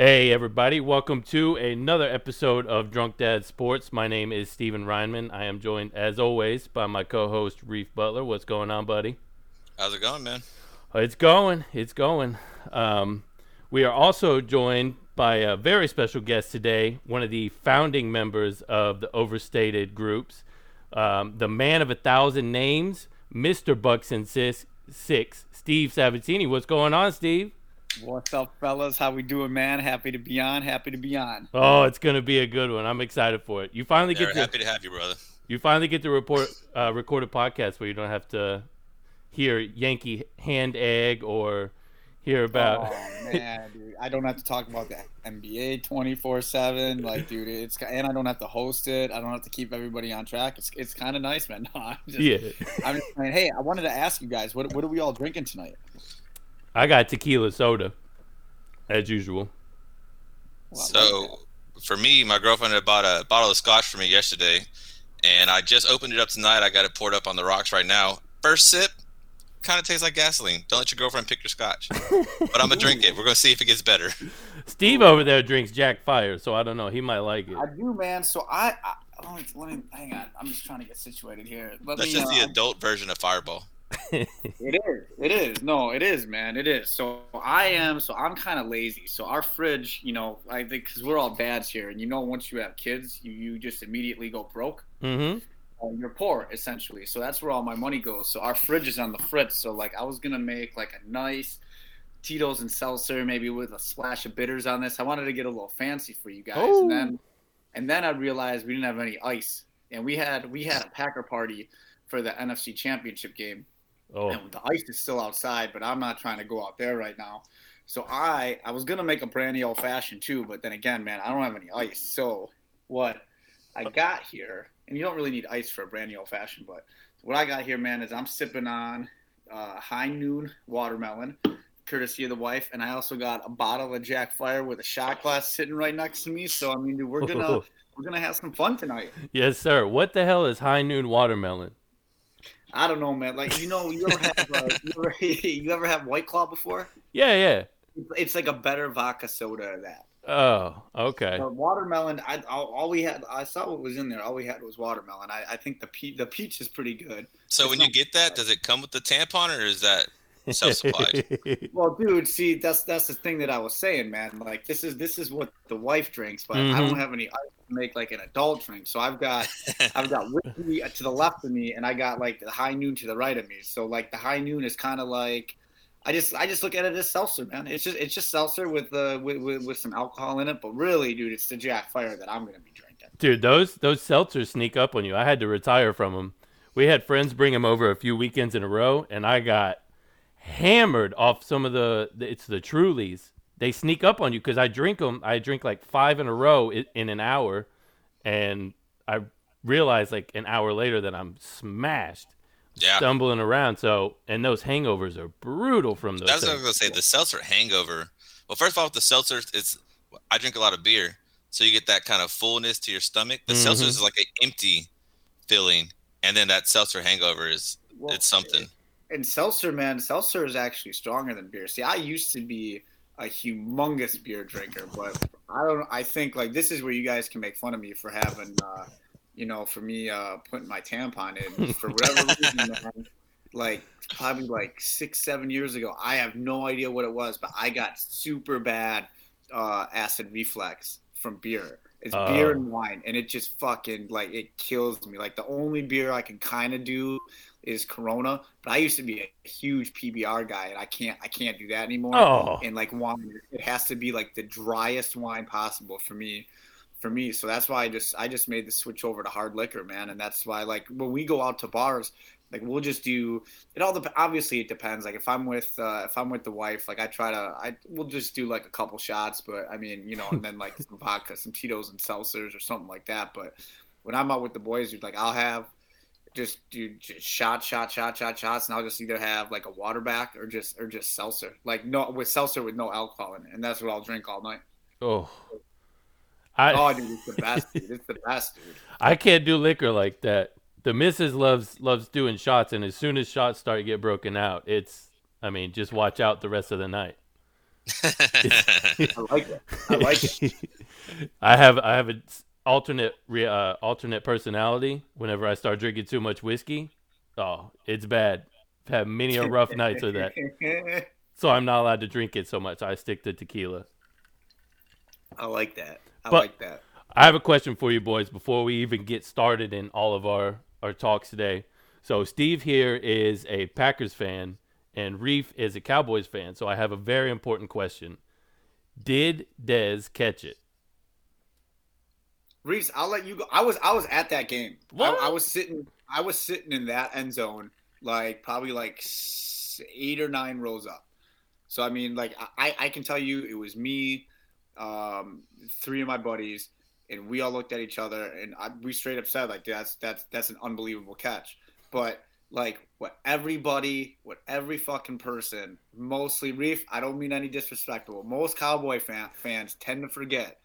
Hey, everybody. Welcome to another episode of Drunk Dad Sports. My name is Steven Reinman. I am joined, as always, by my co host, Reef Butler. What's going on, buddy? How's it going, man? It's going. It's going. Um, we are also joined by a very special guest today, one of the founding members of the Overstated groups, um, the man of a thousand names, Mr. Bucks and Six, Six Steve Sabatini. What's going on, Steve? What's up, fellas? How we doing, man? Happy to be on. Happy to be on. Oh, it's gonna be a good one. I'm excited for it. You finally Yeah, get to happy to have you, brother. you finally get to report uh, record a podcast where you don't have to hear Yankee hand egg or hear about. Oh man, dude, I don't have to talk about the NBA twenty four seven. Like, dude, it's and I don't have to host it. I don't have to keep everybody on track. It's it's kind of nice, man. No, I'm just, yeah, I'm just saying. Hey, I wanted to ask you guys, what what are we all drinking tonight? I got tequila soda, as usual. Well, So, for me, my girlfriend had bought a bottle of scotch for me yesterday, and I just opened it up tonight. I got it poured up on the rocks right now. First sip, kind of tastes like gasoline. Don't let your girlfriend pick your scotch. But I'm gonna drink it. We're gonna see if it gets better. Steve over there drinks Jack Fire, so I don't know. He might like it. I do, man. So I, I let me, let me hang on. I'm just trying to get situated here. Let That's me, just the uh, adult version of Fireball. It is. It is. No, it is, man. It is. So I am. So I'm kind of lazy. So our fridge, you know, I think because we're all dads here, and you know, once you have kids, you, you just immediately go broke. mm-hmm. Uh, you're poor essentially. So that's where all my money goes. So our fridge is on the fritz. So like I was gonna make like a nice Tito's and seltzer, maybe with a splash of bitters on this. I wanted to get a little fancy for you guys, Oh. and then and then I realized we didn't have any ice, and we had we had a Packer party for the NFC Championship game. Oh, And the ice is still outside, but I'm not trying to go out there right now. So I I was gonna make a brandy old fashioned too, but then again, man, I don't have any ice. So what I got here, and you don't really need ice for a brandy old fashioned, but what I got here, man, is I'm sipping on uh, High Noon watermelon, courtesy of the wife, and I also got a bottle of Jack Fire with a shot glass sitting right next to me. So I mean, dude, we're gonna we're gonna have some fun tonight. yes, sir. What the hell is High Noon Watermelon? I don't know, man. Like you know, you ever have uh, you, ever, you ever have White Claw before? Yeah, yeah. It's like a better vodka soda than that. Oh, okay. The watermelon, I all, all we had, I saw what was in there. All we had was watermelon. I, I think the pe- the peach is pretty good. So It's when you get that, does it come with the tampon or is that self-supplied? Well, dude, see, that's that's the thing that I was saying, man. Like this is this is what the wife drinks, but I Mhm. don't have any ice to make like an adult drink. So I've got I've got whiskey to the left of me, and I got like the high noon to the right of me. So like the high noon is kind of like. I just I just look at it as seltzer, man. It's just it's just seltzer with uh with, with, with some alcohol in it, but really, dude, it's the Jack Fire that I'm gonna be drinking. Dude, those those seltzers sneak up on you. I had to retire from them. We had friends bring them over a few weekends in a row, and I got hammered off some of the. the it's the Trulies. They sneak up on you because I drink them. I drink like five in a row in, in an hour, and I realize like an hour later that I'm smashed, yeah. stumbling around. So, and those hangovers are brutal from those. That's what I was gonna say. The seltzer hangover. Well, first of all, with the seltzer, it's I drink a lot of beer, so you get that kind of fullness to your stomach. The Mhm. seltzer is like an empty feeling, and then that seltzer hangover is Well, it's something. And seltzer, man, seltzer is actually stronger than beer. See, I used to be a humongous beer drinker, but I don't. I think like this is where you guys can make fun of me for having, uh, you know, for me uh, putting my tampon in for whatever reason. Man, like probably like six, seven years ago, I have no idea what it was, but I got super bad uh, acid reflux from beer. It's oh. beer Oh. and wine, and it just fucking like it kills me. Like the only beer I can kind of do is Corona, but I used to be a huge PBR guy, and I can't I can't do that anymore. Oh, And like wine, it has to be like the driest wine possible for me. For me, so that's why I just I just made the switch over to hard liquor, man, and that's why like when we go out to bars, like we'll just do it all. Dep- obviously, it depends. Like if I'm with uh, if I'm with the wife, like I try to I we'll just do like a couple shots, but I mean you know, and then like some vodka, some Tito's and seltzers or something like that. But when I'm out with the boys, dude, like I'll have just do just shot, shot, shot, shot, shots, and I'll just either have like a water back or just or just seltzer, like no with seltzer with no alcohol in it, and that's what I'll drink all night. oh. I, Oh, dude, it's the best, dude. It's the best, dude. I can't do liquor like that. The missus loves loves doing shots, and as soon as shots start to get broken out, it's I mean, just watch out the rest of the night. I like it. I like it. I have I have an alternate re- uh, alternate personality. Whenever I start drinking too much whiskey, oh, it's bad. I've had many a rough nights with that. So I'm not allowed to drink it so much. I stick to tequila. I like that. I But- like that. I have a question for you boys before we even get started in all of our, our talks today. So Steve here is a Packers fan and Reef is a Cowboys fan. So I have a very important question. Did Dez catch it? Reese, I'll let you go. I was I was at that game. I? I was sitting I was sitting in that end zone, like probably like eight or nine rows up. So I mean, like I I can tell you, it was me, um, three of my buddies, and we all looked at each other, and I, we straight up said like that's that's that's an unbelievable catch. But like what everybody, what every fucking person, mostly Reef, I don't mean any disrespectful. Most Cowboy fan, fans tend to forget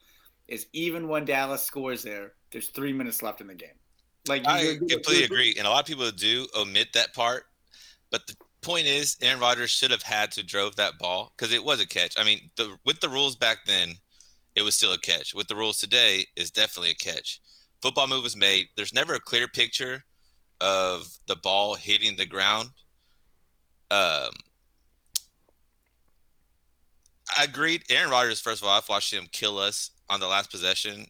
is even when Dallas scores there, there's three minutes left in the game. Like I you're- completely you're- agree, and a lot of people do omit that part. But the point is, Aaron Rodgers should have had to drove that ball because it was a catch. I mean, the, with the rules back then, it was still a catch. With the rules today, it's definitely a catch. Football move was made. There's never a clear picture of the ball hitting the ground. Um, I agreed. Aaron Rodgers, first of all, I've watched him kill us on the last possession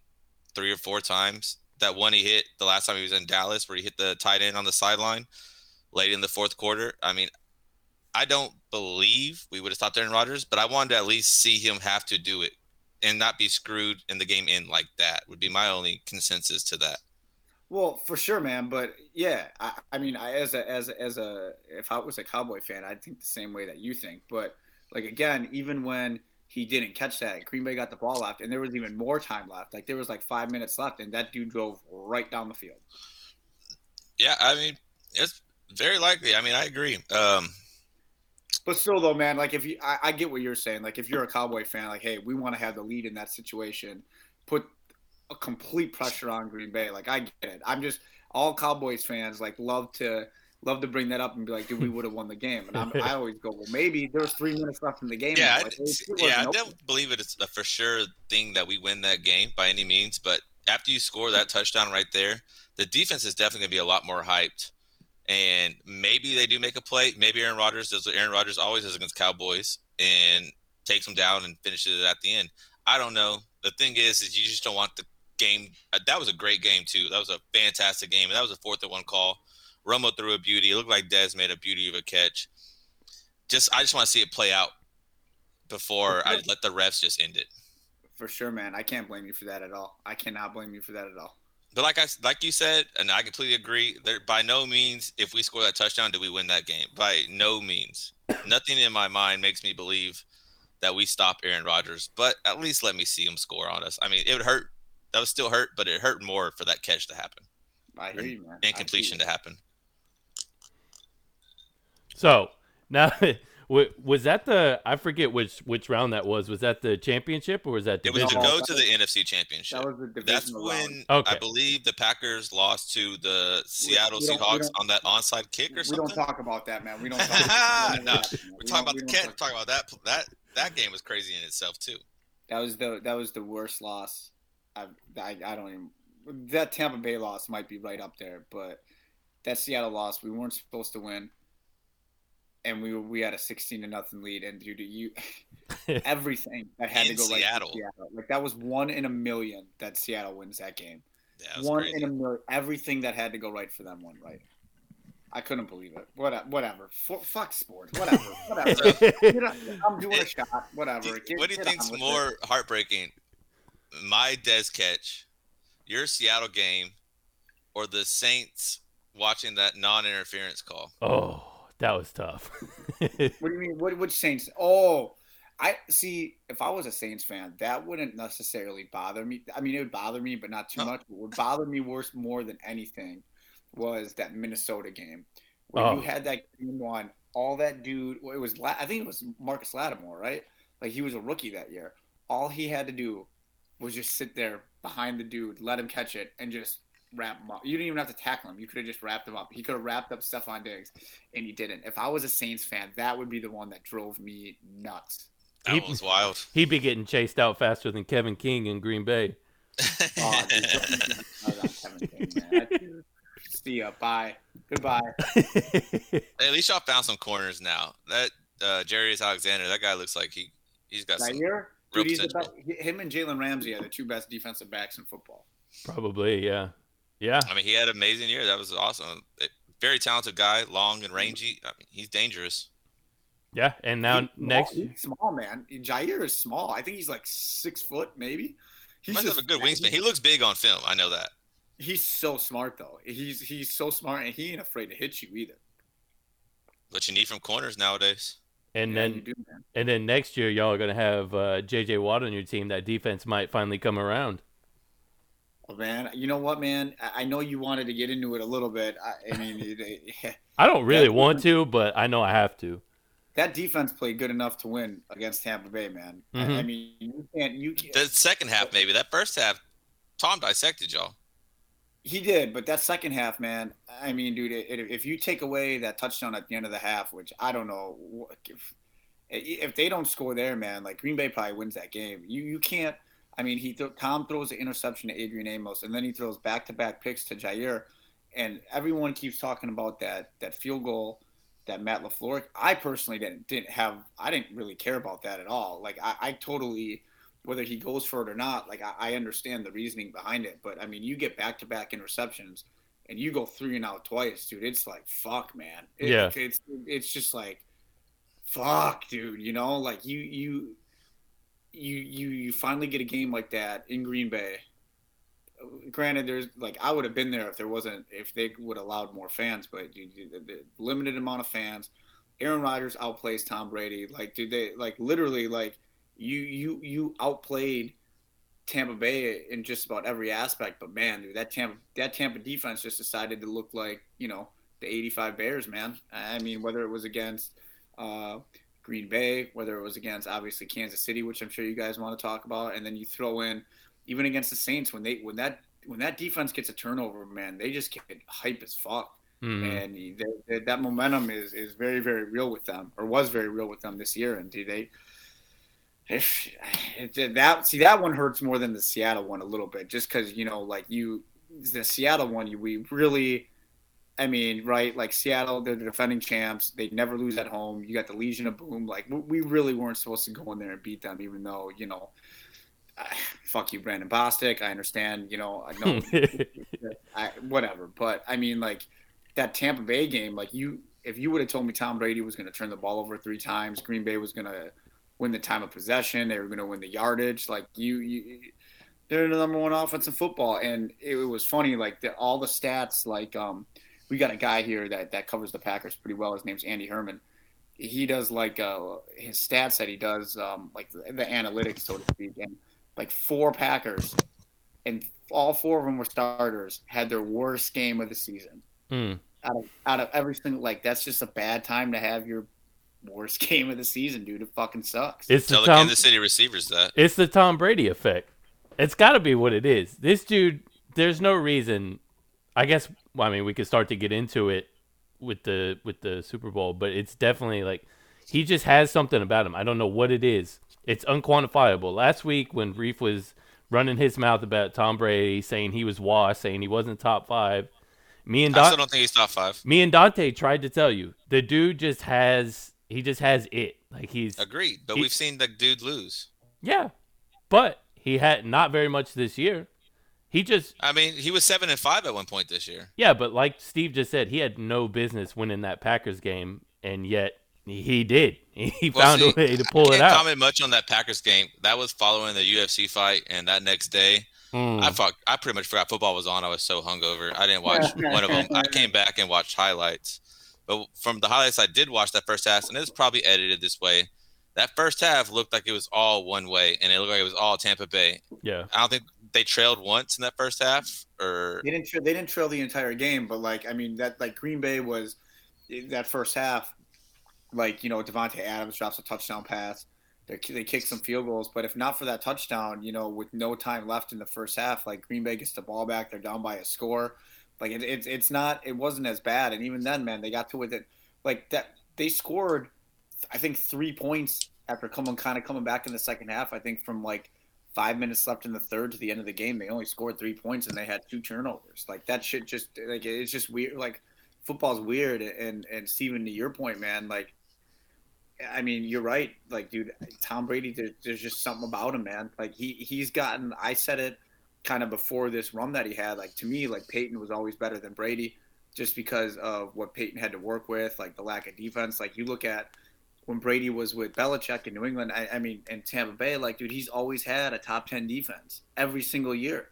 three or four times. That one he hit the last time he was in Dallas, where he hit the tight end on the sideline late in the fourth quarter. I mean, I don't believe we would have stopped Aaron Rodgers, but I wanted to at least see him have to do it and not be screwed in the game end like that. Would be my only consensus to that. Well, for sure, man. But yeah, I, I mean, I, as a as a, as a if I was a Cowboy fan, I'd think the same way that you think. But like again, even when he didn't catch that, Green Bay got the ball left, and there was even more time left. Like there was like five minutes left, and that dude drove right down the field. Yeah, I mean, it's very likely. I mean, I agree. Um, But still, though, man, like if you, I, I get what you're saying. Like if you're a Cowboy fan, like hey, we want to have the lead in that situation, put a complete pressure on Green Bay. Like I get it. I'm just all Cowboys fans like love to love to bring that up and be like, dude, we would have won the game. And I'm, I always go, well, maybe there was three minutes left in the game. yeah, Like, I, yeah, I don't believe it is a for sure thing that we win that game by any means. But after you score that touchdown right there, the defense is definitely going to be a lot more hyped. And maybe they do make a play. Maybe Aaron Rodgers does what Aaron Rodgers always does against Cowboys and takes them down and finishes it at the end. I don't know. The thing is, is you just don't want the game. uh, That was a great game too. That was a fantastic game. And that was a fourth and one call. Romo threw a beauty. It looked like Dez made a beauty of a catch. Just I just want to see it play out before I let the refs just end it. For sure, man. I can't blame you for that at all. I cannot blame you for that at all. But like I like you said, and I completely agree. There by no means, if we score that touchdown, do we win that game? By no means. Nothing in my mind makes me believe that we stop Aaron Rodgers. But at least let me see him score on us. I mean, it would hurt. That would still hurt, but it hurt more for that catch to happen I hear you, man. I and completion to happen. So now, wa- was that the? I forget which which round that was. Was that the championship or was that It was to go to the NFC Championship. That was the That's when round. Okay. I believe the Packers lost to the Seattle we we Seahawks don't- on that onside kick or We something. We don't talk about that, man. We don't talk about No, that. We're talking don't- about we the don't talk- Talking about that. That that game was crazy in itself too. That was the that was the worst loss. I, I I don't even that Tampa Bay loss might be right up there, but that Seattle loss we weren't supposed to win, and we we had a sixteen to nothing lead, and dude, you everything that had In to go right. for Seattle. Seattle. Like that was one in a million that Seattle wins that game. Yeah, it was One crazy. in a million. Everything that had to go right for them went right. I couldn't believe it. What, whatever. F- fuck sports. Whatever. Whatever. Get on- I'm doing a shot. Whatever. Do Get- what do you get think's more it. heartbreaking? My Dez catch, your Seattle game, or the Saints watching that non-interference call? oh, that was tough. What do you mean? What which Saints? Oh, I see. If I was a Saints fan, that wouldn't necessarily bother me. I mean, it would bother me, but not too much. What would bother me worse more than anything was that Minnesota game where Oh. you had that game one. All that dude. It was. I think it was Marcus Lattimore, right? Like he was a rookie that year. All he had to do was just sit there behind the dude, let him catch it, and just wrap him up. You didn't even have to tackle him. You could have just wrapped him up. He could have wrapped up Stefon Diggs, and he didn't. If I was a Saints fan, that would be the one that drove me nuts. That He- was wild. He'd be getting chased out faster than Kevin King in Green Bay. Oh, dude, don't even start on Kevin King, man. That- See ya. Bye. Goodbye. Hey, at least y'all found some corners now. That uh, Jaire Alexander, that guy looks like he he's got some. Zaire, real dude, he's the potential. best, him and Jalen Ramsey are the two best defensive backs in football. Probably, yeah, yeah. I mean, he had an amazing year. That was awesome. It- very talented guy, long and rangy. I mean, he's dangerous. Yeah, and now He's small- next, he's small man. Jaire is small. I think he's like six foot, maybe. He He's must have a good wingspan. He looks big on film. I know that. He's so smart though. He's he's so smart, and he ain't afraid to hit you either. What you need from corners nowadays. and Yeah, then do, and then next year, y'all are gonna have uh, J.J. Watt on your team. That defense might finally come around. Oh, man, you know what, man? I, I know you wanted to get into it a little bit. I, I mean, it, it- I don't really Yeah. want to, but I know I have to. that defense played good enough to win against Tampa Bay, man. I, I Mhm. mean, you can't. You can't, The second half, maybe. That first half, Tom dissected y'all. He did, but that second half, man. I mean, dude, it, if you take away that touchdown at the end of the half, which I don't know if if they don't score there, man, like Green Bay probably wins that game. You you can't. I mean, he th- Tom throws the interception to Adrian Amos, and then he throws back to back picks to Jaire, and everyone keeps talking about that that field goal that Matt LaFleur. I personally didn't didn't have. I didn't really care about that at all. Like I, I totally whether he goes for it or not, like I, I understand the reasoning behind it. But I mean, you get back to back interceptions and you go three and out twice, dude. It's like fuck, man. It- Yeah. It's it's just like fuck, dude. You know, like you you you you you finally get a game like that in Green Bay. Granted, there's like I would have been there if there wasn't if they would allowed more fans, but you, you, the limited amount of fans. Aaron Rodgers outplays Tom Brady. Like, dude, they like literally like you you you outplayed Tampa Bay in just about every aspect. But man, dude, that Tampa that Tampa defense just decided to look like you know the '85 Bears, man. I mean, whether it was against uh, Green Bay, whether it was against obviously Kansas City, which I'm sure you guys want to talk about, and then you throw in even against the Saints when they when that when that defense gets a turnover, man, they just get hype as fuck Mhm. and they, they, that momentum is is very very real with them or was very real with them this year and do they if, if that see that one hurts more than the Seattle one a little bit just because you know like you the Seattle one you we really I mean right like Seattle they're the defending champs. They never lose at home. You got the Legion of Boom. Like we- really weren't supposed to go in there and beat them even though you know fuck you Brandon Bostick. I understand you know I know. I, whatever. But I mean, like that Tampa Bay game, like you, if you would have told me Tom Brady was going to turn the ball over three times, Green Bay was going to win the time of possession, they were going to win the yardage, like you, you, they're the number one offense in football. And it, was funny, like the, all the stats, like um, we got a guy here that that covers the Packers pretty well. His name's Andy Herman. He does like uh, his stats that he does, um, like the, the analytics, so to speak, and like four Packers and all four of them were starters, had their worst game of the season. Hmm. Out of out of every single like that's just a bad time to have your worst game of the season, dude. It fucking sucks. It's the Tell the Tom. Kansas City receivers that. It's the Tom Brady effect. It's got to be what it is. This dude, there's no reason. I guess. Well, I mean, we could start to get into it with the with the Super Bowl, but it's definitely like he just has something about him. I don't know what it is. It's unquantifiable. Last week when Reef was running his mouth about Tom Brady, saying he was washed, saying he wasn't top five, me and I still don't think he's top five. me and Dante tried to tell you the dude just has he just has it. Like he's Agreed. But He- we've seen the dude lose. yeah, but he had not very much this year. He just I mean, he was seven and five at one point this year. yeah, but like Steve just said, he had no business winning that Packers game, and yet he did. He Well, found see, a way to pull I it can't out. comment much on that Packers game. That was following the UFC fight, and that next day, Mm. I fuck, I pretty much forgot football was on. I was so hungover. I didn't watch one of them. I came back and watched highlights. But from the highlights I did watch that first half, and it was probably edited this way. That first half looked like it was all one way, and it looked like it was all Tampa Bay. yeah, I don't think they trailed once in that first half, or They didn't. Tra- they didn't trail the entire game, but like I mean that like Green Bay was that first half. Like you know, Davante Adams drops a touchdown pass. They kick some field goals, but if not for that touchdown, you know, with no time left in the first half, like Green Bay gets the ball back, they're down by a score. Like it, it's it's not it wasn't as bad, and even then, man, they got to with it like that. They scored, I think, three points after coming kind of coming back in the second half. I think from like five minutes left in the third to the end of the game, they only scored three points and they had two turnovers. Like that shit just like it's just weird. Like football's weird. And and Steven, to your point, man, like I mean, you're right. Like, dude, Tom Brady, there, there's just something about him, man. Like he he's gotten. I said it kind of before this run that he had. Like to me, like Peyton was always better than Brady, just because of what Peyton had to work with, like the lack of defense. Like you look at when Brady was with Belichick in New England, I, I mean, in Tampa Bay, like, dude, he's always had a top ten defense every single year.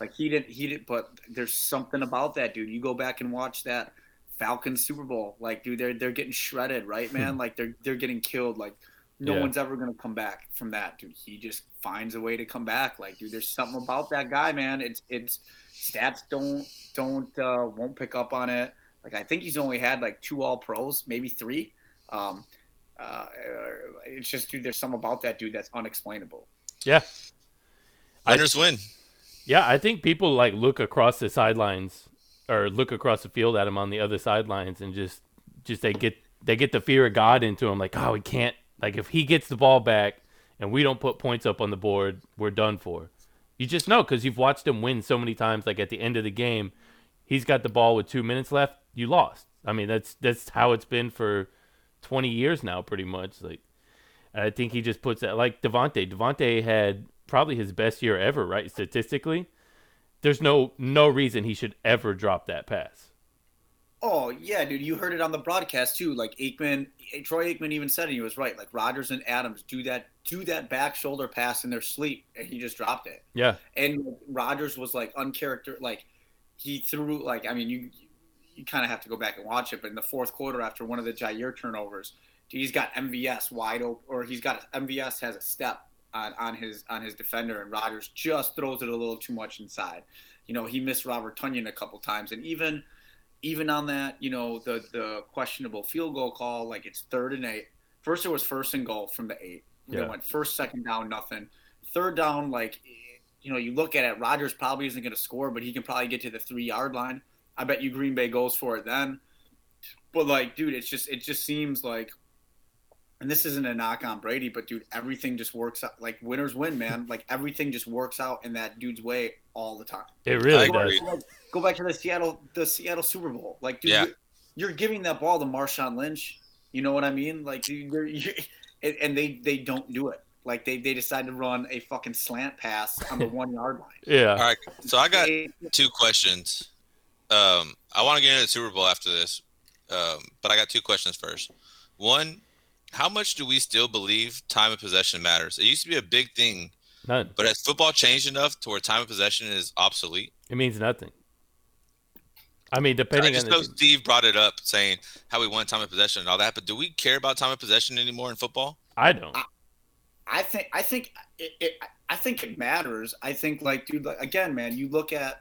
Like he didn't, he didn't, but there's something about that, dude. You go back and watch that Falcons Super Bowl, like, dude, they're they're getting shredded, right, man? like they're they're getting killed. Like no yeah. one's ever gonna come back from that, dude. He just finds a way to come back. Like, dude, there's something about that guy, man. It's it's stats don't don't uh, won't pick up on it. Like I think he's only had like two All Pros, maybe three. Um, uh, it's just dude, there's some about that dude that's unexplainable. Yeah, winners win. Yeah, I think people like look across the sidelines or look across the field at him on the other sidelines and just just they get they get the fear of God into him. Like, oh, we can't. Like, if he gets the ball back and we don't put points up on the board, we're done for. You just know because you've watched him win so many times. Like at the end of the game, he's got the ball with two minutes left. You lost. I mean, that's that's how it's been for 20 years now, pretty much. Like, I think he just puts that like Davante. Davante had probably his best year ever, right? Statistically, there's no no reason he should ever drop that pass. Oh yeah, dude, you heard it on the broadcast too. Like Aikman, Troy Aikman even said it. He was right. Like Rodgers and Adams do that do that back shoulder pass in their sleep, and he just dropped it. Yeah. And Rodgers was like uncharacter. Like he threw like I mean you you kind of have to go back and watch it. But in the fourth quarter, after one of the Jaire turnovers, he's got MVS wide open, or he's got MVS has a step on, on his on his defender, and Rodgers just throws it a little too much inside. You know, he missed Robert Tonyan a couple times, and even even on that, you know, the the questionable field goal call, like it's third and eight. First, it was first and goal from the eight. Yeah. They went first, second down, nothing. Third down, like you know, you look at it, Rodgers probably isn't going to score, but he can probably get to the three yard line. I bet you Green Bay goes for it then. But like, dude, it's just it just seems like and this isn't a knock on Brady, but dude, everything just works out. Like winners win, man. Like everything just works out in that dude's way all the time. It really does. go back to the Seattle, the Seattle Super Bowl. Like, dude, yeah. you're, you're, giving that ball to Marshawn Lynch. You know what I mean? Like, you're, you're, and they they don't do it. Like they, they decide to run a fucking slant pass on the one yard line. Yeah. All right. So I got two questions. Um, I want to get into the Super Bowl after this, um, but I got two questions first. One, how much do we still believe time of possession matters? It used to be a big thing, None. but has football changed enough to where time of possession is obsolete? It means nothing. I mean, depending. I just on know the... Steve brought it up, saying how we won time of possession and all that. But do we care about time of possession anymore in football? I don't. I, I think. I think it, it. I think it matters. I think, like, dude, like, again, man, you look at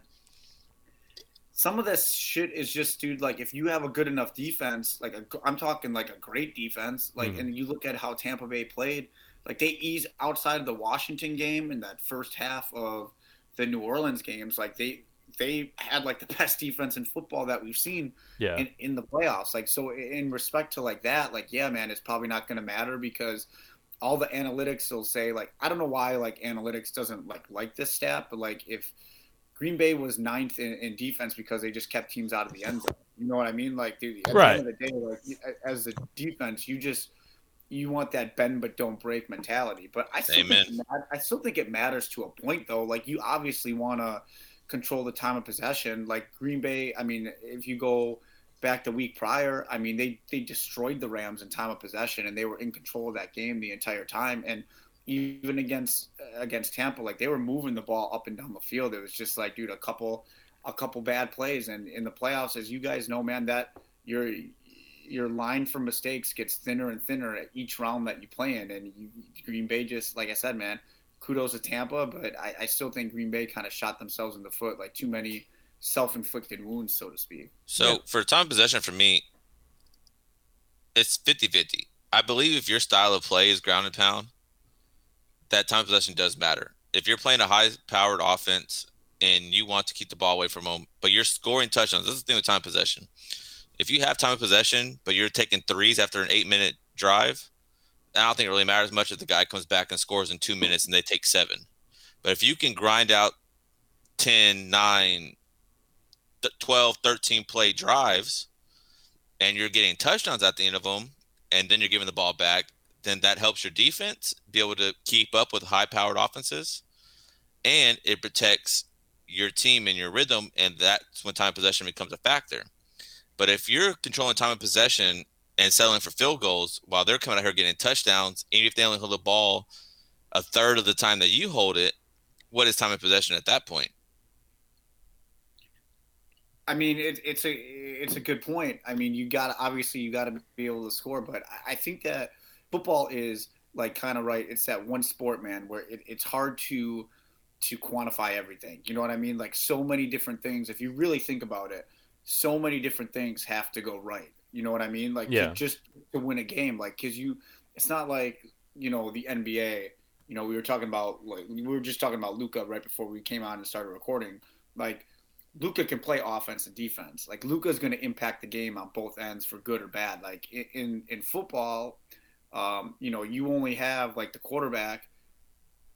some of this shit is just dude like if you have a good enough defense like i am talking like a great defense like mm. and you look at how tampa bay played like they ease outside of the washington game in that first half of the new orleans games like they they had like the best defense in football that we've seen yeah. in, in the playoffs like so in respect to like that like yeah man it's probably not going to matter because all the analytics will say like i don't know why like analytics doesn't like like this stat but like if Green Bay was ninth in, in, defense because they just kept teams out of the end zone. You know what I mean? Like, dude, at right. the end of the day, like as a defense, you just you want that bend but don't break mentality. But I still Amen. think I still think it matters to a point though. Like you obviously want to control the time of possession. Like Green Bay, I mean, if you go back the week prior, I mean, they they destroyed the Rams in time of possession and they were in control of that game the entire time. And even against against Tampa, like they were moving the ball up and down the field. It was just like, dude, a couple a couple bad plays, and in the playoffs, as you guys know, man, that your your line for mistakes gets thinner and thinner at each round that you play in, and you, Green Bay just, like I said, man, kudos to Tampa, but I, I still think Green Bay kind of shot themselves in the foot, like too many self-inflicted wounds, so to speak. So yeah. for time possession, for me, it's 50-50. I believe if your style of play is ground and pound, that time possession does matter. If you're playing a high powered offense and you want to keep the ball away from them, but you're scoring touchdowns, this is the thing with time possession. If you have time of possession, but you're taking threes after an eight minute drive, I don't think it really matters much if the guy comes back and scores in two minutes and they take seven. But if you can grind out 10, 9, 12, 13 play drives and you're getting touchdowns at the end of them, and then you're giving the ball back, then that helps your defense be able to keep up with high powered offenses. And it protects your team and your rhythm. And that's when time of possession becomes a factor. But if you're controlling time of possession and settling for field goals while they're coming out here getting touchdowns, even if they only hold the ball a third of the time that you hold it, what is time of possession at that point? I mean, it, it's a it's a good point. I mean, you got obviously you got to be able to score, but I think that football is like kind of right. It's that one sport, man, where it, it's hard to to quantify everything. You know what I mean? Like so many different things. If you really think about it, so many different things have to go right. You know what I mean? Like yeah. to, just to win a game, like because you, it's not like you know the NBA. You know, we were talking about like we were just talking about Luka right before we came on and started recording. Like Luka can play offense and defense. Like Luka is going to impact the game on both ends for good or bad. Like in in football, um, you know, you only have like the quarterback.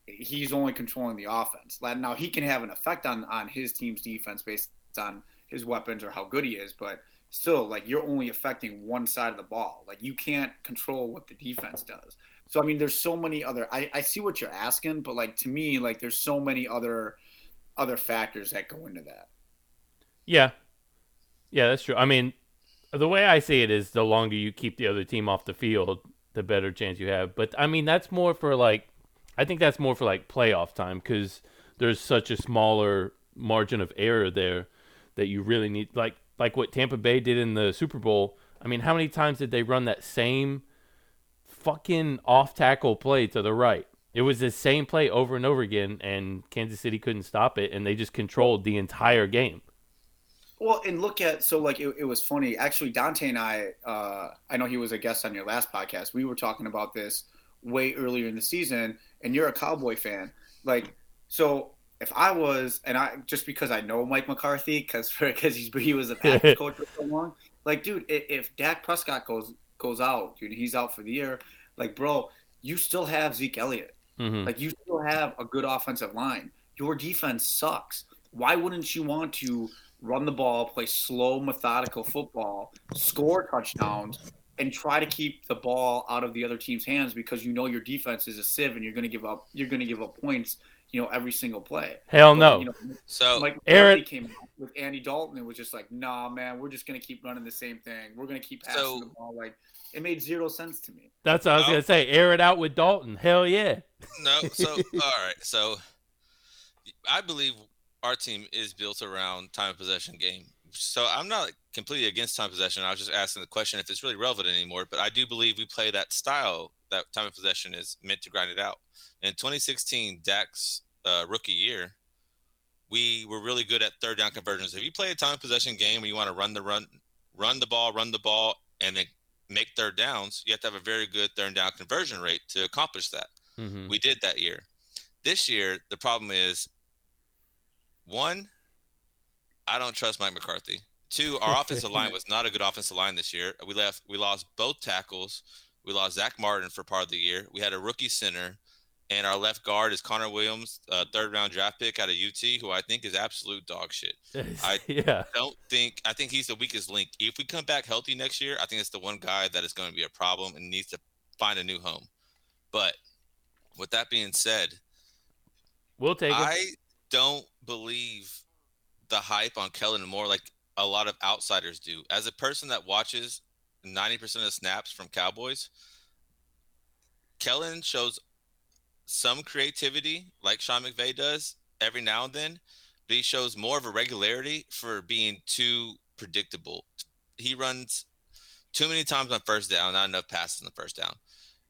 He's only controlling the offense. Now he can have an effect on on his team's defense based on his weapons or how good he is, but still, like you're only affecting one side of the ball. Like you can't control what the defense does. So I mean, there's so many other. I I see what you're asking, but like to me, like there's so many other other factors that go into that. Yeah. Yeah, that's true. I mean, the way I see it is the longer you keep the other team off the field, the better chance you have. But I mean, that's more for like, I think that's more for like playoff time because there's such a smaller margin of error there that you really need, like, like what Tampa Bay did in the Super Bowl. I mean, how many times did they run that same fucking off tackle play to the right? It was the same play over and over again, and Kansas City couldn't stop it, and they just controlled the entire game. Well, and look at so like it, it was funny. Actually, Dante and I, uh, I know he was a guest on your last podcast. We were talking about this way earlier in the season, and you're a Cowboy fan. Like, so if I was, and I just because I know Mike McCarthy, because because he was a Packers coach for so long, like, dude, if, if Dak Prescott goes goes out, dude, he's out for the year. Like, bro, you still have Zeke Elliott. Mm-hmm. Like, you still have a good offensive line. Your defense sucks. Why wouldn't you want to? Run the ball, play slow, methodical football, score touchdowns, and try to keep the ball out of the other team's hands because you know your defense is a sieve and you're going to give up you're going to give up points you know every single play. Hell no. But, you know, so like Aaron came with Andy Dalton and was just like, nah, man, we're just going to keep running the same thing. We're going to keep passing So- the ball. Like it made zero sense to me. That's what I was Oh. gonna say. Air it out with Dalton. Hell yeah. no, so all right, so I believe our team is built around time of possession game. So I'm not completely against time possession. I was just asking the question if it's really relevant anymore. But I do believe we play that style. That time of possession is meant to grind it out. In 2016, Dak's uh, rookie year, we were really good at third down conversions. If you play a time of possession game where you want to run the run, run the ball, run the ball, and then make third downs, you have to have a very good third down conversion rate to accomplish that. Mm-hmm. We did that year. This year, the problem is one, I don't trust Mike McCarthy. Two, our offensive line was not a good offensive line this year. We left, we lost both tackles. We lost Zack Martin for part of the year. We had a rookie center, and our left guard is Connor Williams, a third round draft pick out of UT, who I think is absolute dog shit. I- yeah. don't think I think he's the weakest link. If we come back healthy next year, I think it's the one guy that is going to be a problem and needs to find a new home. But with that being said, We'll take it. I don't believe the hype on Kellen Moore like a lot of outsiders do. As a person that watches 90% of snaps from Cowboys, Kellen shows some creativity like Sean McVay does every now and then, but he shows more of a regularity for being too predictable. He runs too many times on first down, not enough passes on the first down.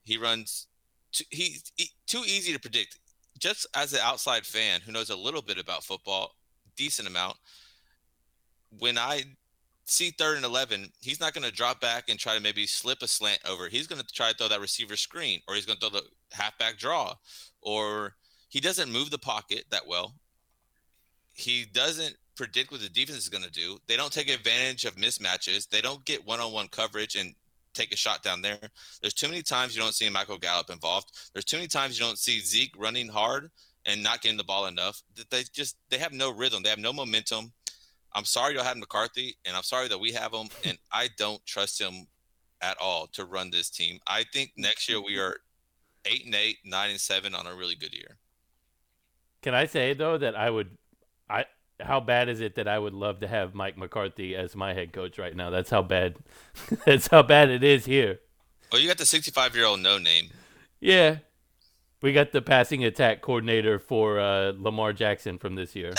He runs too, he, he too easy to predict. Just as an outside fan who knows a little bit about football, decent amount, when I see third and 11, he's not going to drop back and try to maybe slip a slant over. He's going to try to throw that receiver screen, or he's going to throw the halfback draw, or he doesn't move the pocket that well. He doesn't predict what the defense is going to do. They don't take advantage of mismatches. They don't get one on one coverage and take a shot down there. There's too many times you don't see Michael Gallup involved. There's too many times you don't see Zeke running hard and not getting the ball enough. That They just they have no rhythm. They have no momentum. I'm sorry you had McCarthy, and I'm sorry that we have him, and I don't trust him at all to run this team. I think next year we are eight and eight, nine and seven on a really good year. Can I say though that I would, I how bad is it that I would love to have Mike McCarthy as my head coach right now? That's how bad, that's how bad it is here. Well, you got the 65 year old no name. Yeah, we got the passing attack coordinator for uh, Lamar Jackson from this year.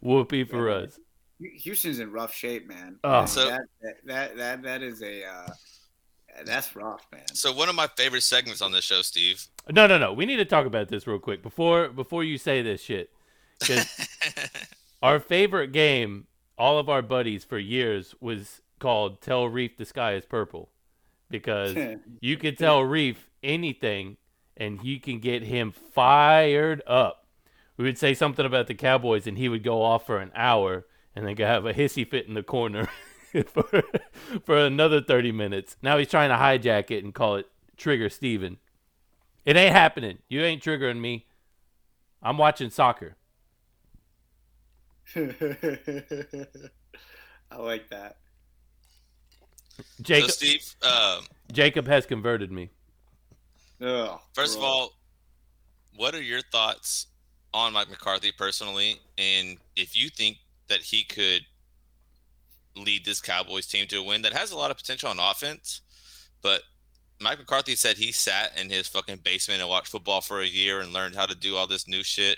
Whoopee for us. Houston's in rough shape, man. Oh. And So- that, that that that is a uh, that's rough, man. So one of my favorite segments on this show, Steve. No, no, no. We need to talk about this real quick before before you say this shit. our favorite game, all of our buddies for years, was called "Tell Reef the Sky is Purple," because you could tell Reef anything, and you can get him fired up. We would say something about the Cowboys, and he would go off for an hour, and then go have a hissy fit in the corner for for another thirty minutes. Now he's trying to hijack it and call it Trigger Steven. It ain't happening. You ain't triggering me. I'm watching soccer. I like that. Jacob so Steve, um, Jacob has converted me. Ugh, first of all, what are your thoughts on Mike McCarthy personally, and if you think that he could lead this Cowboys team to a win that has a lot of potential on offense, but Mike McCarthy said he sat in his fucking basement and watched football for a year and learned how to do all this new shit.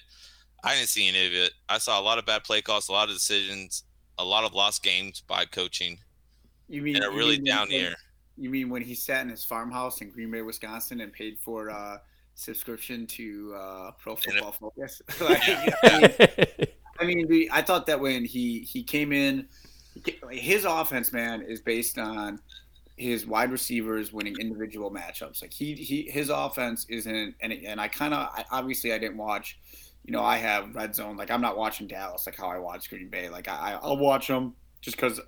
I didn't see any of it. I saw a lot of bad play calls, a lot of decisions, a lot of lost games by coaching, you mean and a really mean down year. You mean when he sat in his farmhouse in Green Bay, Wisconsin, and paid for uh, subscription to uh, Pro Football Focus? like, I mean, I mean, I thought that when he he came in, he ca- like, his offense, man, is based on his wide receivers winning individual matchups. Like he he his offense isn't, and and I kind of obviously I didn't watch. You know, I have red zone. Like I'm not watching Dallas like how I watch Green Bay. Like I I'll watch them just because.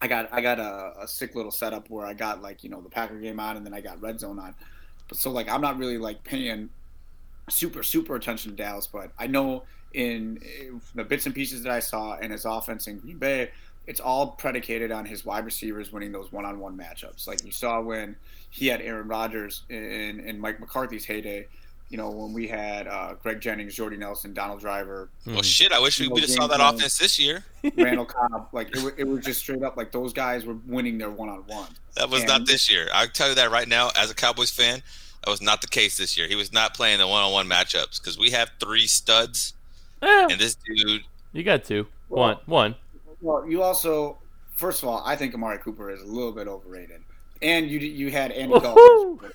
I got I got a, a sick little setup where I got like you know the Packer game on and then I got red zone on, but so like I'm not really like paying super super attention to Dallas, but I know in, in the bits and pieces that I saw in his offense in Green Bay, it's all predicated on his wide receivers winning those one-on-one matchups. Like you saw when he had Aaron Rodgers in, in Mike McCarthy's heyday. You know when we had uh, Greg Jennings, Jordy Nelson, Donald Driver, Well, Mhm. shit, I wish we No would have saw that offense this year. Randall Cobb. Like it, it was just straight up like those guys were winning their one-on-one. That was And- not this year. I tell you that right now, as a Cowboys fan, that was not the case this year. He was not playing the one-on-one matchups because we have three studs, Eh, and this dude. you got two. Well- One. One. Well, you also, first of all, I think Amari Cooper is a little bit overrated, and you you had Andy Woohoo! Dalton.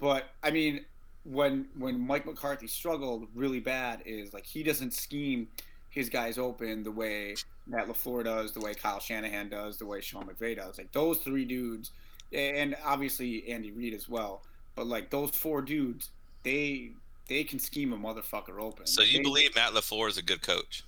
But I mean, when when Mike McCarthy struggled really bad, is like he doesn't scheme his guys open the way Matt LaFleur does, the way Kyle Shanahan does, the way Sean McVay does. Like those three dudes, and obviously Andy Reid as well. But like those four dudes, they they can scheme a motherfucker open. So you they- believe Matt LaFleur is a good coach?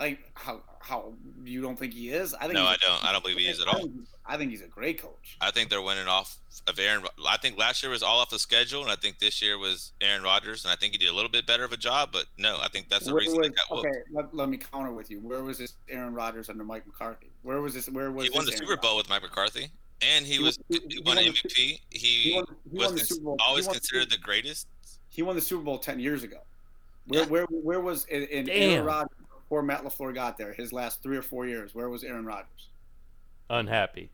Like how how you don't think he is? I think No, I don't. I don't believe he is at I all. think, I think he's a great coach. I think they're winning off of Aaron. I think last year was all off the schedule, and I think this year was Aaron Rodgers, and I think he did a little bit better of a job. But no, I think that's the Where reason they was- got okay, let, let me counter with you. Where was this Aaron Rodgers under Mike McCarthy? Where was this? Where was He won the this Super Aaron Bowl with Mike McCarthy, and he, He was won- he, he won won the- MVP. He, He won, was the cons- Super Bowl. always considered the greatest. He won the Super Bowl ten years ago. Where Yeah. where where was in, in Aaron Rodgers before Matt LaFleur got there? His last three or four years. Where was Aaron Rodgers? Unhappy.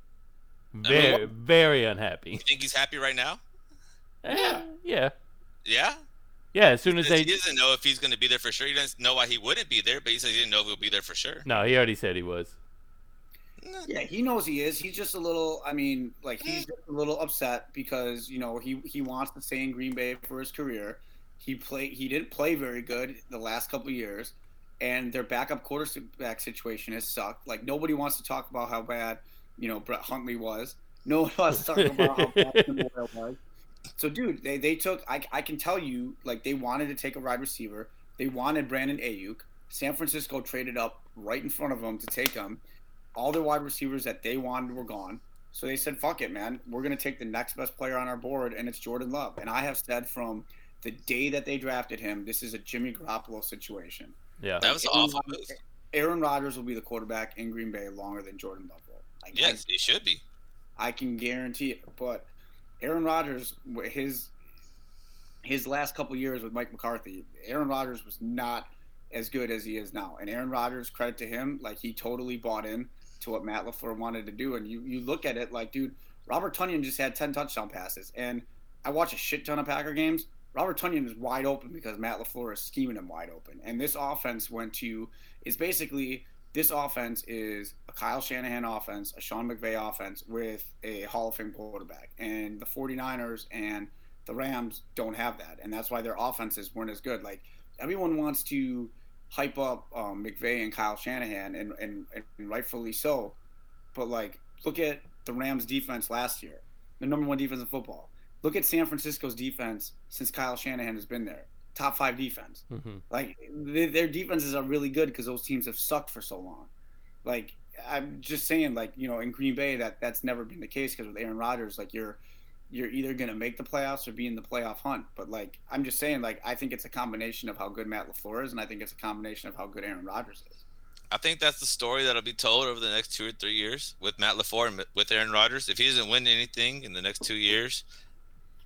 mean, Very, very unhappy. You think he's happy right now? Eh, yeah. Yeah. Yeah. As soon as He they. doesn't know if he's going to be there for sure. He doesn't know why he wouldn't be there, but he said he didn't know if he'll be there for sure. No, he already said he was. Yeah, he knows he is. He's just a little. I mean, like he's just a little upset because you know he he wants to stay in Green Bay for his career. He play. He didn't play very good the last couple of years, and their backup quarterback situation has sucked. Like nobody wants to talk about how bad you know Brett Hundley was. No one wants to talk about how bad Boyle was. So, dude, they, they took. I, I can tell you, like they wanted to take a wide receiver. They wanted Brandon Aiyuk. San Francisco traded up right in front of them to take him all their wide receivers that they wanted were gone. So they said, "Fuck it, man. We're gonna take the next best player on our board, and it's Jordan Love." And I have said from the day that they drafted him, this is a Jimmy Garoppolo situation. Yeah. That was an Aaron awful Rodgers- move. Aaron Rodgers will be the quarterback in Green Bay longer than Jordan Love will. Like, I- Yes, it should be. I can guarantee it. But Aaron Rodgers, his his last couple years with Mike McCarthy, Aaron Rodgers was not as good as he is now. And Aaron Rodgers, credit to him, like he totally bought in to what Matt LaFleur wanted to do. And you you look at it like, dude, Robert Tonyan just had ten touchdown passes, and I watch a shit ton of Packer games. Robert Tonyan is wide open because Matt LaFleur is scheming him wide open. And this offense went to is basically this offense is a Kyle Shanahan offense, a Sean McVay offense with a Hall of Fame quarterback. And the 49ers and the Rams don't have that. And that's why their offenses weren't as good. Like, everyone wants to hype up um, McVay and Kyle Shanahan, and, and, and rightfully so. But, like, look at the Rams' defense last year, the number one defense in football. Look at San Francisco's defense since Kyle Shanahan has been there. Top five defense. hmm Like they, their defenses are really good because those teams have sucked for so long. Like I'm just saying, like you know, in Green Bay, that that's never been the case because with Aaron Rodgers, like you're you're either gonna make the playoffs or be in the playoff hunt. But like I'm just saying, like I think it's a combination of how good Matt LaFleur is, and I think it's a combination of how good Aaron Rodgers is. I think that's the story that'll be told over the next two or three years with Matt LaFleur and with Aaron Rodgers. If he doesn't win anything in the next two years,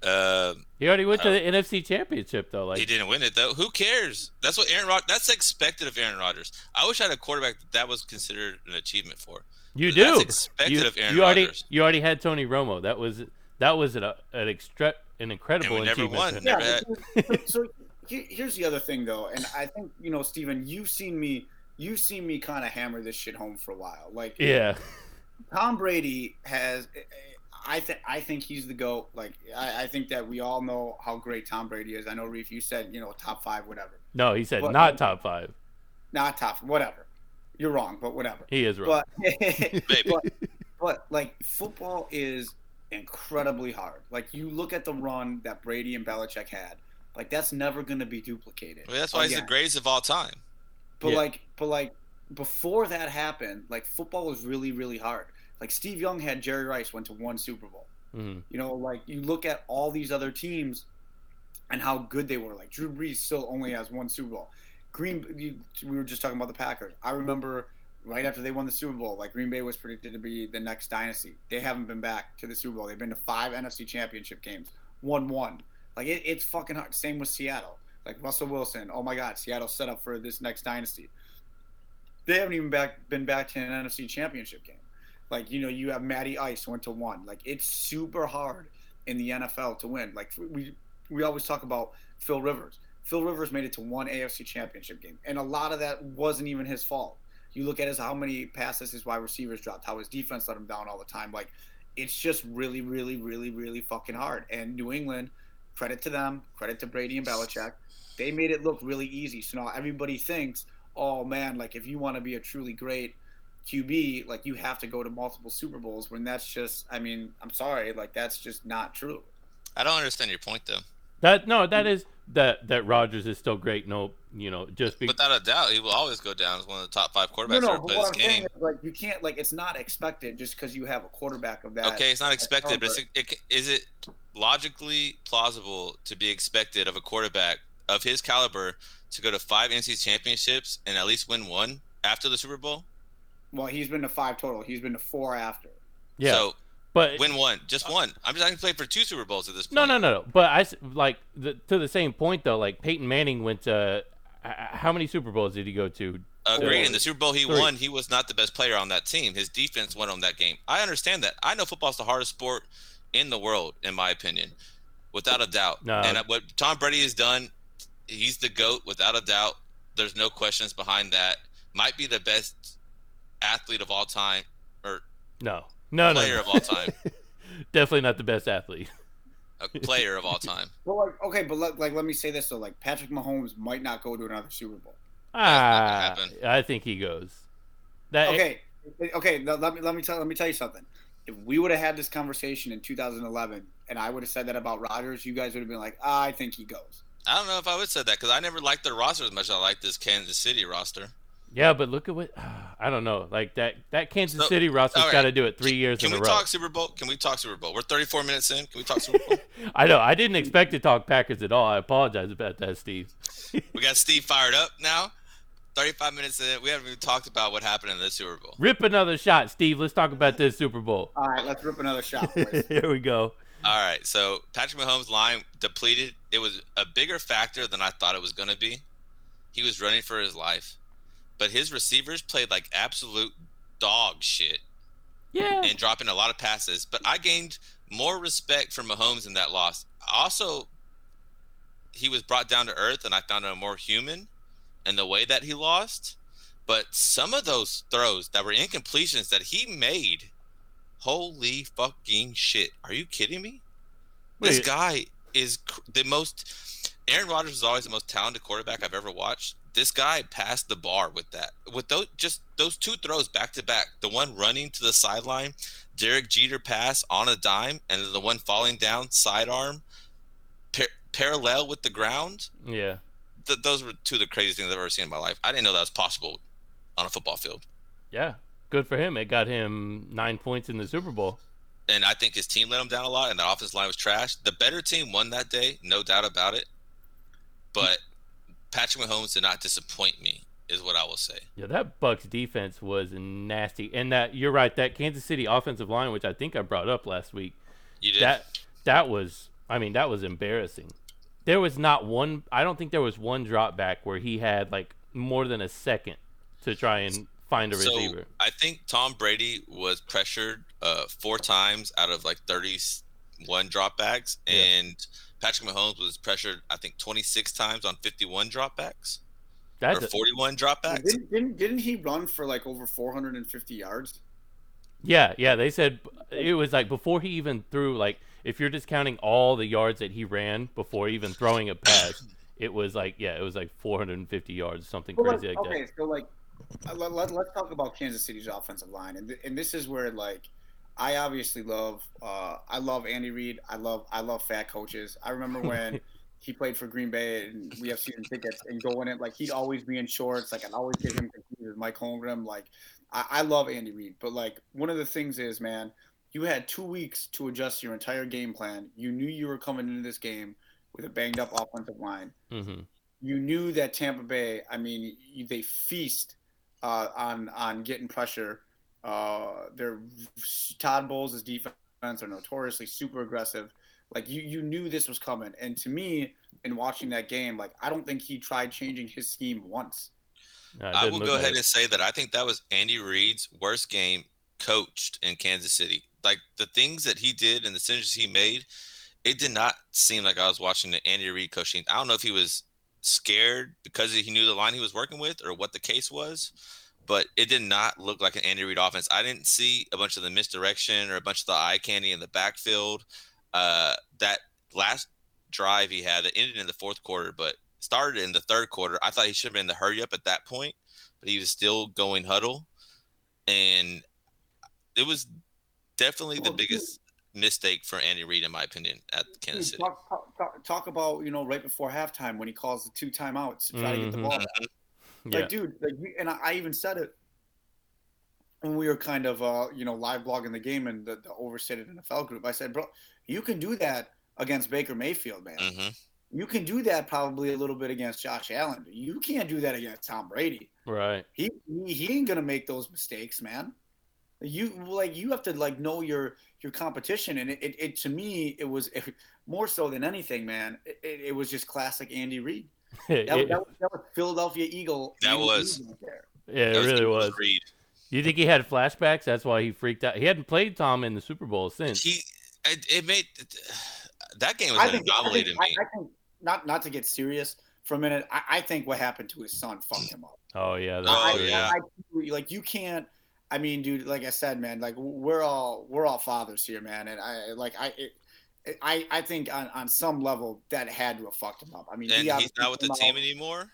uh, He already went to Oh. the NFC Championship though. Like he didn't win it though. Who cares? That's what Aaron Rod. That's expected of Aaron Rodgers. I wish I had a quarterback that, that was considered an achievement for. you That's do. expected You, of Aaron you already Rodgers. you already had Tony Romo. That was that was an, uh, an extra an incredible And we never achievement. won. Never Yeah, but- so he- here's the other thing though, and I think you know, Steven, you've seen me, you've seen me kind of hammer this shit home for a while. Like Yeah. Tom Brady has. I think I think he's the goat. Like I, I think that we all know how great Tom Brady is. I know Reef, you said you know top five, whatever. No, he said But- not top five. Not top, whatever. You're wrong, but whatever. He is wrong. But but, but like football is incredibly hard. Like you look at the run that Brady and Belichick had. Like that's never going to be duplicated. I mean, that's why he's the greatest of all time. But Yeah. like, but like, before that happened, like football was really, really hard. Like Steve Young had Jerry Rice went to one Super Bowl. Mhm. You know, like you look at all these other teams and how good they were. Like Drew Brees still only has one Super Bowl. Green, you, we were just talking about the Packers. I remember right after they won the Super Bowl, like Green Bay was predicted to be the next dynasty. They haven't been back to the Super Bowl. They've been to five NFC Championship games, one one. Like it, it's fucking hard. Same with Seattle. Like Russell Wilson. Oh my God, Seattle set up for this next dynasty. They haven't even back been back to an NFC Championship game. Like you know, you have Matty Ice went to one. Like it's super hard in the NFL to win. Like we we always talk about Phil Rivers. Phil Rivers made it to one AFC Championship game, and a lot of that wasn't even his fault. You look at his how many passes his wide receivers dropped, how his defense let him down all the time. Like it's just really, really, really, really fucking hard. And New England, credit to them, credit to Brady and Belichick, they made it look really easy. So now everybody thinks, oh man, like if you want to be a truly great QB, like you have to go to multiple Super Bowls. When that's just, I mean, I'm sorry, like that's just not true. I don't understand your point though. That no, that is that that Rodgers is still great. No, you know, just be, Without a doubt, he will always go down as one of the top five quarterbacks no, no, but what I'm saying game. is like you can't like it's not expected just because you have a quarterback of that. Okay, it's not expected, but caliber. it's, it, is it logically plausible to be expected of a quarterback of his caliber to go to five NC championships and at least win one after the Super Bowl? Well, he's been to five total. He's been to four after. yeah. So but win one, just one. I'm just I can play for two Super Bowls at this point. no, no, no, no. But I like the, to the same point though. Like Peyton Manning went to h- how many Super Bowls did he go to? Agreed. Four. In the Super Bowl he Three. won, he was not the best player on that team. His defense won on that game. I understand that. I know football's the hardest sport in the world, in my opinion, without a doubt. No. And what Tom Brady has done, he's the goat without a doubt. There's no questions behind that. Might be the best athlete of all time, or No, no, no, player no. of all time, Definitely not the best athlete. a player of all time. Well, like, okay, but let, like let me say this though, like Patrick Mahomes might not go to another Super Bowl. Ah, happen. I think he goes. That Okay, okay. Let me let me tell let me tell you something. If we would have had this conversation in 2011, and I would have said that about Rodgers, you guys would have been like, ah, I think he goes. I don't know if I would say that because I never liked their roster as much as I like this Kansas City roster. Yeah, but look at what I don't know. Like that that Kansas So, City roster's all right. got to do it three Can- years Can in we a row. talk Super Bowl? Can we talk Super Bowl? We're 34 minutes in. Can we talk Super Bowl? I know. I didn't expect to talk Packers at all. I apologize about that, Steve. we got Steve fired up now. 35 minutes in. We haven't even talked about what happened in the Super Bowl. Rip another shot, Steve. Let's talk about this Super Bowl. All right, let's rip another shot, boys. Here we go. All right, so Patrick Mahomes' line depleted. It was a bigger factor than I thought it was going to be. He was running for his life, but his receivers played like absolute dog shit Yeah. and dropping a lot of passes. But I gained more respect for Mahomes in that loss. Also, he was brought down to earth, and I found him more human in the way that he lost. But some of those throws that were incompletions that he made, holy fucking shit! Are you kidding me? This guy is cr- the most. Aaron Rodgers is always the most talented quarterback I've ever watched. This guy passed the bar with that. With those just those two throws back to back. The one running to the sideline, Derek Jeter pass on a dime, and the one falling down sidearm, par- parallel with the ground. Yeah. Th- those were two of the craziest things I've ever seen in my life. I didn't know that was possible on a football field. Yeah. Good for him. It got him nine points in the Super Bowl. and I think his team let him down a lot, and the offensive line was trash. The better team won that day, no doubt about it. But Patrick Mahomes did not disappoint me, is what I will say. Yeah, that Bucks defense was nasty, and that you're right. That Kansas City offensive line, which I think I brought up last week, You did. that that was, I mean, that was embarrassing. There was not one. I don't think there was one drop back where he had like more than a second to try and find a so receiver. I think Tom Brady was pressured uh, four times out of like 31 dropbacks, Yeah. and Patrick Mahomes was pressured, I think, 26 times on 51 dropbacks That's or a, 41 dropbacks. Didn't, didn't didn't he run for like over 450 yards? yeah, yeah. They said it was like before he even threw. Like if you're just counting all the yards that he ran before even throwing a pass, it was like yeah, it was like 450 yards, something Well, crazy like, like that. okay, so like, let, let, let's talk about Kansas City's offensive line, and th- and this is where like, I obviously love, uh, I love Andy Reid. I love I love fat coaches. I remember when he played for Green Bay and we have season tickets and going in like he'd always be in shorts. Like I'd always get him confused with Mike Holmgren. Like I, I love Andy Reid, but like one of the things is, man, you had two weeks to adjust your entire game plan. You knew you were coming into this game with a banged up offensive line hmm you knew that Tampa Bay. I mean, you, they feast uh, on on getting pressure. Uh, their Todd Bowles' defense are notoriously super aggressive. Like you, you knew this was coming. And to me, in watching that game, like I don't think he tried changing his scheme once. No, I will go like ahead it. and say that I think that was Andy Reid's worst game coached in Kansas City. Like the things that he did and the decisions he made, it did not seem like I was watching the Andy Reid coaching. I don't know if he was scared because he knew the line he was working with or what the case was, but it did not look like an Andy Reid offense. I didn't see a bunch of the misdirection or a bunch of the eye candy in the backfield. Uh, that last drive he had that ended in the fourth quarter, but started in the third quarter. I thought he should have been in the hurry up at that point, but he was still going huddle, and it was definitely the biggest mistake for Andy Reid, in my opinion, at Kansas City. Talk, talk, talk, talk about you know right before halftime when he calls the two timeouts to try to get the Mhm. ball. Mhm. Yeah. Like, dude, like, and I, I even said it when we were kind of, uh, you know, live blogging the game and the, the overstated NFL group. I said, bro, you can do that against Baker Mayfield, man. Mhm. You can do that probably a little bit against Josh Allen. You can't do that against Tom Brady. Right. He he, he ain't gonna make those mistakes, man. You like you have to like know your your competition, and it, it, it to me it was it, more so than anything, man. It, it was just classic Andy Reid. It- That, it- that, was, that was Philadelphia Eagle. That Andy was. Reid right there. yeah, it That really was. Reid. You think he had flashbacks? That's why he freaked out. He hadn't played Tom in the Super Bowl since. He, it, it made that game was I an think, I think, to me. I, I think not not to get serious for a minute. I, I think what happened to his son fucked him up. oh yeah, that's Oh, true. yeah. I, I- like you can't. I mean, dude, like I said, man, like we're all we're all fathers here, man, and I like I. It, I, I think on, on some level that had to have fucked him up. I mean, and he he's not with the team out- anymore.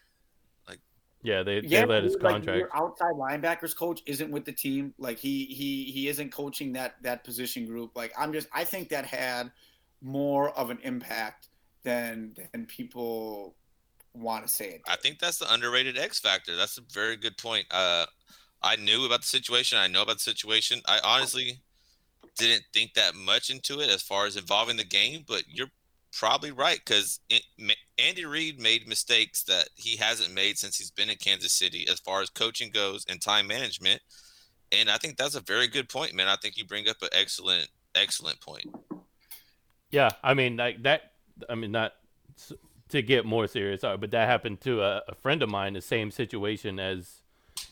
Yeah, they, Yeah, they let his dude, like, contract. your outside linebackers coach isn't with the team. Like he he he isn't coaching that that position group. Like I'm just I think that had more of an impact than than people want to say it. I think that's the underrated X factor. That's a very good point. Uh, I knew about the situation. I know about the situation. I honestly didn't think that much into it as far as involving the game, but you're probably right because Andy Reid made mistakes that he hasn't made since he's been in Kansas City as far as coaching goes and time management. And I think that's a very good point, man. I think you bring up an excellent, excellent point. Yeah, I mean, like that. I mean, not to get more serious, uh, but that happened to a, a friend of mine. The same situation as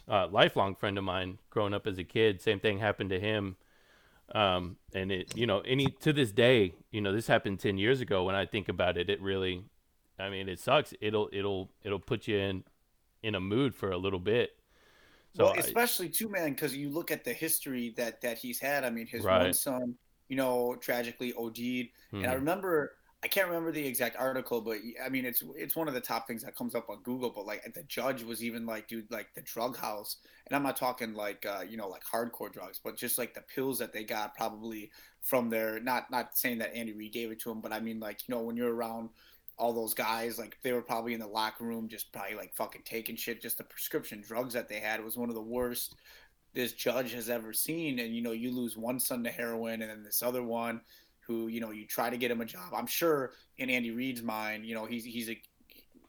a lifelong friend of mine, growing up as a kid. Same thing happened to him. Um, and it, you know, any to this day, you know, this happened ten years ago. When I think about it, it really, I mean, it sucks. It'll, it'll, it'll put you in, in a mood for a little bit. So well, especially too, man, because you look at the history that that he's had. I mean, his right. one son, you know, tragically OD'd, mm-hmm. and I mm-hmm. remember I can't remember the exact article, but I mean, it's it's one of the top things that comes up on Google. But like, the judge was even like, dude, like the drug house, and I'm not talking like uh, you know like hardcore drugs, but just like the pills that they got probably from their not not saying that Andy Reid gave it to him, but I mean like you know when you're around all those guys, like they were probably in the locker room just probably like fucking taking shit. Just the prescription drugs that they had was one of the worst this judge has ever seen. And you know, you lose one son to heroin, and then this other one who you know you try to get him a job. I'm sure in Andy Reid's mind, you know, he's he's a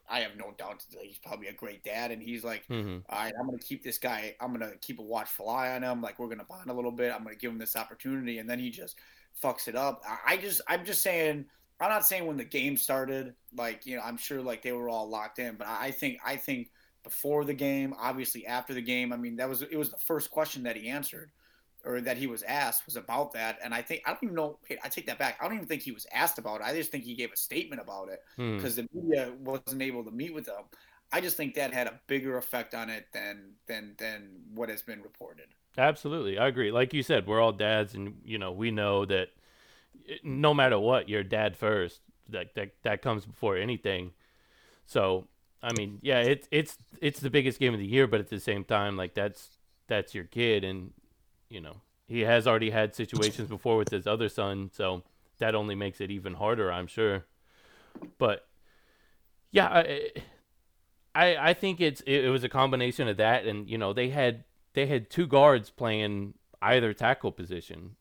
I have no doubt that he's probably a great dad, and he's like, mm-hmm. all right, I'm gonna keep this guy. I'm gonna keep a watchful eye on him. Like we're gonna bond a little bit. I'm gonna give him this opportunity, and then he just fucks it up. I just, I'm just saying I'm not saying when the game started, like you know, I'm sure like they were all locked in, but I think I think before the game, obviously after the game, I mean that was it was the first question that he answered or that he was asked was about that, and I think I don't even know. I take that back. I don't even think he was asked about it. I just think he gave a statement about it because hmm. the media wasn't able to meet with him. I just think that had a bigger effect on it than than than what has been reported. Absolutely, I agree. Like you said, we're all dads, and you know we know that no matter what, you're dad first. That that that comes before anything. So I mean, yeah, it's it's it's the biggest game of the year, but at the same time, like that's that's your kid, and you know he has already had situations before with his other son, so that only makes it even harder, I'm sure. But yeah, I I, I think it's it, it was a combination of that, and you know they had they had two guards playing either tackle position,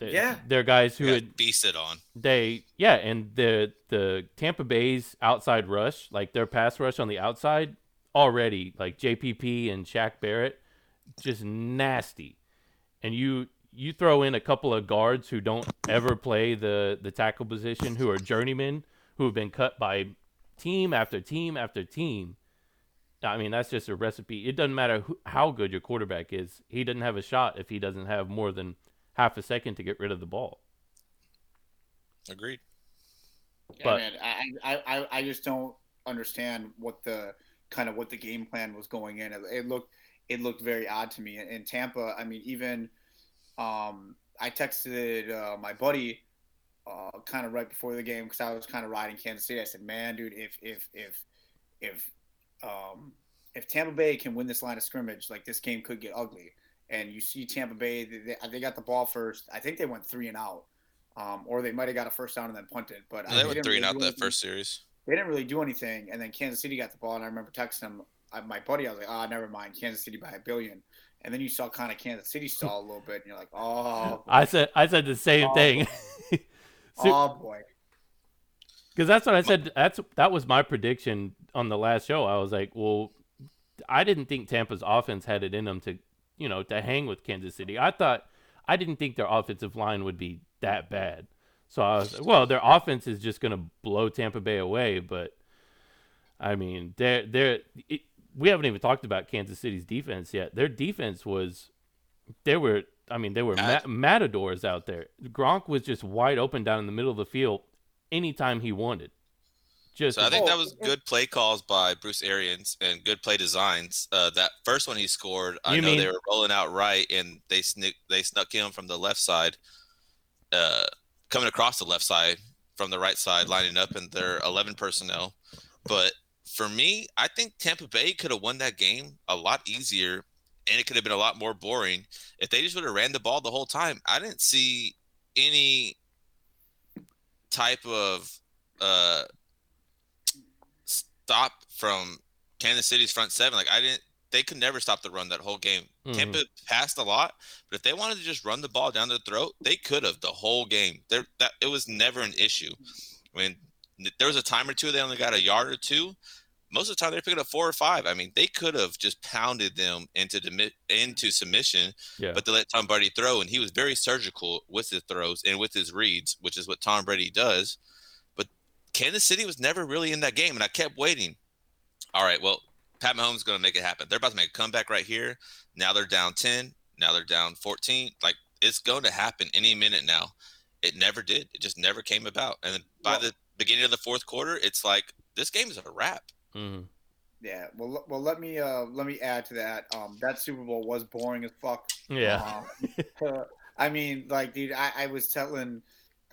yeah, they're guys who had beasted on. They yeah, and the the Tampa Bay's outside rush, like their pass rush on the outside, already like JPP and Shaq Barrett, just nasty. And you you throw in a couple of guards who don't ever play the the tackle position, who are journeymen, who have been cut by team after team after team. I mean, that's just a recipe. It doesn't matter who, how good your quarterback is; he doesn't have a shot if he doesn't have more than half a second to get rid of the ball. Agreed. Yeah, but, man, I, I, I just don't understand what the kind of what the game plan was going in. It, it looked it looked very odd to me. In Tampa, I mean, even um, I texted uh, my buddy uh, kind of right before the game because I was kind of riding Kansas City. I said, "Man, dude, if if if if um, if Tampa Bay can win this line of scrimmage, like this game could get ugly." and you see Tampa Bay, they, they got the ball first. I think they went three and out, um, or they might have got a first down and then punted. But they, went three really and out that first series. They didn't really do anything, and then Kansas City got the ball, and I remember texting my buddy. I was like, "Ah, oh, never mind, Kansas City by a billion. And then you saw kind of Kansas City stall a little bit, and you're like, "Oh." Boy. I said, I said the same oh, thing. so, oh boy. Because that's what I said. That's that was my prediction on the last show. I was like, well, I didn't think Tampa's offense had it in them to you know, to hang with Kansas City. I thought I didn't think their offensive line would be that bad. So I was well, their offense is just going to blow Tampa Bay away, but I mean, they're they're it, we haven't even talked about Kansas City's defense yet. Their defense was they were I mean, they were ma- matadors out there. Gronk was just wide open down in the middle of the field anytime he wanted. Just so I think that was good play calls by Bruce Arians and good play designs. Uh, that first one he scored, I you know mean, they were rolling out right and they snuck they snuck him from the left side, uh, coming across the left side from the right side, lining up in their eleven personnel. But for me, I think Tampa Bay could have won that game a lot easier, and it could have been a lot more boring if they just would have ran the ball the whole time. I didn't see any type of uh stop from Kansas City's front seven. Like I didn't. They could never stop the run that whole game. Mhm. Tampa passed a lot, but if they wanted to just run the ball down their throat, they could have the whole game. There, that it was never an issue. I mean, there was a time or two they only got a yard or two. Most of the time they're picking up four or five. I mean, they could have just pounded them into demi- into submission, Yeah. but they let Tom Brady throw, and he was very surgical with his throws and with his reads, which is what Tom Brady does. But Kansas City was never really in that game, and I kept waiting. All right, well, Pat Mahomes is going to make it happen. They're about to make a comeback right here. Now they're down 10. Now they're down 14. Like, it's going to happen any minute now. It never did. It just never came about. And by Well- the beginning of the fourth quarter, it's like, this game is a wrap. Mhm. Yeah. Well, well, let me uh let me add to that. Um, that Super Bowl was boring as fuck. Yeah. Uh, I mean, like, dude, I, I was telling,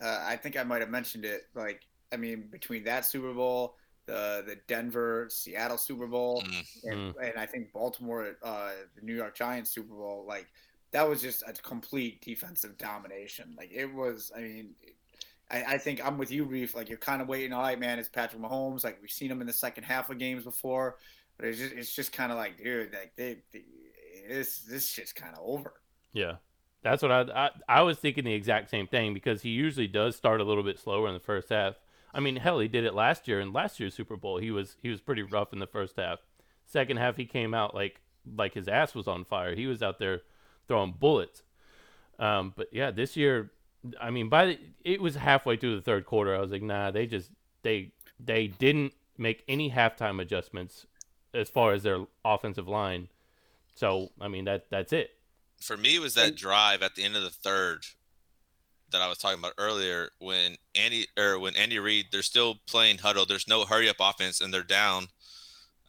uh, I think I might have mentioned it. Like, I mean, between that Super Bowl, the the Denver Seattle Super Bowl, Mm. and, and I think Baltimore, uh, the New York Giants Super Bowl, like that was just a complete defensive domination. Like it was. I mean. I, I think I'm with you, Reef. Like you're kind of waiting. All right, man. It's Patrick Mahomes. Like we've seen him in the second half of games before, but it's just it's just kind of like, dude, like they, they this this shit's kind of over. Yeah, that's what I, I I was thinking the exact same thing because he usually does start a little bit slower in the first half. I mean, hell, he did it last year in last year's Super Bowl. He was he was pretty rough in the first half. Second half, he came out like like his ass was on fire. He was out there throwing bullets. Um, but yeah, this year, I mean, by the, it was halfway through the third quarter. I was like, nah, they just they they didn't make any halftime adjustments as far as their offensive line. So I mean that that's it. for me it was that drive at the end of the third that I was talking about earlier when Andy or when Andy Reid they're still playing huddle. There's no hurry up offense and they're down.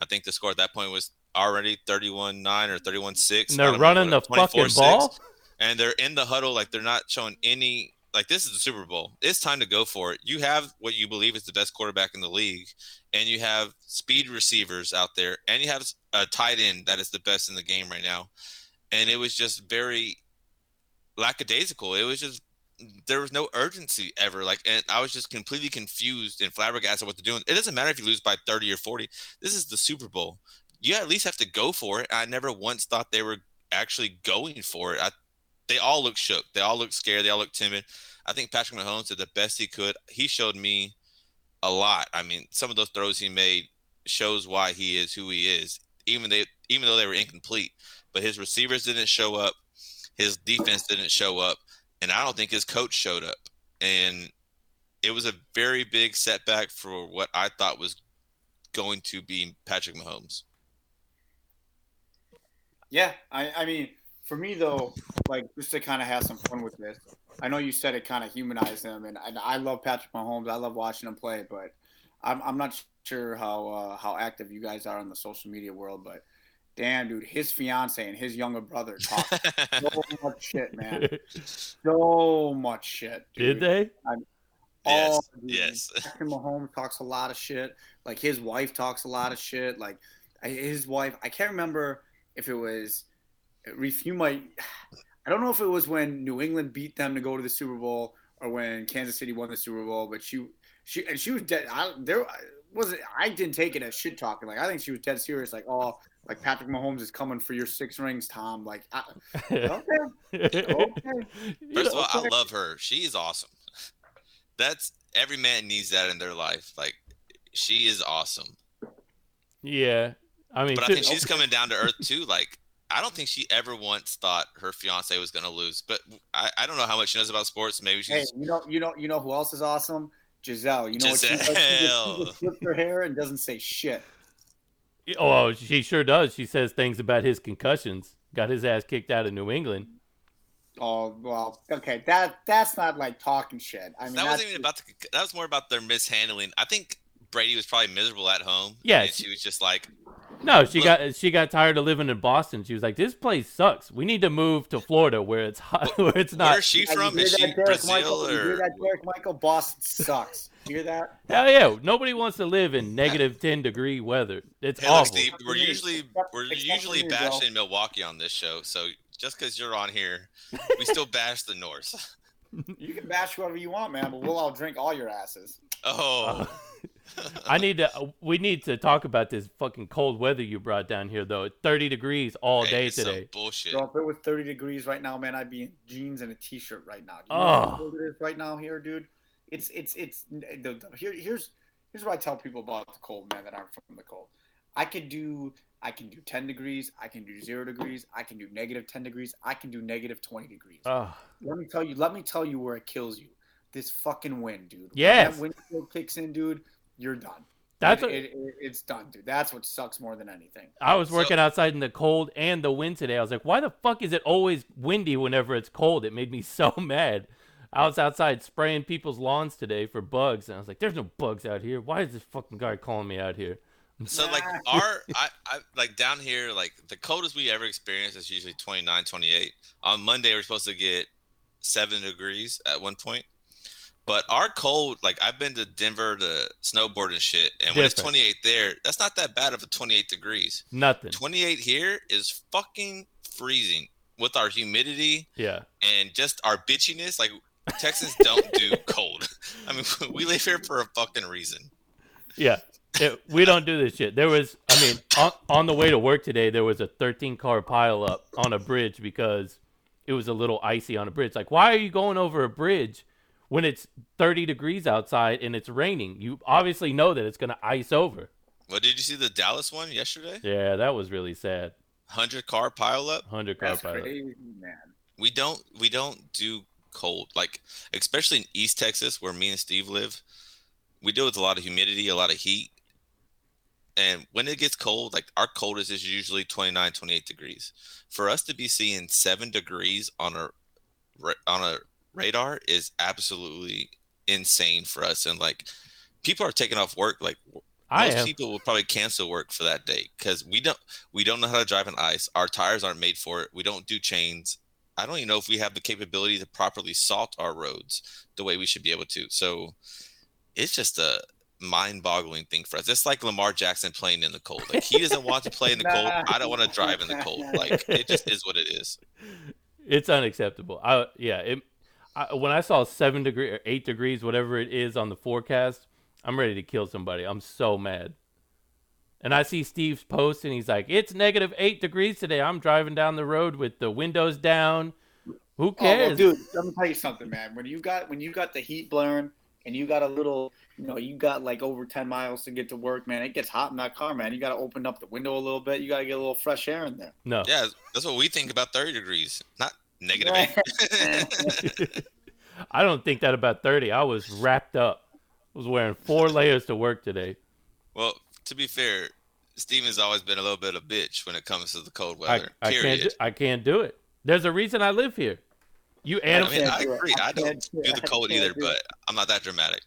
I think the score at that point was already 31-9 or 31-6. And they're running the fucking ball. And they're in the huddle like they're not showing any like this is the Super Bowl. It's time to go for it. You have what you believe is the best quarterback in the league, and you have speed receivers out there, and you have a tight end that is the best in the game right now. And it was just very lackadaisical. It was just there was no urgency ever. Like, and I was just completely confused and flabbergasted what they're doing. It doesn't matter if you lose by thirty or forty. This is the Super Bowl. You at least have to go for it. I never once thought they were actually going for it. I they all look shook. They all look scared. They all look timid. I think Patrick Mahomes did the best he could. He showed me a lot. I mean, some of those throws he made shows why he is who he is. Even they, even though they were incomplete, but his receivers didn't show up. His defense didn't show up, and I don't think his coach showed up. And it was a very big setback for what I thought was going to be Patrick Mahomes. Yeah, I, I mean, for me though, like just to kind of have some fun with this. I know you said it kind of humanized him, and, and I love Patrick Mahomes. I love watching him play, but I'm I'm not sure how uh, how active you guys are in the social media world. But damn, dude, his fiance and his younger brother talk so much shit, man. So much shit. Did Dude. they? Yes, Oh, dude. yes. Patrick Mahomes talks a lot of shit. Like his wife talks a lot of shit. Like his wife, I can't remember if it was. Reef, you might. I don't know if it was when New England beat them to go to the Super Bowl or when Kansas City won the Super Bowl, but she, she, and she was dead. I, there wasn't. I didn't take it as shit talking. Like I think she was dead serious. Like oh, like Patrick Mahomes is coming for your six rings, Tom. Like I, okay, okay. First of all, I love her. She's awesome. That's every man needs that in their life. Like she is awesome. yeah. I mean, But I think she's coming down to earth too. Like I don't think she ever once thought her fiance was going to lose. But I, I don't know how much she knows about sports. Maybe Hey, you know, you know, you know who else is awesome? Gisele. You know what she does? She just, she just flips her hair and doesn't say shit. Oh, she sure does. She says things about his concussions. Got his ass kicked out of New England. Oh well, okay. That that's not like talking shit. I mean, that wasn't even about the. That was more about their mishandling. I think Brady was probably miserable at home. Yeah, and she- she was just like, No, she Look- got she got tired of living in Boston. She was like, "This place sucks. We need to move to Florida where it's hot, where it's not." is she from? Is she Derek Brazil Michael? You hear that, Derek Michael? Boston sucks. You hear that? Hell yeah! Nobody wants to live in negative ten degree weather. It's Hey, awful. Steve, we're usually we're usually for you, Joe. bashing Milwaukee on this show. So just because you're on here, we still bash the North. You can bash whoever you want, man, but we'll all drink all your asses. Oh, uh, I need to. We need to talk about this fucking cold weather you brought down here, though. It's 30 degrees all Hey, day it's some today. bullshit. Bro, if it was 30 degrees right now, man, I'd be in jeans and a t-shirt right now. Do you know Oh. how cold it is right now here, dude? It's it's it's the, the, here here's here's what I tell people about the cold, man, that aren't from the cold. I could do I can do 10 degrees, I can do 0 degrees, I can do negative 10 degrees, I can do negative 20 degrees. Oh, let me tell you, let me tell you where it kills you. This fucking wind, dude. When Yes. that wind kicks in, dude, you're done. that's it, what, it, it- it's done, dude. That's what sucks more than anything. I was So- working outside in the cold and the wind today. I was like, why the fuck is it always windy whenever it's cold? It made me so mad. I was outside spraying people's lawns today for bugs, and I was like, there's no bugs out here. Why is this fucking guy calling me out here? So like our I, I like down here like the coldest we ever experienced is usually 29 28 on Monday we're supposed to get 7 degrees at one point but our cold like I've been to Denver to snowboard and shit and when it's 28 there that's not that bad of a 28 degrees Nothing. 28 here is fucking freezing with our humidity Yeah. and just our bitchiness like Texans don't do cold I mean we live here for a fucking reason Yeah. It- we don't do this shit. There was, I mean, on, on the way to work today, there was a 13 car pile up on a bridge because it was a little icy on a bridge. Like, why are you going over a bridge when it's 30 degrees outside and it's raining? You obviously know that it's going to ice over. What did you see the Dallas one yesterday Yeah, that was really sad. 100 car pile up 100 car That's pile up. crazy, man. we don't we don't do cold like especially in east texas where me and steve live we deal with a lot of humidity a lot of heat and when it gets cold like our coldest is usually 29 28 degrees for us to be seeing 7 degrees on a on a radar is absolutely insane for us and like people are taking off work like I most am. people will probably cancel work for that day because we don't we don't know how to drive on ice. Our tires aren't made for it. We don't do chains. I don't even know if we have the capability to properly salt our roads the way we should be able to. So it's just a mind-boggling thing for us. It's like Lamar Jackson playing in the cold. Like he doesn't want to play in the cold. I don't want to drive in the cold. Like it just is what it is. It's unacceptable. I yeah. It, I, when I saw seven degree or eight degrees, whatever it is on the forecast, I'm ready to kill somebody. I'm so mad. And I see Steve's post, and he's like, "It's negative eight degrees today. I'm driving down the road with the windows down. Who Oh, well, cares?" dude, let me tell you something, man. When you got when you got the heat blaring and you got a little, you know, you got like over ten miles to get to work, man. It gets hot in that car, man. You got to open up the window a little bit. You got to get a little fresh air in there. no. Yeah, that's what we think about 30 degrees, not negative eight. I don't think that about thirty. I was wrapped up. I was wearing four layers to work today. Well, to be fair, Steven's always been a little bit of a bitch when it comes to the cold I, weather. I can't. Do, I can't do it. There's a reason I live here. You I mean, I agree. I I don't do do the cold either, do but I'm not that dramatic.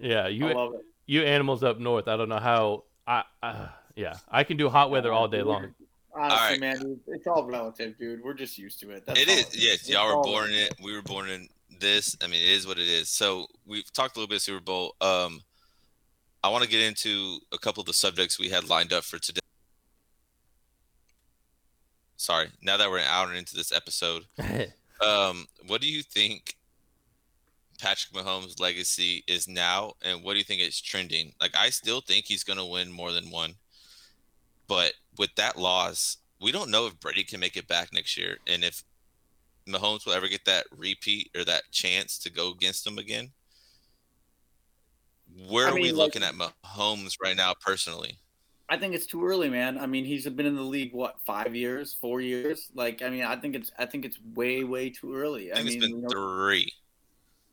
Yeah, you I love it. you animals up north. I don't know how. I uh, yeah, I can do hot weather all day long. Honestly, All right. man, it's all relative, dude. We're just used to it. That's It Yes, y'all were born in it. We were born in this. I mean, it is what it is. So we've talked a little bit Super Bowl. Um, I want to get into a couple of the subjects we had lined up for today. Sorry. Now that we're an hour into this episode, um, what do you think Patrick Mahomes' legacy is now, and what do you think it's trending? Like, I still think he's going to win more than one, but with that loss, we don't know if Brady can make it back next year, and if Mahomes will ever get that repeat or that chance to go against him again. Where I are we like- looking at Mahomes right now, personally? I think it's too early, man. I mean, he's been in the league what five years, four years? Like, I mean, I think it's I think it's way way too early. I I think mean, it's been you know, three.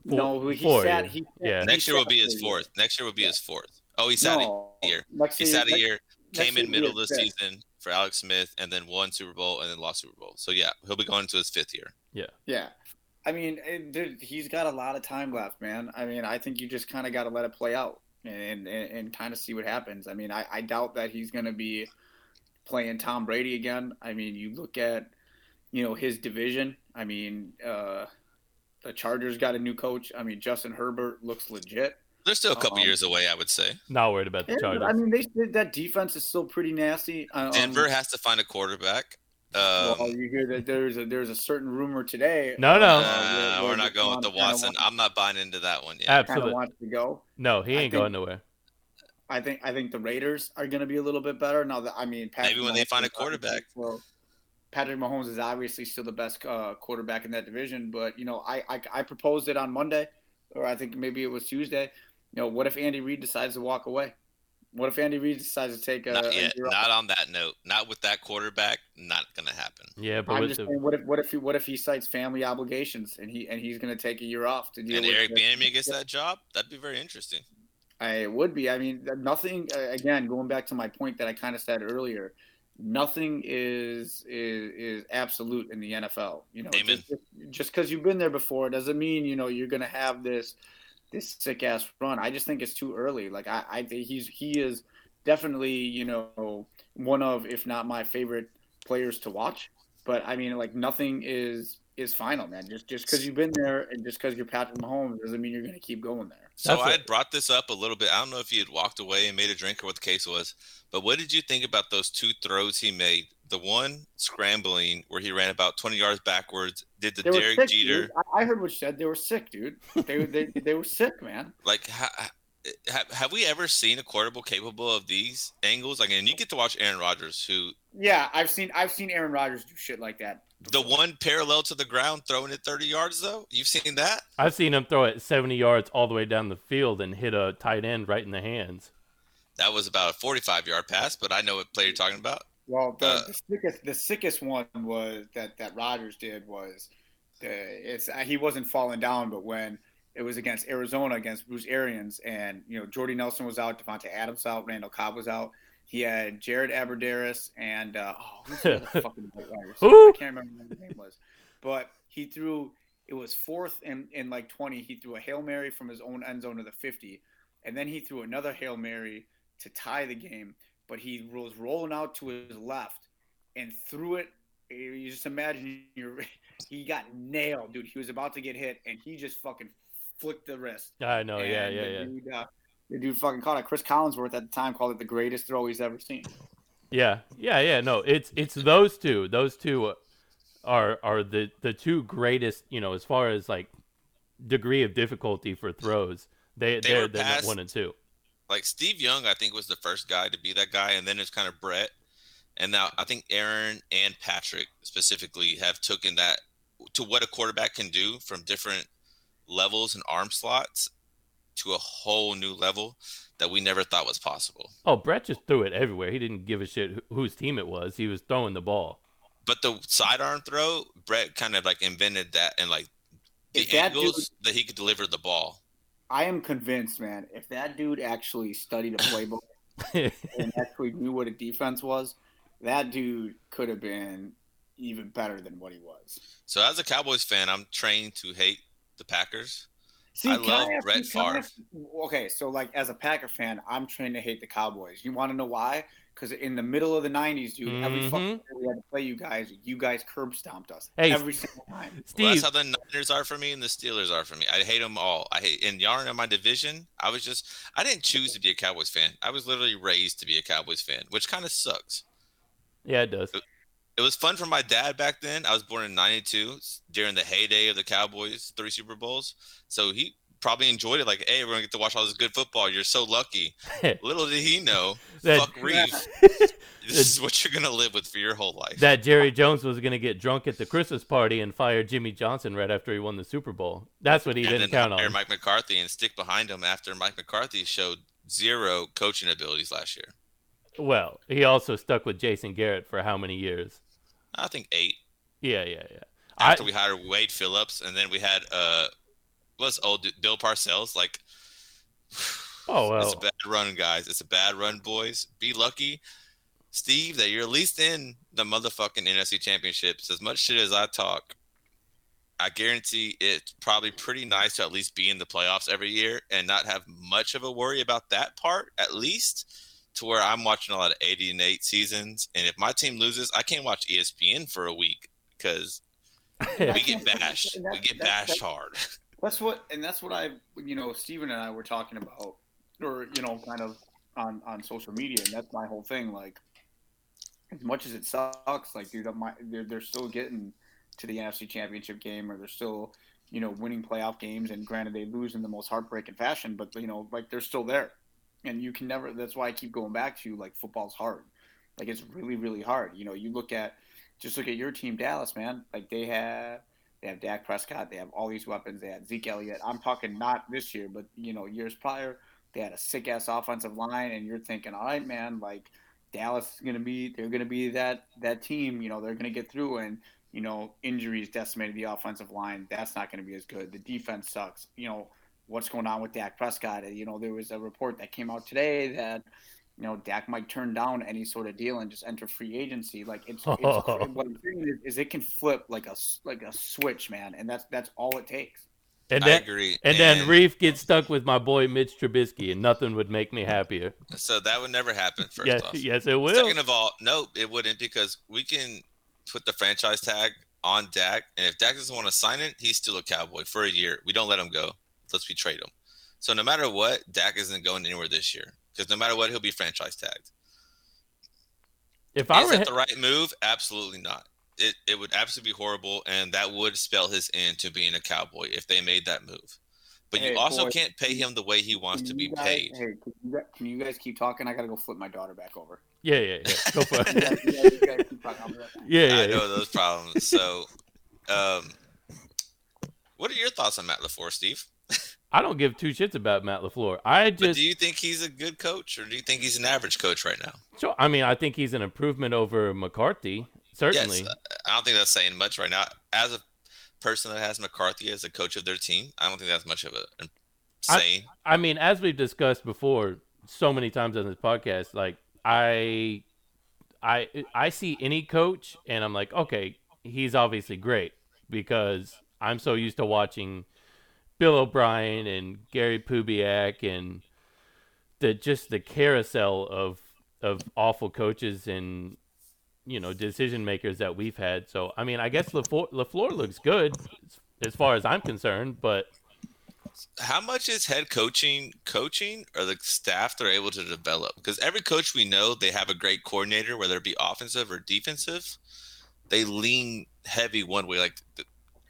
no, he Four sat. He Yeah. he Next year will be his a year. fourth. Next year will be Yeah. his fourth. Oh, he sat No, a year. Next He year, sat a next- year, next came in middle of the be fifth. season for Alex Smith, and then won Super Bowl and then lost Super Bowl. So yeah, he'll be going into his fifth year. Yeah. Yeah. I mean, it, dude, he's got a lot of time left, man. I mean, I think you just kind of got to let it play out and and, and kind of see what happens. I mean, I, I doubt that he's going to be playing Tom Brady again. I mean, you look at, you know, his division. I mean, uh, the Chargers got a new coach. I mean, Justin Herbert looks legit. They're still a couple Um, years away, I would say. Not worried about the Chargers. I mean, they that defense is still pretty nasty. Um, Denver has to find a quarterback. Um, well, you hear that there's a there's a certain rumor today. No, no. uh, where- where we're not going with the Deshaun kinda Watson. wants- I'm not buying into that one yet. Kind Absolutely. of wants to go. No, he ain't think- going nowhere. I think I think the Raiders are going to be a little bit better now. That I mean, Patrick Maybe when they find a quarterback. still- Patrick Mahomes is obviously still the best uh, quarterback in that division, but you know, I, I I proposed it on Monday, or I think maybe it was Tuesday. You know, what if Andy Reid decides to walk away? What if Andy Reid decides to take a, Not yet. year off? Not on that note. Not with that quarterback. Not gonna happen. Yeah, but I'm just the, saying, what if what if he what if he cites family obligations and he and he's going to take a year off to deal And with Eric the- Bieniemy gets that job. That'd be very interesting. I it would be. I mean, nothing. uh, Again, going back to my point that I kind of said earlier, nothing is is is absolute in the NFL. You know, Amen. just just because you've been there before doesn't mean you know you're going to have this this sick ass run. I just think it's too early. Like I, I he's he is definitely you know one of if not my favorite players to watch. But I mean, like nothing is is final, man. Just just because you've been there and just because you're Patrick Mahomes doesn't mean you're going to keep going there. So That's I a- had brought this up a little bit. I don't know if you had walked away and made a drink or what the case was, but what did you think about those two throws he made? The one scrambling where he ran about 20 yards backwards, did the They Derek sick, Jeter, dude. I I heard what you said. They were sick, dude. They they, they were sick, man. like ha, have, have we ever seen a quarterback capable of these angles? Like, and you get to watch Aaron Rodgers, who Yeah, I've seen I've seen Aaron Rodgers do shit like that. the one parallel to the ground throwing it 30 yards though. You've seen that? I've seen him throw it 70 yards all the way down the field and hit a tight end right in the hands. That was about a 45 yard pass, but I know what play you're talking about. Well, the, Uh, the sickest the sickest one was that that Rodgers did was the it's he wasn't falling down, but when it was against Arizona against Bruce Arians, and you know Jordy Nelson was out, Davante Adams out, Randall Cobb was out. He had Jared Abbrederis and uh, oh, who's the fucking? I can't remember what his name was, but he threw. It was fourth and in like twenty. He threw a hail mary from his own end zone to the fifty, and then he threw another hail mary to tie the game. But he was rolling out to his left and threw it. You just imagine you're, he got nailed, dude. He was about to get hit, and he just fucking flicked the wrist. I know, yeah, And yeah, the yeah. Dude, uh, the dude fucking caught it. Cris Collinsworth at the time called it the greatest throw he's ever seen. Yeah, yeah, yeah. No, it's it's those two. Those two are are the the two greatest. You know, as far as like degree of difficulty for throws, they They they're were they're past- one and two. Like Steve Young, I think was the first guy to be that guy, and then it's kind of Brett, and now I think Aaron and Patrick specifically have taken that to what a quarterback can do from different levels and arm slots to a whole new level that we never thought was possible. Oh, Brett just threw it everywhere. He didn't give a shit whose team it was. He was throwing the ball. But the sidearm throw, Brett kind of like invented that and like the If that angles that he could deliver the ball. I am convinced, man. If that dude actually studied a playbook and actually knew what a defense was, that dude could have been even better than what he was. So as a Cowboys fan, I'm trained to hate the Packers. See, I can love ask Brett you- can I Favre. ask okay, so like as a Packer fan, I'm trained to hate the Cowboys. You want to know why? Because in the middle of the '90s, dude, every Mhm. fucking year we had to play you guys. You guys curb stomped us Hey, every single time. Well, Steve, that's how the Niners are for me, and the Steelers are for me. I hate them all. I hate and y'all in my division. I was just I didn't choose to be a Cowboys fan. I was literally raised to be a Cowboys fan, which kind of sucks. yeah, it does. It was fun for my dad back then. I was born in '92 during the heyday of the Cowboys, three Super Bowls. So he probably enjoyed it. Like, hey, we're gonna get to watch all this good football. You're so lucky. Little did he know, That- fuck Reeve. This is what you're gonna live with for your whole life. that Jerry Jones was going to get drunk at the Christmas party and fire Jimmy Johnson right after he won the Super Bowl. That's what he and didn't count on. Mike McCarthy and stick behind him after Mike McCarthy showed zero coaching abilities last year. Well, he also stuck with Jason Garrett for how many years? I think eight. Yeah, yeah, yeah. I, After we hired Wade Phillips, and then we had uh, what's old Bill Parcells. Like, oh well, it's a bad run, guys. It's a bad run, boys. Be lucky, Steve, that you're at least in the motherfucking NFC Championships. As much shit as I talk, I guarantee it's probably pretty nice to at least be in the playoffs every year and not have much of a worry about that part, at least. To where I'm watching a lot of 80 and 8 seasons, and if my team loses, I can't watch ESPN for a week because we get bashed. That- We get that- bashed that- hard. That's what, and that's what I, you know, Steven and I were talking about, or you know, kind of on on social media, and that's my whole thing. Like, as much as it sucks, like dude, my, they're they're still getting to the NFC Championship game, or they're still you know winning playoff games. And granted, they lose in the most heartbreaking fashion, but you know like they're still there, and you can never. That's why I keep going back to like football's hard. Like it's really really hard. You know, you look at just look at your team, Dallas, man. Like they have they have Dak Prescott, they have all these weapons. They had Zeke Elliott. I'm talking not this year, but you know years prior, they had a sick ass offensive line, and you're thinking, all right, man, like Dallas is gonna be they're gonna be that that team. You know they're gonna get through, and you know injuries decimated the offensive line. That's not gonna be as good. The defense sucks. You know what's going on with Dak Prescott? You know there was a report that came out today that you know, Dak might turn down any sort of deal and just enter free agency. Like it's, it's what I'm saying is, is, it can flip like a like a switch, man, and that's that's all it takes. And then, I agree. And, and then Reef gets stuck with my boy Mitch Trubisky, and nothing would make me happier. So that would never happen. First yes, off, yes, it will. Second of all, no, it wouldn't because we can put the franchise tag on Dak, and if Dak doesn't want to sign it, he's still a Cowboy for a year. We don't let him go. Let's we trade him. So no matter what, Dak isn't going anywhere this year because no matter what, he'll be franchise tagged. If I Is were that the right move? Absolutely not. It it would absolutely be horrible, and that would spell his end to being a cowboy if they made that move. But Hey, you also boy, can't pay him the way he wants to be guys- paid. Hey, can you, guys- can you guys keep talking? I gotta go flip my daughter back over. yeah, yeah, yeah. Go for it. guys, you guys- you guys talking. Right yeah, yeah. I yeah. know those problems. So, um, what are your thoughts on Matt LaFleur, Steve? I don't give two shits about Matt LaFleur. I But just, do you think he's a good coach, or do you think he's an average coach right now? so, I mean, I think he's an improvement over McCarthy. Certainly. Yes, uh, I don't think that's saying much right now. As a person that has McCarthy as a coach of their team, I don't think that's much of a I- saying. I mean, as we've discussed before so many times on this podcast, like I I I see any coach and I'm like, okay, he's obviously great because I'm so used to watching Bill O'Brien and Gary Kubiak and the just the carousel of of awful coaches and you know decision makers that we've had. So I mean, I guess LaFleur, LaFleur looks good as far as I'm concerned, but How much is head coaching coaching or the staff they're able to develop? Because every coach we know, they have a great coordinator, whether it be offensive or defensive. They lean heavy one way. Like,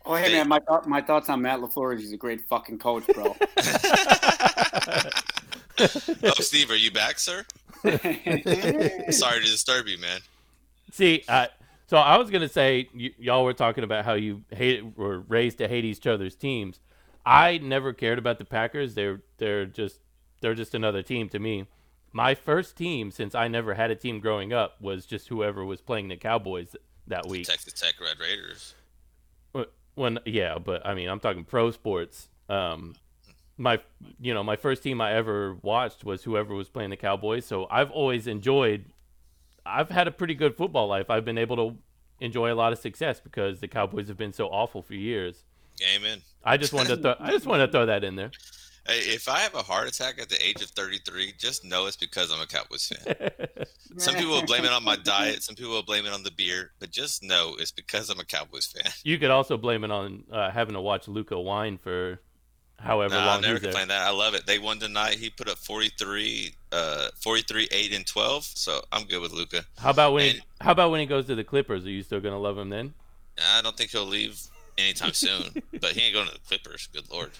Oh, hey man, my thought, my thoughts on Matt LaFleur is he's a great fucking coach, bro. oh, Steve, are you back, sir? Sorry to disturb you, man. See, uh, so I was gonna say y- y'all were talking about how you hate were raised to hate each other's teams. I never cared about the Packers. They're they're just they're just another team to me. My first team, since I never had a team growing up, was just whoever was playing the Cowboys that week. Texas Tech Red Raiders. When yeah, but I mean I'm talking pro sports. Um, my you know my first team I ever watched was whoever was playing the Cowboys. So I've always enjoyed. I've had a pretty good football life. I've been able to enjoy a lot of success because the Cowboys have been so awful for years. Amen. I just wanted to throw, I just wanted to throw that in there. Hey, if I have a heart attack at the age of 33, just know it's because I'm a Cowboys fan. Some people will blame it on my diet. Some people will blame it on the beer, but just know it's because I'm a Cowboys fan. you could also blame it on uh, having to watch Luka whine for however Nah, I'll long never he's there. complain that. I love it. They won tonight. He put up 43, uh, 43, 8, and 12. So I'm good with Luka. How about when he, how about when he goes to the Clippers? Are you still gonna love him then? I don't think he'll leave anytime soon, but he ain't going to the Clippers. Good lord.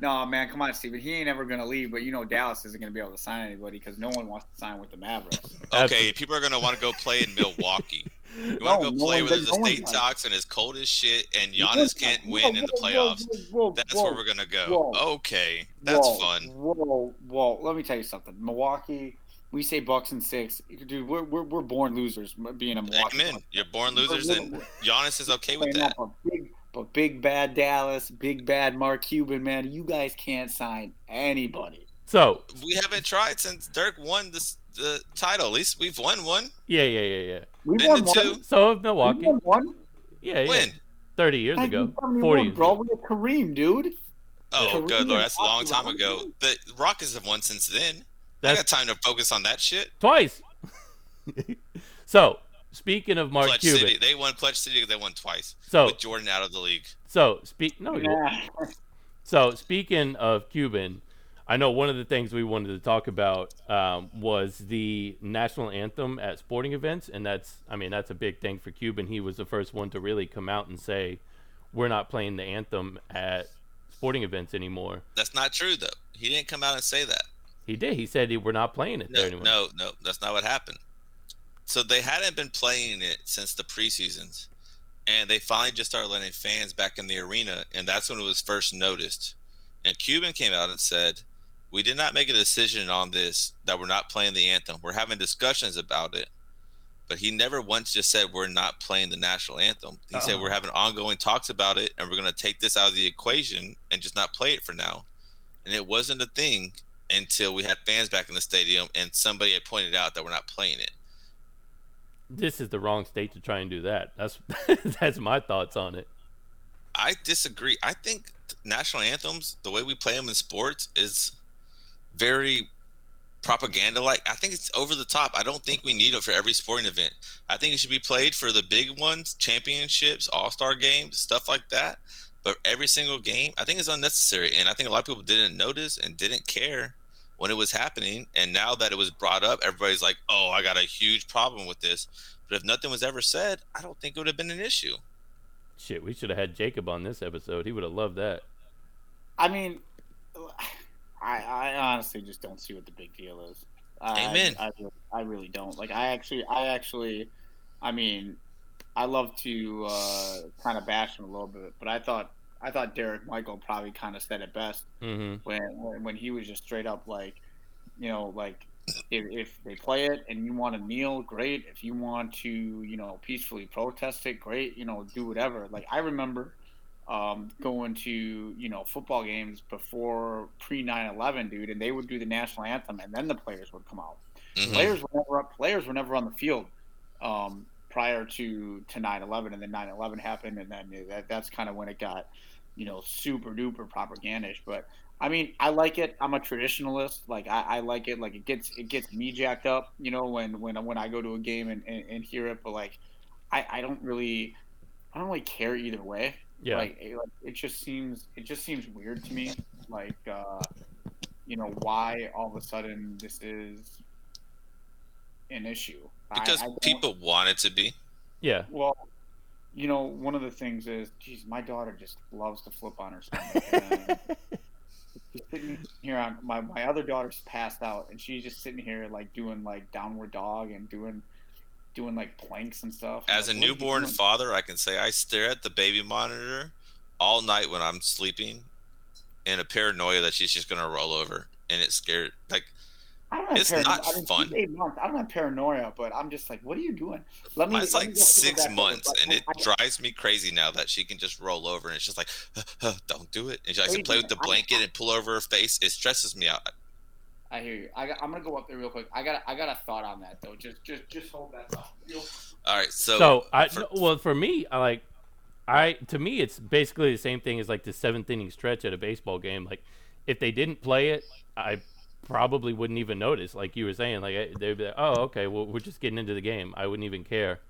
No, man, come on, Steven. He ain't ever gonna leave, but you know Dallas isn't gonna be able to sign anybody because no one wants to sign with the Mavericks. Okay, people are going to want to go play in Milwaukee. You want to go play one where does- there's a no one state does. talks and it's cold as shit, and Giannis can't win in the Whoa, whoa, playoffs. whoa, whoa, That's whoa, where we're gonna go. Whoa. Okay, that's whoa, fun. Whoa, whoa. Let me tell you something. Milwaukee, we say Bucks and six, dude. We're we're, we're born losers being a Milwaukee. Amen. You're born losers, and we're- Giannis is okay with that. up a big, but big bad Dallas, big bad Mark Cuban, man. You guys can't sign anybody. So We haven't tried since Dirk won this, the title. At least we've won one. yeah, yeah, yeah, yeah. We Been won one. two. So of We Milwaukee, won one. yeah, yeah. When? Thirty years ago, forty years bro. ago. We had Kareem, dude. Oh, Kareem good lord, that's a long time ago. The Rockets have won since then. I got time to focus on that shit. twice. so speaking of Mark Pledge Cuban, City. They won Clutch City. They won twice so with Jordan out of the league. so speak no, Yeah. So speaking of Cuban, I know one of the things we wanted to talk about um, was the national anthem at sporting events, and that's, I mean, that's a big thing for Cuban. He was the first one to really come out and say, "We're not playing the anthem at sporting events anymore." That's not true, though. He didn't come out and say that. He did. He said he, we're not playing it No, there anymore. no, no, that's not what happened. So they hadn't been playing it since the preseasons, and they finally just started letting fans back in the arena, and that's when it was first noticed. And Cuban came out and said, "We did not make a decision on this that we're not playing the anthem. We're having discussions about it." But he never once just said we're not playing the national anthem. He said Uh-uh. we're having ongoing talks about it, and we're going to take this out of the equation and just not play it for now. And it wasn't a thing until we had fans back in the stadium and somebody had pointed out that we're not playing it. This is the wrong state to try and do that. That's that's my thoughts on it. I disagree. I think national anthems, the way we play them in sports, is very propaganda like. I think it's over the top. I don't think we need it for every sporting event. I think it should be played for the big ones, championships, all star games, stuff like that. But every single game, I think it's unnecessary. And I think a lot of people didn't notice and didn't care when it was happening. And now that it was brought up, everybody's like, oh, I got a huge problem with this. But if nothing was ever said, I don't think it would have been an issue. Shit, we should have had Jacob on this episode. He would have loved that. I mean, I, I honestly just don't see what the big deal is. I, Amen. I, I, really, I really don't. Like, I actually, I actually, I mean, I love to uh, kind of bash him a little bit, but I thought, I thought Derek Michael probably kind of said it best hmm when when- when he was just straight up like, you know, like if, if they play it and you want to kneel, great. If you want to, you know, peacefully protest it, great. You know, do whatever. Like I remember um, going to you know football games before pre 9/11, dude, and they would do the national anthem, and then the players would come out. Mhm. Players were never up. Players were never on the field um, prior to to 9/11, and then 9/11 happened, and then that, that's kind of when it got you know super duper propagandish. But I mean, I like it. I'm a traditionalist. Like I, I like it. Like it gets it gets me jacked up. You know, when when when I go to a game and, and, and hear it. But like, I, I don't really I don't really care either way. Yeah. Like it, like it just seems it just seems weird to me. Like uh, you know why all of a sudden this is an issue. I- because I don't- people want it to be. yeah. well, you know, one of the things is, geez, my daughter just loves to flip on her stomach. and she's sitting here on my my other daughter's passed out, and she's just sitting here like doing like downward dog and doing doing like planks and stuff. I'm As a like, what newborn father, I can say I stare at the baby monitor all night when I'm sleeping in a paranoia that she's just gonna roll over, and it's scared. Like I don't have it's paranoia. not I mean, fun. eight months. I don't have paranoia, but I'm just like, what are you doing? Let me. mine's let me like six months, and it I- drives me crazy now that she can just roll over, and it's just like, don't do it. And she likes to Crazy. play with the I- blanket and pull over her face. It stresses me out. I hear you. I got, I'm gonna go up there real quick. I got I got a thought on that though. Just just just hold that thought. All right, so, So, I for- well for me, I like I to me it's basically the same thing as like the seventh inning stretch at a baseball game. Like if they didn't play it, I probably wouldn't even notice. Like you were saying, like they'd be like, "Oh, okay, well we're just getting into the game." I wouldn't even care.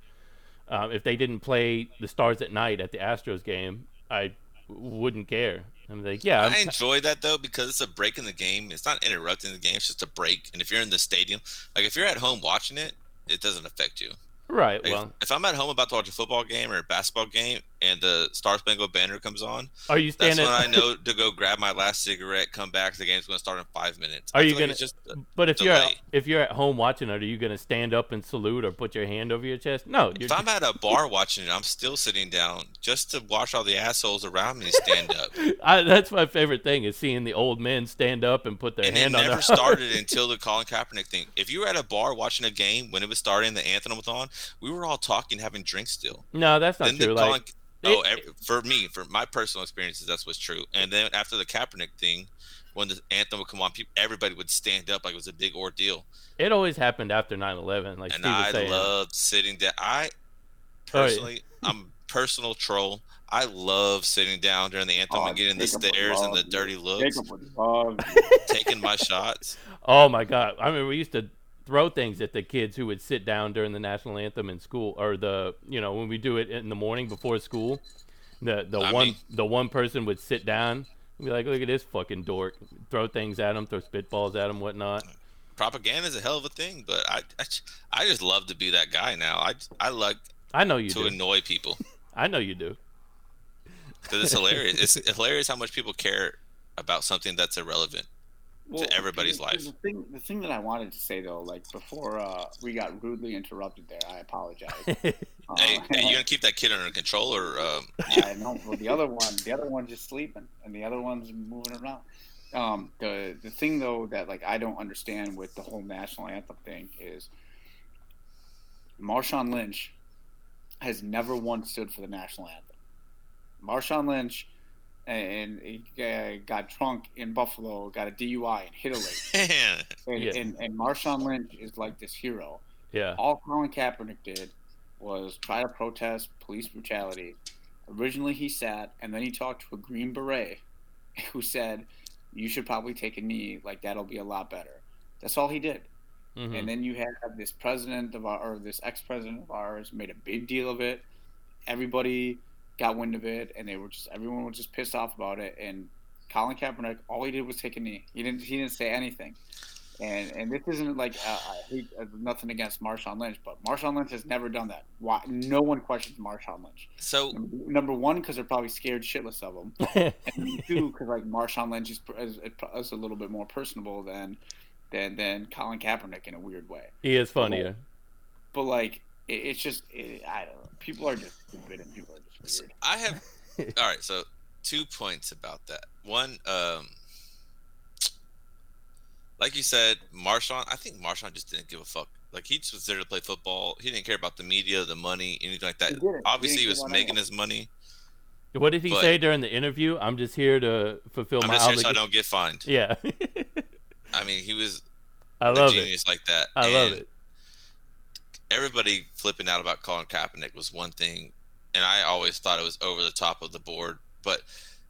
Um, if they didn't play the Stars at night at the Astros game, I wouldn't care. I'm like, yeah, I'm I enjoy that though because it's a break in the game. It's not interrupting the game; it's just a break. And if you're in the stadium, like if you're at home watching it, it doesn't affect you. right. Like, Well, if I'm at home about to watch a football game or a basketball game, and the Star Spangled Banner comes on, are you standing? that's when I know to go grab my last cigarette, come back. The game's going to start in five minutes. Are you feel like gonna- just But if you're at, if you're at home watching it, are you gonna stand up and salute or put your hand over your chest? No, you're if I'm at a bar watching it, I'm still sitting down just to watch all the assholes around me stand up. I, that's my favorite thing is seeing the old men stand up and put their and it hand on never started until the Colin Kaepernick thing. If you were at a bar watching a game when it was starting, the anthem was on, we were all talking, having drinks still. No, that's not then true. the Like, Colin, oh, every, for me, for my personal experiences, that's what's true. And then after the Kaepernick thing, when the anthem would come on, people, everybody would stand up like it was a big ordeal. it always happened after 9/11. Like and Steve was I saying. loved sitting down. I Oh, yeah. personally, I'm a personal troll. I love sitting down during the anthem Oh, and getting the Jacob stares and the dirty looks, Jacob would love you. taking my shots. Oh my god! I mean, we used to throw things at the kids who would sit down during the national anthem in school, or the you know when we do it in the morning before school. The the Not one me. the one person would sit down and Be like, look at this fucking dork. Throw things at him, throw spitballs at him, whatnot. Propaganda is a hell of a thing, but I, I, I just love to be that guy now. I, I like I know you to do. annoy people I know you do. because it's hilarious. It's hilarious how much people care about something that's irrelevant. Everybody's the- life. The thing, the thing that I wanted to say though, like before uh, we got rudely interrupted there, I apologize. Uh, Hey, hey, you gonna keep that kid under control, or um, I know. Well, the other one, the other one's just sleeping, and the other one's moving around. Um, the the thing though that like I don't understand with the whole national anthem thing is Marshawn Lynch has never once stood for the national anthem. Marshawn Lynch and he uh, got drunk in Buffalo, got a DUI and hit a lady. And, Yeah. and, and Marshawn Lynch is like this hero. Yeah. All Colin Kaepernick did was try to protest police brutality. Originally, he sat and then he talked to a Green Beret who said, You should probably take a knee, like that'll be a lot better. That's all he did. Mhm. And then you have this president of our, or this ex president of ours made a big deal of it. Everybody got wind of it, and they were just, everyone was just pissed off about it. And Colin Kaepernick, all he did was take a knee. He didn't, he didn't say anything. And and this isn't like uh, I hate uh, nothing against Marshawn Lynch, but Marshawn Lynch has never done that. Why? No one questions Marshawn Lynch. so Number, number one, because they're probably scared shitless of him, and two, because like Marshawn Lynch is, is, is a little bit more personable than than than Colin Kaepernick in a weird way. he is funnier. But like, it, it's just it, I don't know. People are just stupid, and people are just weird. I have all right. So two points about that. One, um, like you said, Marshawn. I think Marshawn just didn't give a fuck. Like he just was there to play football. He didn't care about the media, the money, anything like that. He. Obviously, he didn't was making his money. What did he But- say during the interview? I'm just here to fulfill I'm my just here so I don't get fined. Yeah. I mean, he was I a love it. genius like that. I love it. Everybody flipping out about Colin Kaepernick was one thing, and I always thought it was over the top of the board. But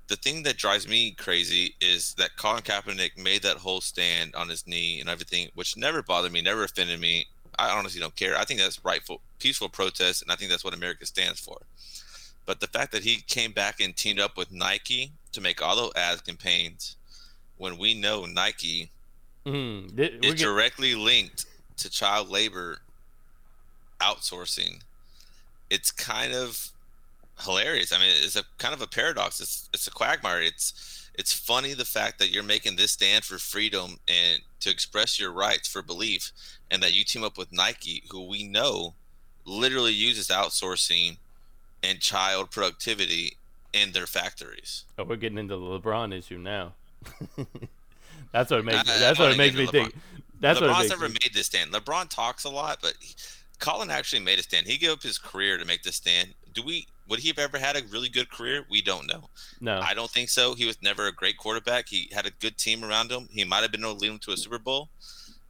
the thing that drives me crazy is that Colin Kaepernick made that whole stand on his knee and everything, which never bothered me, never offended me. I honestly don't care. I think that's rightful, peaceful protest, and I think that's what America stands for. But the fact that he came back and teamed up with Nike to make all those ad campaigns, when we know Nike Mm, th- is get- directly linked to child labor outsourcing. It's kind of hilarious. I mean, it's a kind of a paradox. It's it's a quagmire. It's it's funny the fact that you're making this stand for freedom and to express your rights for belief, and that you team up with Nike, who we know literally uses outsourcing and child productivity in their factories. oh, we're getting into the LeBron issue now. that's what makes. I- I that's don't what it makes me think. That's what LeBron's makes never me. made this stand. LeBron talks a lot, but he, Colin actually made a stand. He gave up his career to make this stand. Do we? Would he have ever had a really good career? We don't know. No. I don't think so. He was never a great quarterback. He had a good team around him. He might have been able to lead him to a Super Bowl,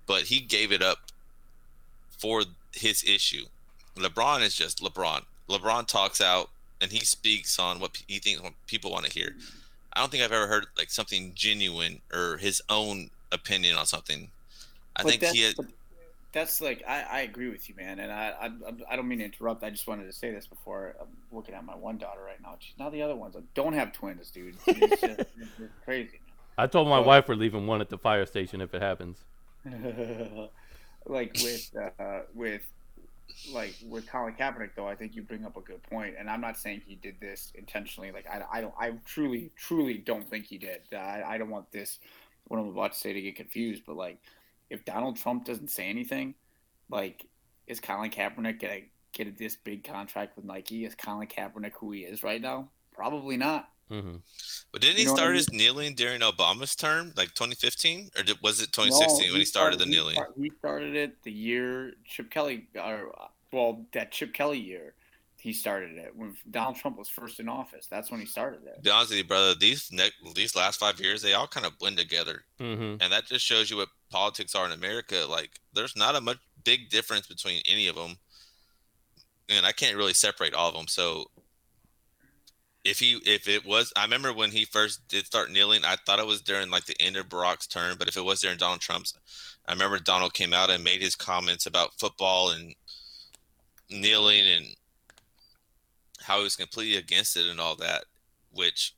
but he gave it up for his issue. LeBron is just LeBron. LeBron talks out and he speaks on what he thinks what people want to hear. I don't think I've ever heard like something genuine or his own opinion on something. I But think he had, but that's like I, I agree with you, man, and I, I I don't mean to interrupt. I just wanted to say this before I'm looking at my one daughter right now. She's not the other ones. Like, don't have twins, dude. It's, just, it's crazy. I told my Oh. wife we're leaving one at the fire station if it happens. Like with uh, with like with Colin Kaepernick, though, I think you bring up a good point, and I'm not saying he did this intentionally. Like I, I don't, I truly, truly don't think he did. I, I don't want this what I'm about to say to get confused, but like if Donald Trump doesn't say anything, like is Colin Kaepernick gonna get this big contract with Nike? Is Colin Kaepernick who he is right now? Probably not. hmm but didn't he you know what I start mean? his kneeling during Obama's term, like 2015, or did, was it 2016 No, when he started the kneeling? He started it the year Chip Kelly, or well, that Chip Kelly year, he started it when Donald Trump was first in office. That's when he started it. To be honest with you, brother, these ne- these last five years, they all kind of blend together. hmm and that just shows you what politics are in America. Like, there's not a much big difference between any of them, and I can't really separate all of them. So, if he, if it was, I remember when he first did start kneeling, I thought it was during like the end of Barack's term, but if it was during Donald Trump's, I remember Donald came out and made his comments about football and kneeling and how he was completely against it and all that, which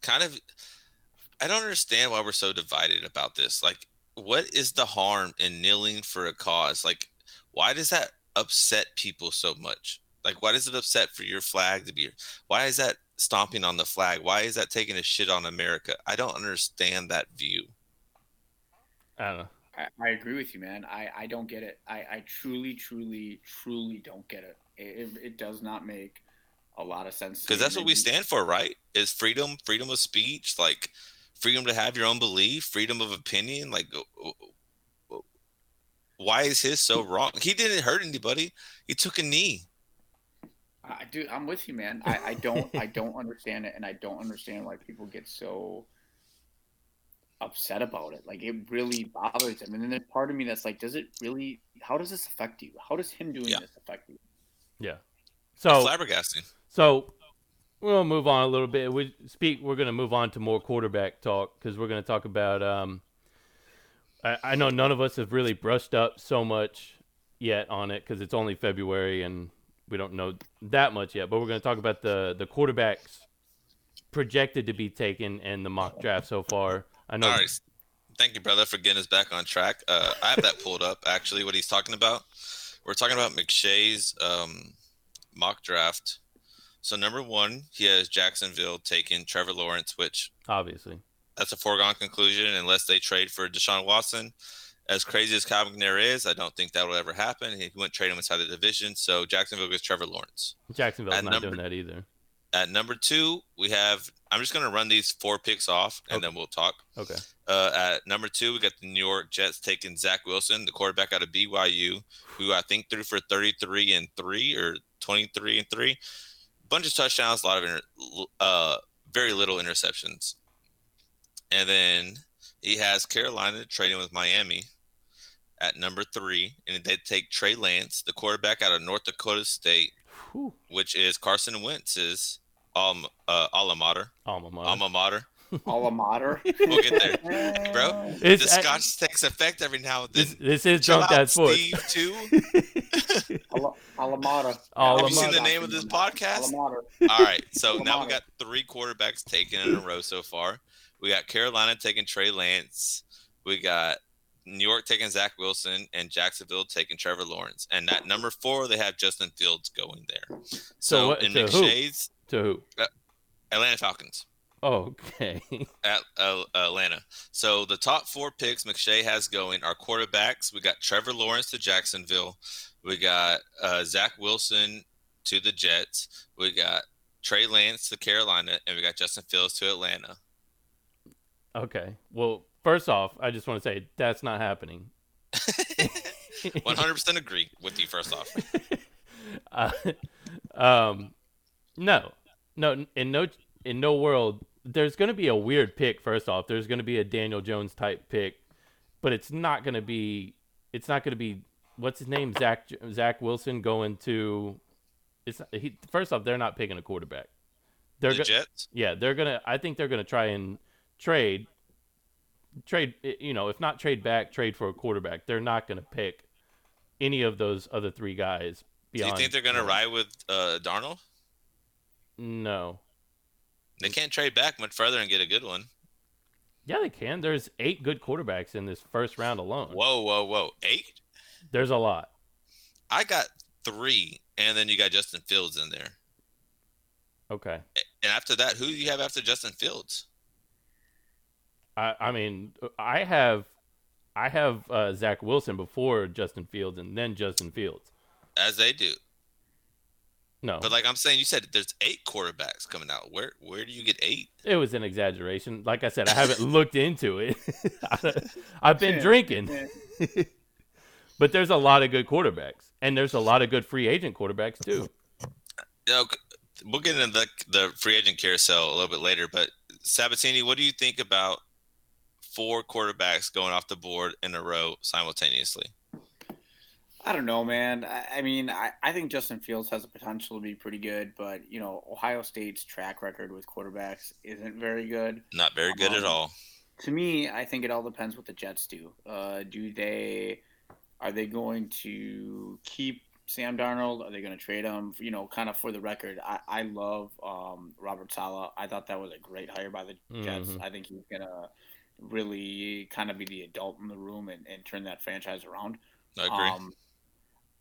kind of I don't understand why we're so divided about this. Like, what is the harm in kneeling for a cause? Like, why does that upset people so much? Like, why does it upset for your flag to be? Why is that stomping on the flag? Why is that taking a shit on America? I don't understand that view. I don't know. I, I agree with you, man. I, I don't get it. I, I truly, truly, truly don't get it. It, it, it does not make a lot of sense. Because that's what we stand for, right? Is freedom, freedom of speech, like freedom to have your own belief, freedom of opinion. Like, why is his so wrong? He didn't hurt anybody. He took a knee. I do. I'm with you, man. I, I don't I don't understand it, and I don't understand why people get so upset about it. Like it really bothers them. And then there's part of me that's like, does it really? How does this affect you? How does him doing Yeah. this affect you? Yeah. So Flabbergasting. So we'll move on a little bit. We speak. We're going to move on to more quarterback talk because we're going to talk about. Um, I, I know none of us have really brushed up so much yet on it because it's only February and we don't know that much yet. But we're going to talk about the the quarterbacks projected to be taken in the mock draft so far. I know. All right. Thank you, brother, for getting us back on track. Uh, I have that pulled up, actually, what he's talking about. We're talking about McShay's um, mock draft. So, number one, he has Jacksonville taking Trevor Lawrence, which Obviously, that's a foregone conclusion unless they trade for Deshaun Watson. As crazy as Calvin McNair is, I don't think that will ever happen. He wouldn't trade him inside the division. So, Jacksonville gets Trevor Lawrence. Jacksonville's At not number- doing that either. At number two, we have, I'm just going to run these four picks off and Okay. then we'll talk. Okay. Uh, at number two, we got the New York Jets taking Zach Wilson, the quarterback out of BYU, who I think threw for 33 and three or 23 and three. Bunch of touchdowns, a lot of inter- uh, very little interceptions. And then he has Carolina trading with Miami at number three, and they take Trey Lance, the quarterback out of North Dakota State, Whew. which is Carson Wentz's um, uh, alma mater. Alma mater. Alma mater. Alma mater. We'll get there, bro. It's- the Scotch takes effect every now and this, then. this is Chill drunk out, dad sports. Steve, too. Alma, Alma mater. Have you seen the name of this podcast? Alma. All right, so Alma now we mater. got three quarterbacks taken in a row so far. We got Carolina taking Trey Lance. We got New York taking Zach Wilson, and Jacksonville taking Trevor Lawrence. And at number four, they have Justin Fields going there. So, what- in to who? McShay's to who? Atlanta Falcons. Okay. at uh, Atlanta. So the top four picks McShay has going are quarterbacks. We got Trevor Lawrence to Jacksonville. We got uh, Zach Wilson to the Jets. We got Trey Lance to Carolina, and we got Justin Fields to Atlanta. Okay. Well, first off, I just want to say that's not happening. 100% agree with you. First off, uh, um, no, no, in no, in no world, there's going to be a weird pick. First off, there's going to be a Daniel Jones type pick, but it's not going to be. It's not going to be what's his name, Zach Zach Wilson going to. It's he. First off, they're not picking a quarterback. They're the go- Jets. yeah, they're gonna. I think they're gonna try and trade, trade. You know, if not trade back, trade for a quarterback. They're not gonna pick any of those other three guys. Do you think they're going to Lawrence. ride with uh, Darnold? No. They can't trade back much further and get a good one. Yeah, they can. There's eight good quarterbacks in this first round alone. Whoa, whoa, whoa! Eight? There's a lot. I got three, and then you got Justin Fields in there. Okay. And after that, who do you have after Justin Fields? I, I mean, I have, I have uh, Zach Wilson before Justin Fields, and then Justin Fields. As they do. No, But like I'm saying, you said there's eight quarterbacks coming out. Where where do you get eight? it was an exaggeration. Like I said, I haven't looked into it. I've been Yeah, drinking. yeah. But there's a lot of good quarterbacks, and there's a lot of good free agent quarterbacks too. You know, we'll get into the the free agent carousel a little bit later. But Sabatini, what do you think about four quarterbacks going off the board in a row simultaneously? I don't know, man. I, I mean, I, I think Justin Fields has the potential to be pretty good, but you know, Ohio State's track record with quarterbacks isn't very good. Not very good at Um, all. To me, I think it all depends what the Jets do. Uh, do they are they going to keep Sam Darnold? Are they going to trade him? You know, kind of for the record, I, I love um, Robert Saleh. I thought that was a great hire by the Jets. Mhm. I think he's going to really kind of be the adult in the room and, and turn that franchise around. I agree. Um,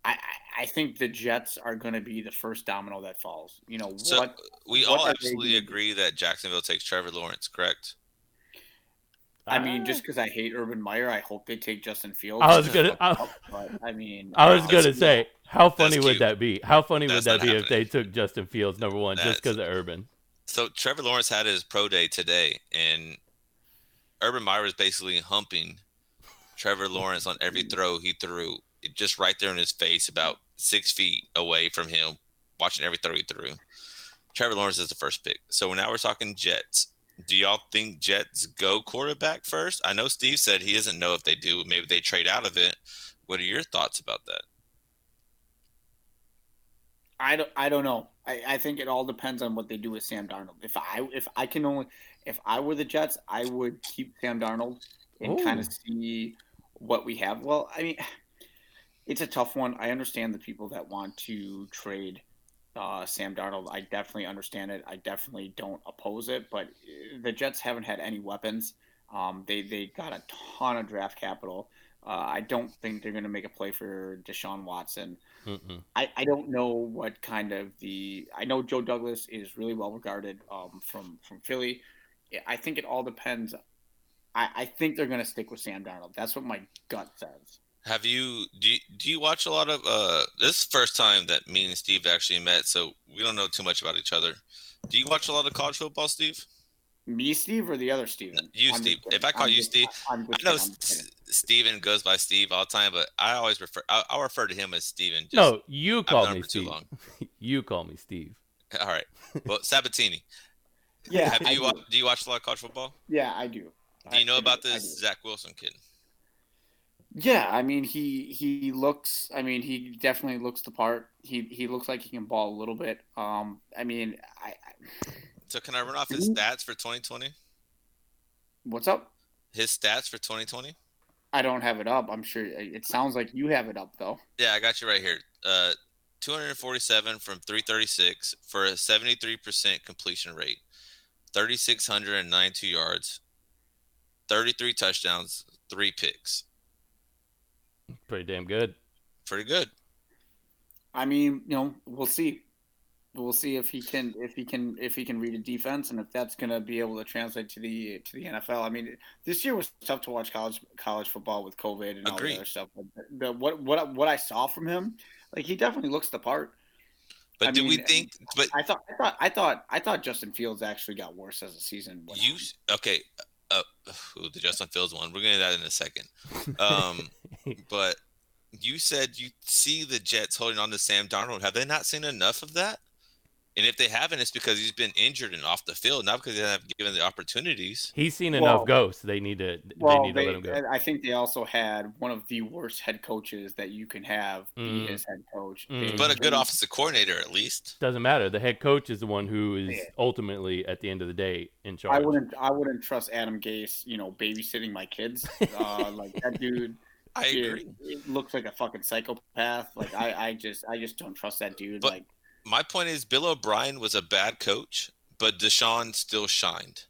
I, I- I think the Jets are going to be the first domino that falls. You know So what? we what all absolutely agree that Jacksonville takes Trevor Lawrence, correct? I mean, just because I hate Urban Meyer, I hope they take Justin Fields. I was gonna- I- but I mean, I was gonna That's- say, how funny that's would cute. that be? How funny would that not be if they took Justin Fields number one just because of Urban? So Trevor Lawrence had his pro day today, and Urban Meyer was basically humping Trevor Lawrence on every throw he threw, it just right there in his face, about six feet away from him, watching every throw he threw. Trevor Lawrence is the first pick. So now we're talking Jets. Do y'all think Jets go quarterback first? I know Steve said he doesn't know if they do. Maybe they trade out of it. What are your thoughts about that? I don't, I don't know. I, I think it all depends on what they do with Sam Darnold. If I if I can only if I were the Jets, I would keep Sam Darnold and kind of see what we have. Well, I mean, it's a tough one. I understand the people that want to trade uh, Sam Darnold. I definitely understand it. I definitely don't oppose it. But uh, the Jets haven't had any weapons. Um, they they got a ton of draft capital. Uh, I don't think they're going to make a play for Deshaun Watson. Mm-mm. I, I don't know what kind of the I know Joe Douglas is really well regarded um, from from Philly. I think it all depends. I, I think they're going to stick with Sam Darnold. That's what my gut says. Have you do you, do you watch a lot of uh this is the first time that me and Steve actually met, so we don't know too much about each other. Do you watch a lot of college football, Steve? Me, Steve, or the other Steven? You, I'm Steve. If I call I'm you just- Steve, I'm just I know kidding. I'm just S- Steven goes by Steve all the time, but I always refer I, I'll refer to him as Steven. Just, No, you I've call known me him for too Steve. long. You call me Steve. All right. Well, Sabatini. Yeah, Have I you do. wa- do you watch a lot of college football? Yeah, I do. Do you know I- I about I this. Zach Wilson kid? Yeah, I mean he he looks. I mean he definitely looks the part. He he looks like he can ball a little bit. Um, I mean, I, I So can I run off his stats for 2020? what's up? His stats for 2020? I don't have it up. I'm sure it sounds like you have it up though. Yeah, I got you right here. Uh, 247 from 336 for a 73% completion rate, 3,692 yards, 33 touchdowns, three picks. Pretty damn good. Pretty good. I mean, you know, we'll see. We'll see if he can if he can if he can read a defense and if that's going to be able to translate to the to the NFL. I mean, this year was tough to watch college college football with COVID and all Agreed. the other stuff. But the, what what what I saw from him, like he definitely looks the part. But I do we think? But I thought I thought I thought I thought Justin Fields actually got worse as the season went you on. okay? Uh, ooh, the Justin Fields one. We're gonna that in a second. Um, but you said you see the Jets holding on to Sam Darnold. Have they not seen enough of that? And if they haven't, it's because he's been injured and off the field, not because they haven't given the opportunities. He's seen Well- enough ghosts. They need to. they Well, need to they, let him go. I think they also had one of the worst head coaches that you can have be Mm. his head coach. Mm. But a good they- offensive coordinator, at least. Doesn't matter. The head coach is the one who is Yeah. ultimately, at the end of the day, in charge. I wouldn't. I wouldn't trust Adam Gase. You know, babysitting my kids. Uh, like that dude. I it- agree. It looks like a fucking psychopath. Like I, I just, I just don't trust that dude. But- like My point is, Bill O'Brien was a bad coach, but Deshaun still shined.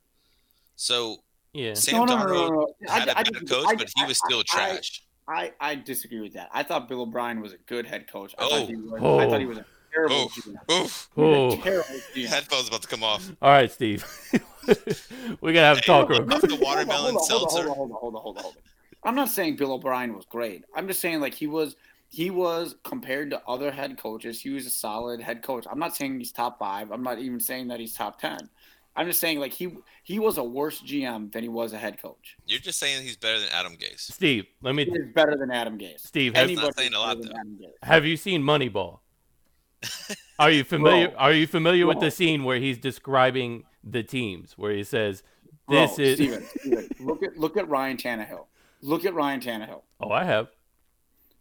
So Yeah. Sam Darnold I- had a I bad disagree. coach, I- but he was still I- trash. I, I disagree with that. I thought Bill O'Brien was a good head coach. I Oh. thought he was. I thought he Oh. was a terrible. Oh. GM. Oof, He was Oh. a terrible GM. headphones about to come off. All right, Steve. we gotta have a Hey, talk. look, real look, quick. the watermelon hold on, seltzer. Hold on, hold on, hold on, hold on, hold on. I'm not saying Bill O'Brien was great. I'm just saying like he was he was compared to other head coaches, he was a solid head coach. I'm not saying he's top five. I'm not even saying that he's top ten. I'm just saying like he he was a worse GM than he was a head coach. You're just saying he's better than Adam Gase. Steve, let He me. is better than Adam Gase. Steve, has, Anybody saying a lot, better than though. Adam Gase. have you seen Moneyball? Are you familiar? Bro. Are you familiar with the scene where he's describing the teams, where he says, Bro, "This is." Steven, Steven, look at look at Ryan Tannehill. Look at Ryan Tannehill. Oh, I have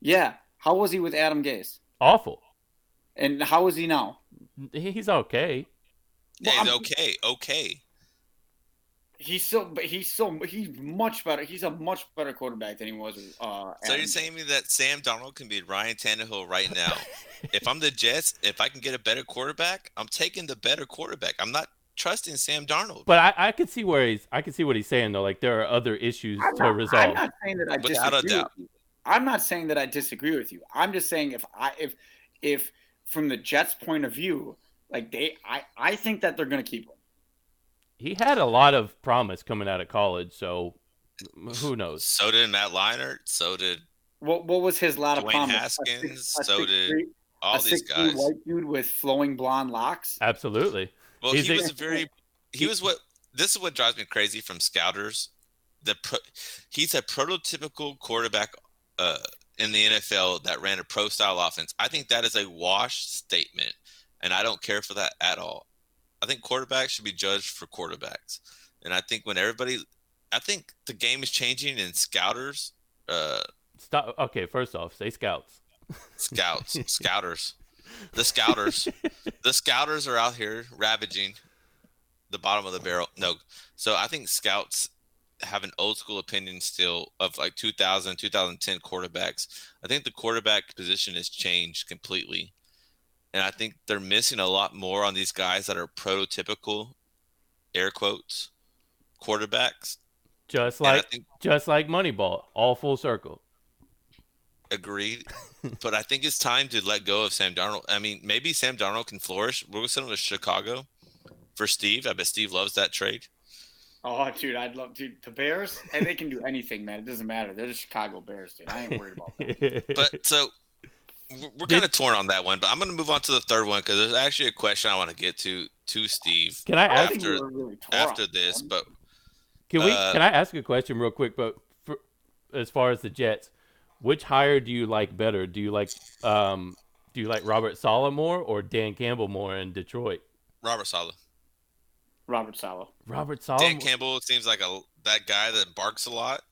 Yeah, how was he with Adam Gase? awful. And how is he now? He's okay. Yeah, he's I'm- okay, okay. He's still, but he's so he's much better. He's a much better quarterback than he was. Uh, So you're saying me that Sam Darnold can beat Ryan Tannehill right now? if I'm the Jets, if I can get a better quarterback, I'm taking the better quarterback. I'm not trusting Sam Darnold. But I, I could see where he's. I can see what he's saying though. Like there are other issues I'm to not, resolve. I'm not saying that I Without a doubt. With you. I'm not saying that I disagree with you. I'm just saying if I if if from the Jets' point of view, like they, I I think that they're going to keep him. he had a lot of promise coming out of college, so who knows? So did Matt Leinart. So did What what was his lot of Dwayne promise? A six- a so six did three- all a these guys. white dude with flowing blonde locks. Absolutely. Well, He's he a- was a very. He was what. This is what drives me crazy from scouters. The pro, he's a prototypical quarterback uh, in the NFL that ran a pro style offense. I think that is a wash statement, and I don't care for that at all. I think quarterbacks should be judged for quarterbacks, and I think when everybody, I think the game is changing and scouters, uh, Stop. Okay, first off, say scouts. scouts, scouters, the scouters, the scouters are out here ravaging the bottom of the barrel. No, so I think scouts have an old school opinion still of like 2000, 2010 quarterbacks. I think the quarterback position has changed completely, and I think they're missing a lot more on these guys that are prototypical, air quotes, quarterbacks. Just like think just like Moneyball, all full circle. Agreed. but I think it's time to let go of Sam Darnold. I mean, maybe Sam Darnold can flourish. We're going to send him to Chicago for Steve. I bet Steve loves that trade. Oh, dude, I'd love to. The Bears, and they can do anything, man. It doesn't matter. They're the Chicago Bears, dude. I ain't worried about that. But so we're- we're kind of torn on that one. But I'm going to move on to the third one because there's actually a question I want to get to to Steve Can I I ask? After- you really after this. one. But Can we? uh, can I ask a question real quick? But for, as far as the Jets, which hire do you like better? Do you like um do you like Robert Saleh more or Dan Campbell more in Detroit? Robert Saleh, Robert Saleh. Robert Saleh. Dan Campbell seems like a that guy that barks a lot,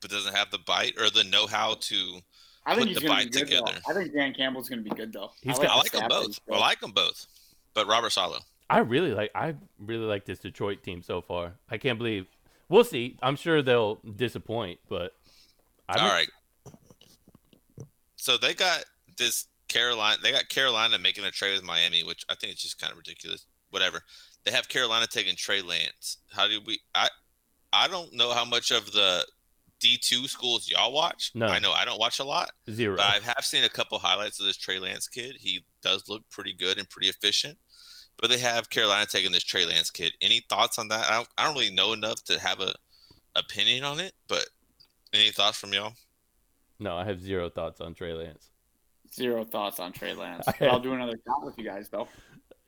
but doesn't have the bite or the know how to. I think Put he's the going be bite good. Though. together. I think Dan Campbell's going to be good though. He's I got- I like them both. he's I like them both, but Robert Saleh. I really like I really like this Detroit team so far. I can't believe we'll see. I'm sure they'll disappoint, but I'm All right. So they got this Carolina. They got Carolina making a trade with Miami, which I think is just kind of ridiculous. Whatever. They have Carolina taking Trey Lance. How do we? I I don't know how much of the D two schools y'all watch. No. I know I don't watch a lot, zero. but I have seen a couple highlights of this Trey Lance kid. He does look pretty good and pretty efficient. But they have Carolina taking this Trey Lance kid. Any thoughts on that? I don't, I don't really know enough to have a opinion on it, but any thoughts from y'all? No, I have zero thoughts on Trey Lance. Zero thoughts on Trey Lance. I- But I'll do another shot with you guys though.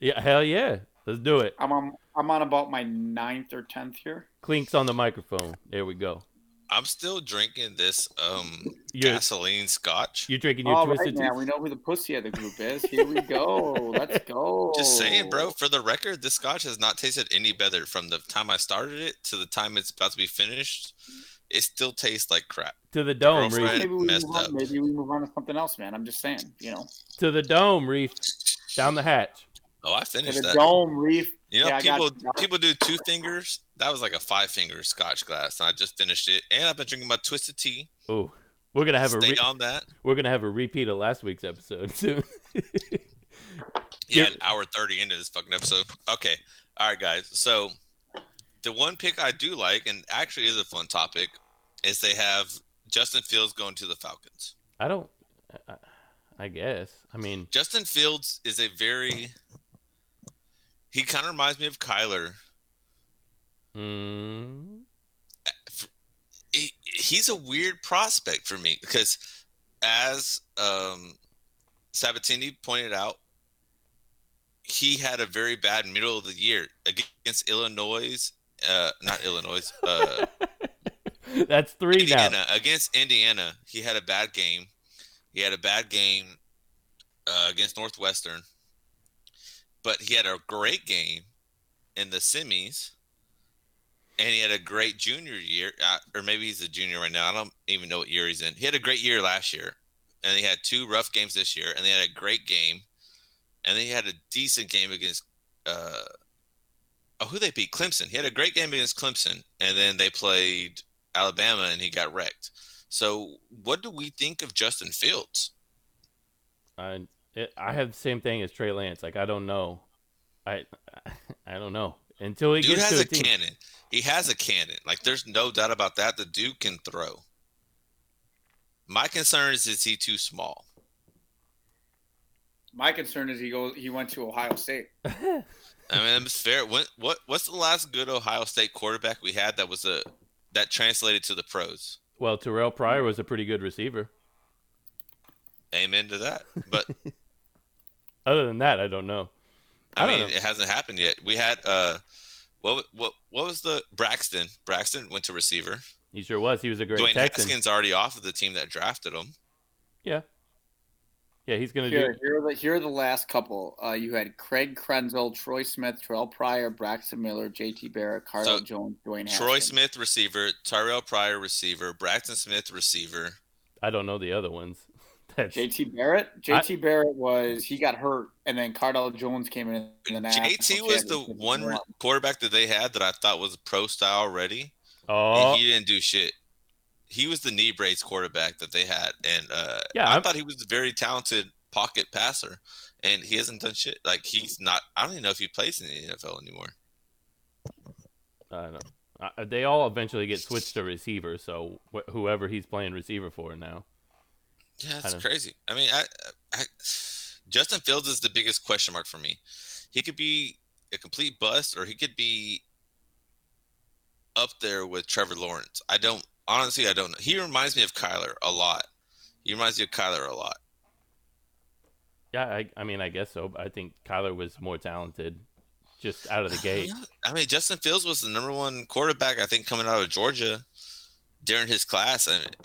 Yeah, hell yeah. Let's do it. I'm on. I'm on about my ninth or tenth here. Clinks on the microphone. There we go. I'm still drinking this um You're, gasoline scotch. you're drinking your All right, twisted man. tea? We know who the pussy of the group is. Here we go. Let's go. Just saying, bro. For the record, this scotch has not tasted any better from the time I started it to the time it's about to be finished. It still tastes like crap. To the dome, Reef. Maybe we messed move on. Maybe we move on to something else, man. I'm just saying. You know, To the dome, Reef. Down the hatch. Oh, I finished the that. dome reef. You know, Yeah, people people do two fingers. That was like a five finger scotch glass, and I just finished it. And I've been drinking my twisted tea. Oh, we're gonna have a Stay re- on that. we're gonna have a repeat of last week's episode soon. Yeah, an hour thirty into this fucking episode. Okay, all right, guys. So the one pick I do like, and actually is a fun topic, is they have Justin Fields going to the Falcons. I don't. I, I guess. I mean, Justin Fields is a very he kind of reminds me of Kyler. mm, He, he's a weird prospect for me because, as um, Sabatini pointed out, he had a very bad middle of the year against Illinois. Uh, not Illinois. Uh, that's three now. Indiana against Indiana. He had a bad game. He had a bad game uh, against Northwestern, but he had a great game in the semis, and he had a great junior year, uh, or maybe he's a junior right now. I don't even know what year he's in. He had a great year last year, and he had two rough games this year, and they had a great game, and he had a decent game against uh, oh, who they beat? Clemson. He had a great game against Clemson, and then they played Alabama, and he got wrecked. So, what do we think of Justin Fields? I it, I have the same thing as Trey Lance. Like I don't know, I I don't know until he Dude gets has to a a team. cannon. He has a cannon. Like there's no doubt about that. The dude can throw. My concern is is he too small? My concern is he goes. He went to Ohio State. I mean, it's fair. When, what what's the last good Ohio State quarterback we had that was a that translated to the pros? well, Terrelle Pryor was a pretty good receiver. Amen to that. But Other than that, I don't know. I, I don't mean, know. it hasn't happened yet. We had uh, what what what was the Braxton? Braxton went to receiver. He sure was. He was a great Dwayne Texan. Haskins already off of the team that drafted him. Yeah, yeah, he's gonna Here, do. here, are the, here are the last couple. Uh, you had Craig Krenzel, Troy Smith, Terrelle Pryor, Braxton Miller, J.T. Barrett, Cardell So, Jones, Dwayne Troy Haskins. Smith receiver, Tyrell Pryor receiver, Braxton Smith receiver. I don't know the other ones. That's, JT Barrett. JT Barrett was he got hurt, and then Cardale Jones came in. in the JT was the one re- quarterback that they had that I thought was pro style already. oh, and he didn't do shit. He was the knee brace quarterback that they had, and uh, Yeah, I I'm- thought he was a very talented pocket passer, and he hasn't done shit. Like he's not. I don't even know if he plays in the NFL anymore. I don't know. Uh, they all eventually get switched to receiver. So wh- whoever he's playing receiver for now. Yeah, it's crazy. I mean, I, I, Justin Fields is the biggest question mark for me. He could be a complete bust, or he could be up there with Trevor Lawrence. I don't honestly. I don't know. He reminds me of Kyler a lot. He reminds me of Kyler a lot. Yeah, I, I mean, I guess so. But I think Kyler was more talented, just out of the gate. I mean, Justin Fields was the number one quarterback, I think, coming out of Georgia during his class. And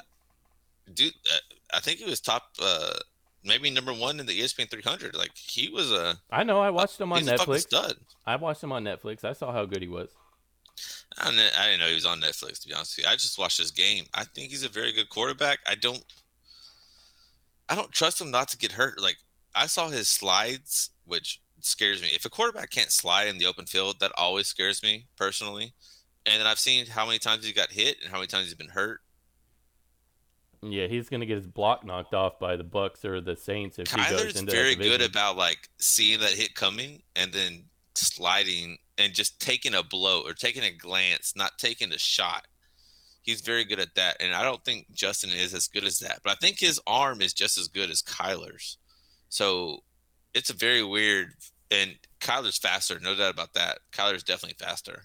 dude, uh, I think he was top, uh, maybe number one in the ESPN 300. Like he was a, I know. I watched him on a Netflix. stud. I watched him on Netflix. I saw how good he was. I didn't, I didn't know he was on Netflix. To be honest with you, I just watched his game. I think he's a very good quarterback. I don't, I don't trust him not to get hurt. Like I saw his slides, which scares me. If a quarterback can't slide in the open field, that always scares me personally. And then I've seen how many times he got hit and how many times he's been hurt. Yeah, he's gonna get his block knocked off by the Bucks or the Saints if he goes into it. Kyler's very good about like seeing that hit coming and then sliding and just taking a blow or taking a glance, not taking a shot. He's very good at that, and I don't think Justin is as good as that. But I think his arm is just as good as Kyler's. So it's a very weird, and Kyler's faster, no doubt about that. Kyler's definitely faster,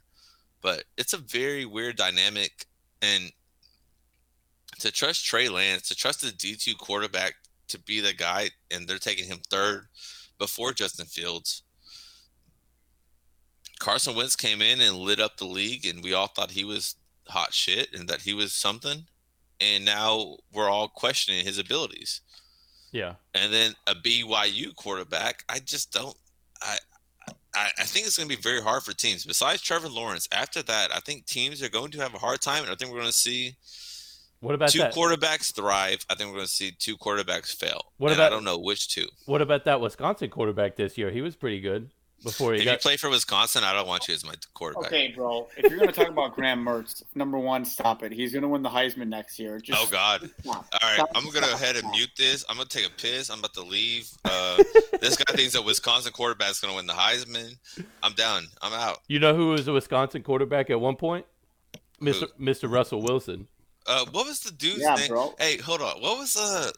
but it's a very weird dynamic, and to trust Trey Lance, to trust the D two quarterback to be the guy, and they're taking him third before Justin Fields. Carson Wentz came in and lit up the league, and we all thought he was hot shit and that he was something. And now we're all questioning his abilities. Yeah, And then a BYU quarterback, I just don't. I I, I think it's going to be very hard for teams. Besides Trevor Lawrence, after that, I think teams are going to have a hard time, and I think we're going to see what about two that? quarterbacks thrive. I think we're going to see two quarterbacks fail. What And I don't know which two. What about that Wisconsin quarterback this year? He was pretty good before he If you play for Wisconsin, I don't want you as my quarterback. Okay, bro. If you're gonna talk about Graham Mertz, number one, stop it. He's gonna win the Heisman next year. Just Oh God! stop. All right, Stop, I'm gonna go ahead and mute this. I'm gonna take a piss. I'm about to leave. Uh, this guy thinks that Wisconsin quarterback is gonna win the Heisman. I'm down. I'm out. You know who was a Wisconsin quarterback at one point? Mr. Mr. Russell Wilson. Uh, what was the dude's Yeah, name? bro. Hey, hold on. What was uh?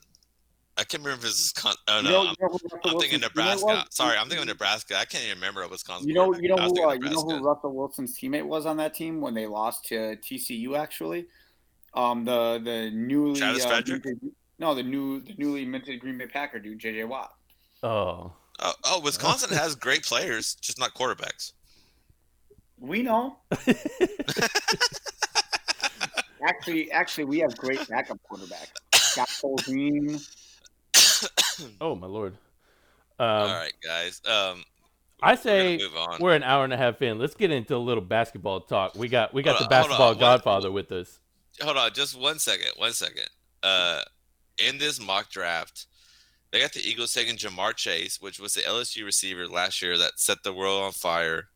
I can't remember if this is con- Oh You no, know, I'm, you know I'm thinking Wilson's teammate Nebraska. Sorry, I'm thinking Nebraska. I can't even remember a Wisconsin. You know, you know who, uh, you know who Russell Wilson's teammate was on that team when they lost to TCU. Actually, um, the the newly Travis uh, Frederick? minted- no, the new the newly minted Green Bay Packer dude, JJ Watt. Oh, Oh, oh, Wisconsin has great players, just not quarterbacks. We know. actually, actually, we have great backup quarterbacks. Scott Tolzien. oh my lord. Um, All right, guys. Um, I we're say move on. we're an hour and a half in. Let's get into a little basketball talk. We got we got Hold the on, hold on. basketball What- godfather with us. hold on just one second one second uh in this mock draft they got the eagles taking ja'marr chase which was the lsu receiver last year that set the world on fire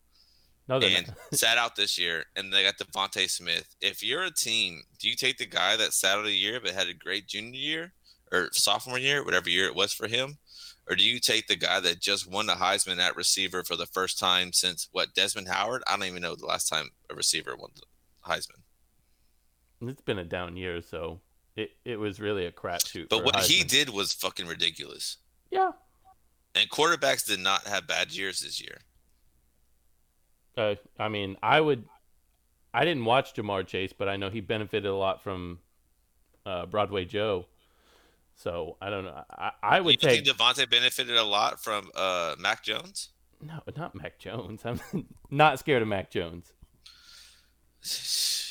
No, they're and not. sat out this year, and they got DeVonta Smith. If you're a team, do you take the guy that sat out a year but had a great junior year or sophomore year, whatever year it was for him, or do you take the guy that just won the Heisman at receiver for the first time since what Desmond Howard? I don't even know the last time a receiver won the Heisman. It's been a down year, so it, it was really a crapshoot. But what he did was fucking ridiculous. yeah. And quarterbacks did not have bad years this year. Uh, I mean, I would. I didn't watch Ja'Marr Chase, but I know he benefited a lot from uh, Broadway Joe. So I don't know. I, I would don't take think DeVonta benefited a lot from uh, Mac Jones? no, not Mac Jones. I'm not scared of Mac Jones.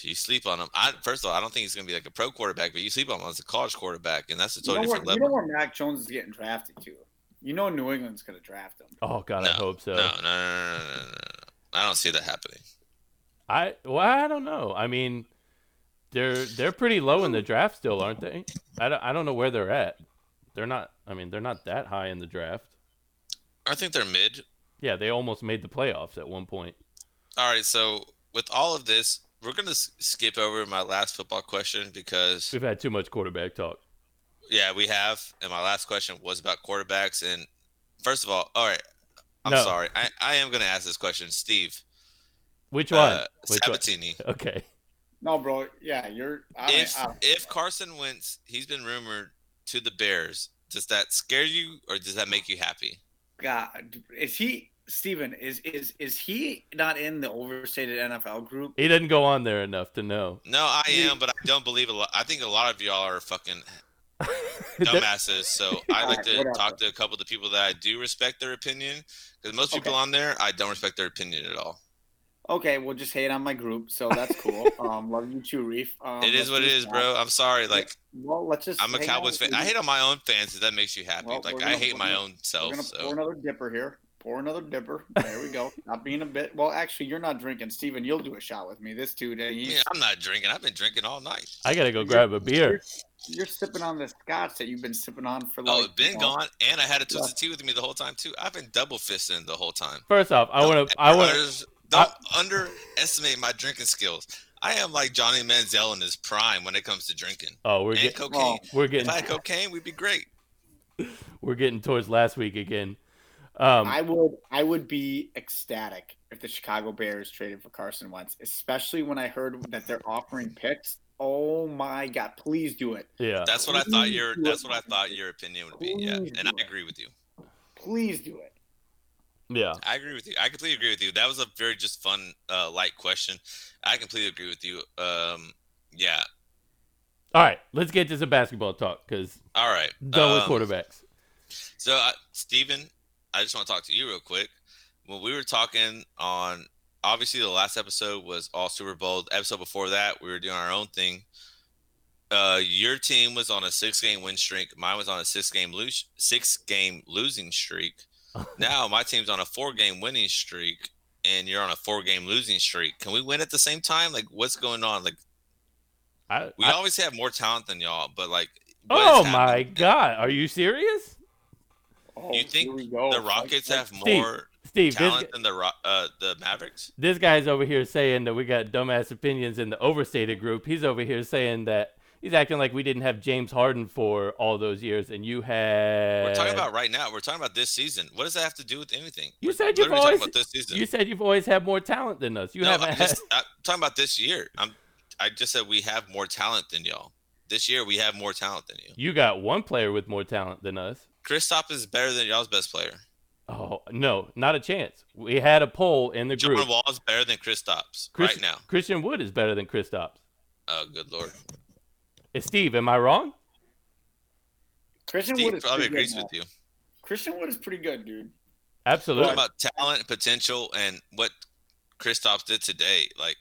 You sleep on him. I first of all, I don't think he's going to be like a pro quarterback, but you sleep on him as a college quarterback, and that's a You totally know, where, different you know where Mac Jones is getting drafted to. You know New England's going to draft him. Oh God, I hope so. No, no, no, no, no, no, no. I don't see that happening. I well, I don't know. I mean, they're they're pretty low in the draft still, aren't they? I don't, I don't know where they're at. They're not. I mean, they're not that high in the draft. I think they're mid. Yeah, they almost made the playoffs at one point. All right, so with all of this, we're going to skip over my last football question because We've had too much quarterback talk. yeah, we have, and my last question was about quarterbacks. And first of all, all right, I'm No. sorry, I, I am going to ask this question, Steve. Which one? Uh, Which one? Sabatini. Okay. No, bro. Yeah, you're. I, if I, if Carson Wentz, he's been rumored to the Bears. Does that scare you, or does that make you happy? God, is he Steven, Is is is he not in the overstated NFL group? He didn't go on there enough to know. No, I am, but I don't believe a lot. I think a lot of y'all are fucking There- dumbasses. So I like to whatever. talk to a couple of the people that I do respect their opinion, because most people Okay. on there I don't respect their opinion at all. Okay, we'll just hate on my group, so that's cool. um, love you too, Reef. Um, it is what it is, that. bro. I'm sorry. Like Well, let's just. I'm a Cowboys fan. I hate on my own fans. If that makes you happy, Well, like we're I hate my gonna- own We're self. gonna So pour another dipper here. Pour another dipper. There we go. Not being a bit. Well, actually, you're not drinking, Steven. You'll do a shot with me. This two day. yeah, I'm not drinking. I've been drinking all night. I gotta go grab a beer. You're, you're sipping on the scotch that you've been sipping on for like. Oh, it's been you gone, and I had a twisted tea with me the whole time too. I've been double fisting the whole time. First off, I want to. I want. to. Don't underestimate my drinking skills. I am like Johnny Manziel in his prime when it comes to drinking. Oh, we're and getting. cocaine. We're getting if getting. I had cocaine, we'd be great. We're getting towards last week again. Um, I would I would be ecstatic if the Chicago Bears traded for Carson Wentz, especially when I heard that they're offering picks. Oh my god, please do it. yeah. That's what I thought your that's it. what I thought your opinion would be. Yeah, and do I it. agree with you. Please do it. Yeah. I agree with you. I completely agree with you. That was a very just fun, uh, light question. I completely agree with you. Um, yeah. All right. Let's get to some basketball talk because All right. done with Um, quarterbacks. So, uh, Steven, I just want to talk to you real quick. When we were talking on, obviously, the last episode was all Super Bowl. The episode before that, we were doing our own thing. Uh, your team was on a six-game win streak. Mine was on a six-game lose, six-game losing streak. now my team's on a four-game winning streak, and you're on a four-game losing streak. Can we win at the same time? Like, what's going on? Like, I, we I- always have more talent than y'all, but like, oh my? God! Are you serious, Oh, You think go. The Rockets have more Steve? This, talent than the uh, the Mavericks. this guy's over here saying that we got dumbass opinions in the overstated group. He's over here saying that he's acting like we didn't have James Harden for all those years, and you had. We're talking about right now. We're talking about this season. What does that have to do with anything? You We're said you've always- about this season. You said you've always had more talent than us. You no, haven't I'm, had. just, I'm talking about this year. I'm. I just said we have more talent than y'all. This year we have more talent than you. You got one player with more talent than us. Kristaps is better than y'all's best player. Oh no, not a chance. We had a poll in the group. John Wall is better than Kristaps Chris- right now. Christian Wood is better than Kristaps. Oh, good lord. Is Steve? Am I wrong? Christian Steve Wood is probably pretty agrees good, with man. you. Christian Wood is pretty good, dude. Absolutely. talking about talent, potential, and what Kristaps did today. Like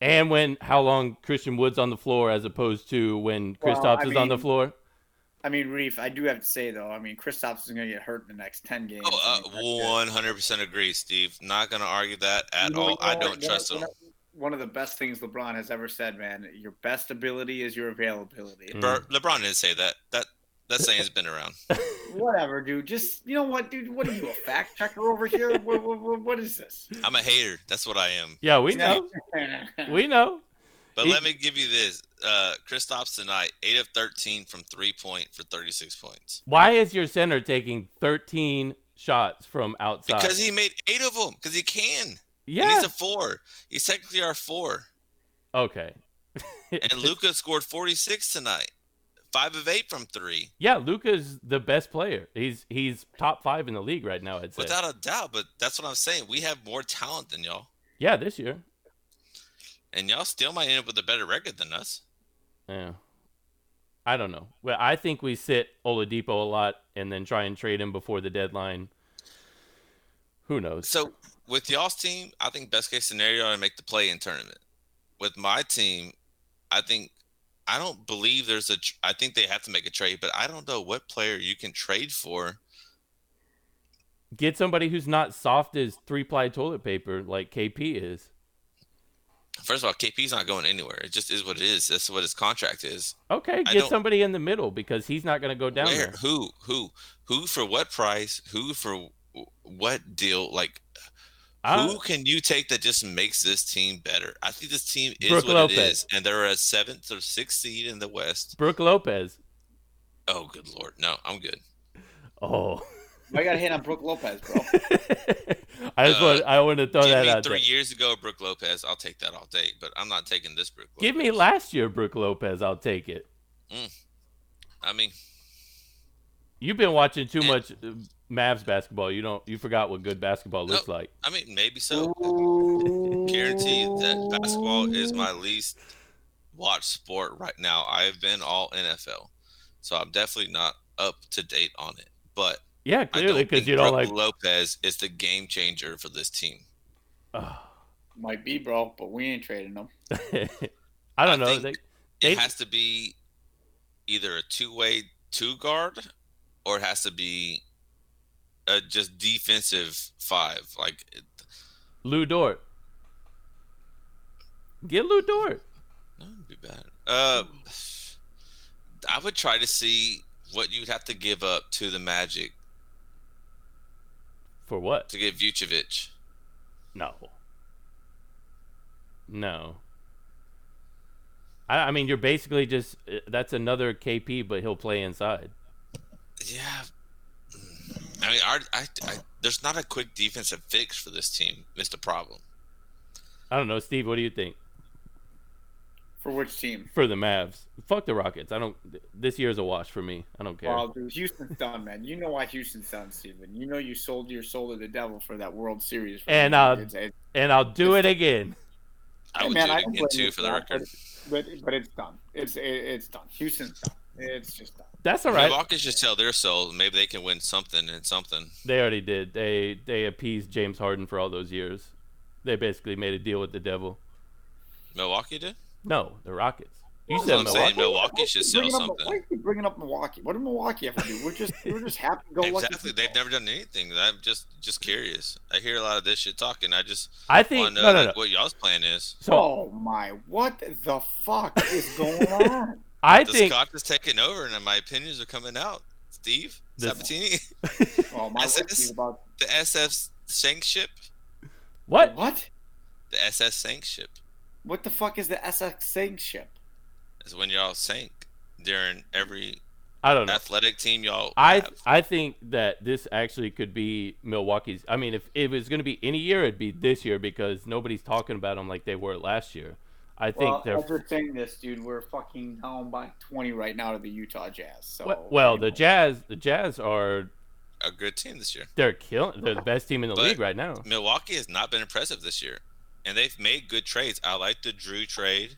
And when how long Christian Wood's on the floor as opposed to when Well, Kristaps I is on the floor. I mean, Reef, I do have to say though, I mean, Kristaps is going to get hurt in the next ten games. Oh, I uh, mean, that's good. 100% agree, Steve. Not going to argue that at You know, all. you I don't what- trust you him. One of the best things LeBron has ever said, man. Your best ability is your availability. Mm. Ber- LeBron didn't say that. That That saying's been around. Whatever, dude. Just you know what, dude? What are you, a fact checker over here? what, what, what is this? I'm a hater. That's what I am. Yeah, we know. we know. But He- let me give you this. Uh Kristaps tonight, eight of thirteen from three point for thirty six points. Why is your center taking 13 shots from outside? Because he made eight of them. Because he can. And yeah. he's a four. He's technically our four. okay. And Luka scored forty six tonight. Five of eight from three. yeah, Luka's the best player. He's he's top five in the league right now. I'd say. Without a doubt. But that's what I'm saying. We have more talent than y'all. yeah, this year. And y'all still might end up with a better record than us. Yeah. I don't know. Well, I think we sit Oladipo a lot and then try and trade him before the deadline. Who knows? So with y'all's team, I think best case scenario I make the play in tournament. With my team, I think I don't believe there's a. I think they have to make a trade, but I don't know what player you can trade for. Get somebody who's not soft as three ply toilet paper like KP is. First of all, KP's not going anywhere. It just is what it is. That's what his contract is. Okay, get somebody in the middle because he's not going to go down Where? there. Who? Who? Who for what price? Who for what deal? Like I- who can you take that just makes this team better? I think this team is Brook what Lopez. it is, and they're a seventh or sixth seed in the West. Brooke Lopez. Oh, good lord, no, I'm good. Oh. I got to hit on Brooke Lopez, bro. I just Uh, want I want to throw Give that me out three there. years ago, Brooke Lopez. I'll take that all day, but I'm not taking this Brooke. Lopez. Give me last year Brooke Lopez. I'll take it. I mean, You've been watching too Eh. much uh, Mavs basketball. You don't. You forgot what good basketball looks like. I mean, maybe so. Ooh. Guarantee that basketball is my least watched sport right now. I have been all NFL, so I'm definitely not up to date on it. But Yeah, clearly because you don't Brooke like. Lopez is the game changer for this team. Ugh. Might be, bro, but we ain't trading them. I don't I know. think- They, It They- has to be either a two-way two guard, or it has to be a just defensive five. Like it, Lu Dort. Get Lu Dort. That would be bad. Uh, I would try to see what you'd have to give up to the Magic For what? to get Vucevic. No. No. I, I mean, you're basically just uh, that's another KP, but he'll play inside. Yeah. I mean, our, I, I, there's not a quick defensive fix for this team. It's the problem. I don't know, Steve. What do you think For which team? for the Mavs? Fuck the Rockets. I don't. This year's a wash for me. I don't care. Well, dude, Houston's done, man. You know why Houston's done, Steven. You know you sold your soul to the devil for that World Series. for And, them. uh, It's- it's- and I'll do it again. I Hey, would man, do it again too, for the record. But, but but it's done. It's it, it's done. Houston's done. It's just done. That's all right. The Rockets just tell their soul. Maybe they can win something and something. They already did. They they appeased James Harden for all those years. They basically made a deal with the devil. Milwaukee did. No, the Rockets. You That's said what I'm saying. Milwaukee. Milwaukee should sell Bringing up- something. Why are you bringing up Milwaukee? What did Milwaukee have to do? We're just we're just happy to go lucky. Exactly. They've never done anything. I'm just just curious. I hear a lot of this shit talking. I just I think want to no know no no. like, what y'all's plan is. So oh my! What the fuck is going on? I The think Scotch is taking over, and my opinions are coming out. Steve The- Sabatini, Oh my! SS? What's about the SF Sank ship, what? what? the SS Sank ship What the fuck is the SX Sink ship? is when y'all sank during every I don't know. athletic team y'all I have. I think that this actually could be Milwaukee's. I mean, if, if it was going to be any year, it'd be this year because nobody's talking about them like they were last year. I think Well, they're After saying this, dude, we're fucking down by 20 right now to the Utah Jazz. So well, well, the. Jazz. The Jazz are a good team this year. they're killing. They're the best team in the But- league right now. Milwaukee has not been impressive this year, and they've made good trades. I like the Jrue trade.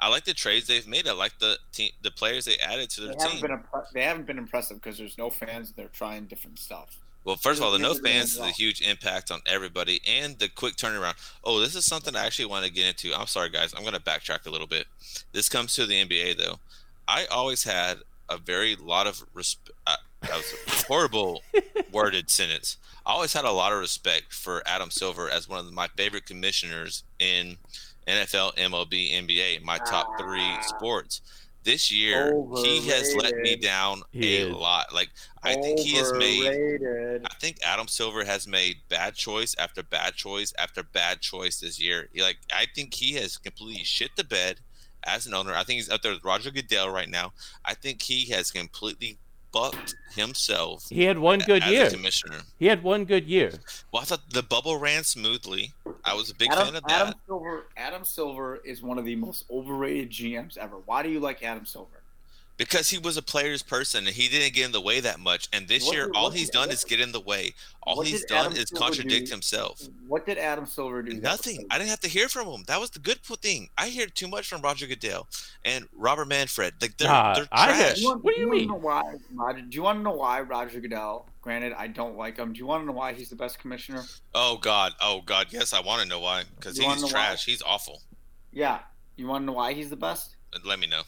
I like the trades they've made. I like the team, the players they added to They their haven't team. impre- they haven't been impressive because there's no fans. They're trying different stuff. Well, first of all, the no fans is a huge impact on everybody, and the quick turnaround. Oh, this is something I actually want to get into. I'm sorry, guys. I'm going to backtrack a little bit. This comes to the NBA, though. I always had a very lot of respect. Uh, That was a horrible worded sentence. I always had a lot of respect for Adam Silver as one of my favorite commissioners in NFL, MLB, NBA, my top three sports. this year he has let me down He a is. lot. Like I think he has made I think Adam Silver has made bad choice after bad choice after bad choice this year. Like I think he has completely shit the bed as an owner. I think he's up there with Roger Goodell right now. I think he has completely fucked himself He had one good as year. a commissioner. He had one good year. Well, I thought the bubble ran smoothly. I was a big Adam, fan of that. Adam Silver. Adam Silver is one of the most overrated GMs ever. Why do you like Adam Silver? Because he was a player's person and he didn't get in the way that much. And this What year, did- all he's did- done what is did- get in the way. All he's done Adam is Silver contradict do? himself. What did Adam Silver do? Nothing. I didn't have to hear from him. That was the good thing. I hear too much from Roger Goodell and Robert Manfred. Like they're, Nah, they're trash. You want- What do you wanna mean? Know why Roger, do you want to know why Roger Goodell? Granted, I don't like him. Do you want to know why he's the best commissioner? Oh God. Oh God. Yes, I want to know why. Because he's know why? trash. He's awful. Yeah. You want to know why he's the best? Uh, let me know.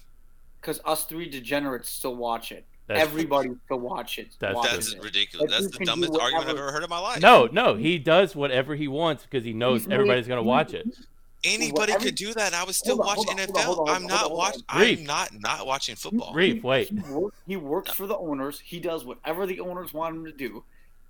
Because us three degenerates still watch it. That's- Everybody still watch it. That's- That's it. ridiculous. But That's the can do dumbest argument I've ever heard in my life. No, no, he does whatever he wants because he knows He's everybody's gonna watch it. Anybody Whatever- could do that. I would still Hold on, watch hold on, hold on, NFL. hold on, I'm not watching. I'm not not watching football. Reef, wait. He, work, he works for the owners. He does whatever the owners want him to do,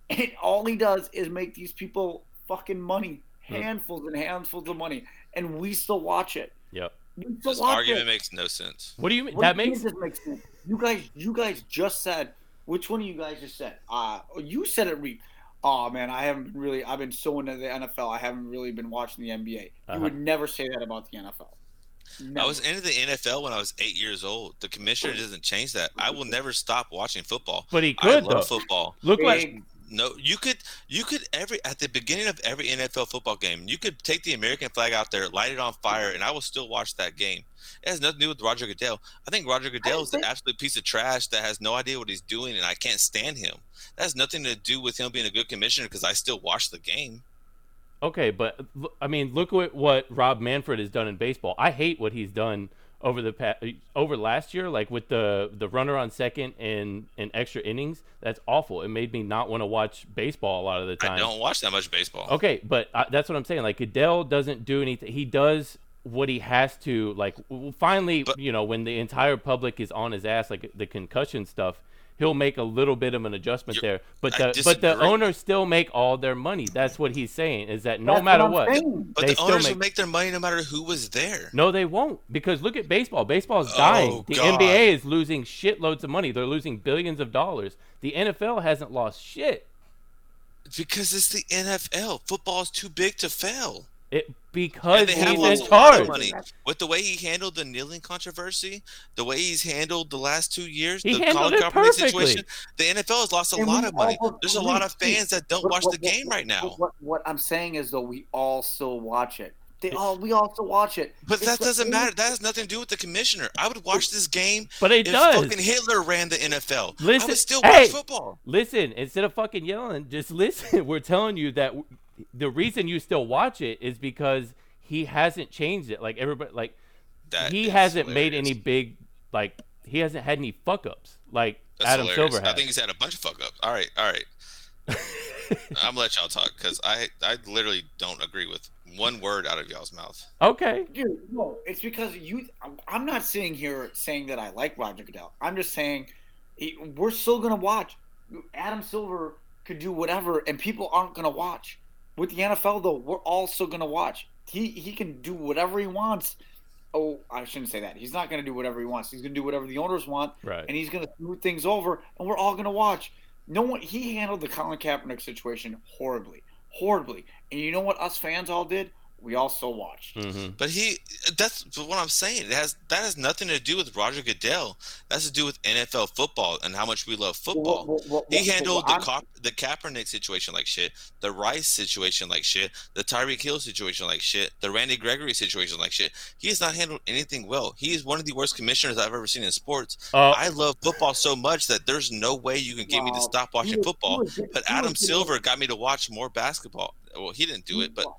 and all he does is make these people fucking money, Hmm. handfuls and handfuls of money, and we still watch it. Yep. We still This argument it. makes no sense. What do you mean? What That makes mean this makes sense? You guys, you guys just said. Which one of you guys just said? Uh, you said it, Reed. Oh man, I haven't been really. I've been so into the NFL. I haven't really been watching the NBA. You Uh-huh. would never say that about the NFL. I Never. was into the NFL when I was eight years old. The commissioner doesn't change that. I will never stop watching football. but he I could love though. football. Look what Big- No, you could, you could every at the beginning of every NFL football game, you could take the American flag out there, light it on fire, and I will still watch that game. It has nothing to do with Roger Goodell. I think Roger Goodell is an think- absolute piece of trash that has no idea what he's doing, and I can't stand him. That has nothing to do with him being a good commissioner because I still watch the game. Okay, but I mean, look at what Rob Manfred has done in baseball. I hate what he's done over the past, over last year, like with the the runner on second and and extra innings. That's awful. It made me not want to watch baseball a lot of the time. I don't watch that much baseball. Okay, but uh, that's what I'm saying. Like Goodell doesn't do anything. He does what he has to. Like finally, But- you know, when the entire public is on his ass, like the concussion stuff, he'll make a little bit of an adjustment You're- there. But the but the owners still make all their money. That's what he's saying. Is that no That's matter I'm what. But they the still owners make- will make their money no matter who was there. no, they won't because look at baseball. Baseball is Oh, dying. the God. NBA is losing shitloads of money. They're losing billions of dollars. The NFL hasn't lost shit. Because it's the NFL. Football is too big to fail. It because And they he's have in lots of lot of money. With the way he handled the kneeling controversy, the way he's handled the last two years, He the handled Colin it Kaepernick perfectly. situation, the NFL has lost a And lot of money. all There's a lot of fans that don't What- watch what- the game what- right now. What, what, what I'm saying is though, we all still watch it. They all we all still watch it. But It's that the doesn't matter. That has nothing to do with the commissioner. I would watch this game But it if does. fucking Hitler ran the NFL. I Listen- would still hey! watch football. Listen, instead of fucking yelling, just listen. We're telling you that w- the reason you still watch it is because he hasn't changed it. Like everybody, like That he hasn't made any big, like he hasn't had any fuck ups like That's Adam hilarious. Silver I think he's had a bunch of fuck ups. All right, all right. I'm gonna let y'all talk because I I literally don't agree with one word out of y'all's mouth. okay, Dude, no, it's because you. I'm- I'm not sitting here saying that I like Roger Goodell. I'm just saying he- we're still gonna watch. Adam Silver could do whatever, and people aren't gonna watch. With the NFL, though, we're also gonna watch. He he can do whatever he wants. Oh, I shouldn't say that. He's not gonna do whatever he wants. He's gonna do whatever the owners want, right. and he's gonna smooth things over, and we're all gonna watch. No one. He handled the Colin Kaepernick situation horribly, horribly. And you know what? Us fans all did. We all still watched. hmm But he that's what I'm saying. It has that has nothing to do with Roger Goodell. That has to do with NFL football and how much we love football. Well, well, well, He handled well, the Ka- the Kaepernick situation like shit, the Rice situation like shit, the Tyreek Hill situation like shit, the Randy Gregory situation like shit. He has not handled anything well. He is one of the worst commissioners I've ever seen in sports. Uh, I love football so much that there's no way you can get me to stop watching was- football. was- But Adam Silver got me to watch more basketball. Well, he didn't do it, but we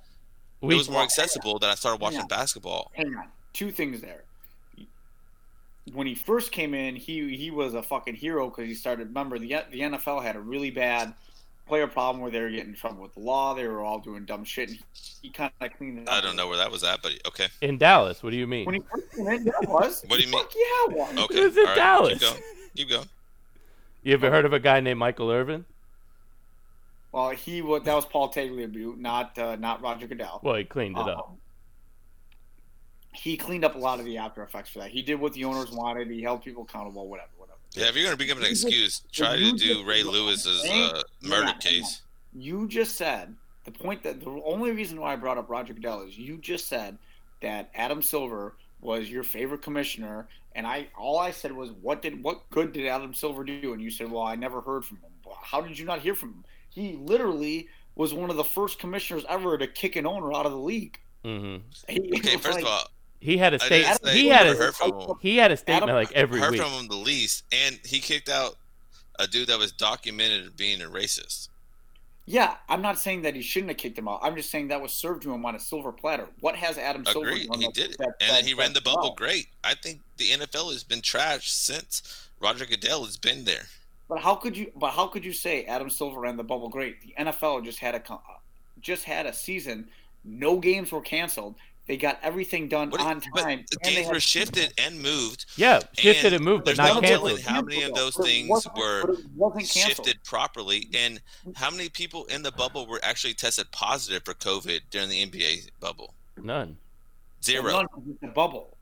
it was more accessible that I started watching Yeah. basketball. hang on. Two things there. When he first came in, he he was a fucking hero because he started. Remember, the the NFL had a really bad player problem where they were getting in trouble with the law. They were all doing dumb shit. And he, he kind of cleaned it up. I don't know where that was at, but okay. In Dallas, what do you mean? When he first came in, yeah, it was. What do you mean? Fuck yeah, it was. Okay. It was in all right, Dallas. Keep going. Keep going. You ever heard of a guy named Michael Irvin? Well, he was. That was Paul Tagliabue, not uh, not Roger Goodell. Well, he cleaned it up. Um, he cleaned up a lot of the after effects for that. He did what the owners wanted. He held people accountable. Whatever, whatever. Yeah, if you're gonna bring up an excuse, try to do Ray Lewis's uh, murder Yeah. case. You just said the point that the only reason why I brought up Roger Goodell is you just said that Adam Silver was your favorite commissioner, and I all I said was what did what good did Adam Silver do? And you said, well, I never heard from him. How did you not hear from him? He literally was one of the first commissioners ever to kick an owner out of the league. hmm Okay, first like- of all, He had a I statement. He had a heard from him. he had a statement Adam- like every heard week. from him the least, and he kicked out a dude that was documented as being a racist. Yeah, I'm not saying that he shouldn't have kicked him out. I'm just saying that was served to him on a silver platter. What has Adam Silver Agreed, done he that- did it, that- and that- he ran the that- bubble well? great. I think the NFL has been trashed since Roger Goodell has been there. But how could you? But how could you say Adam Silver ran the bubble great? The NFL just had a just had a season. No games were canceled. They got everything done What on but time. the and games were shifted and moved, yeah, shifted and and moved, but not canceled. telling how many of those things were wasn't canceled. shifted properly, and how many people in the bubble were actually tested positive for COVID during the NBA bubble? None. Zero. None of it's a bubble.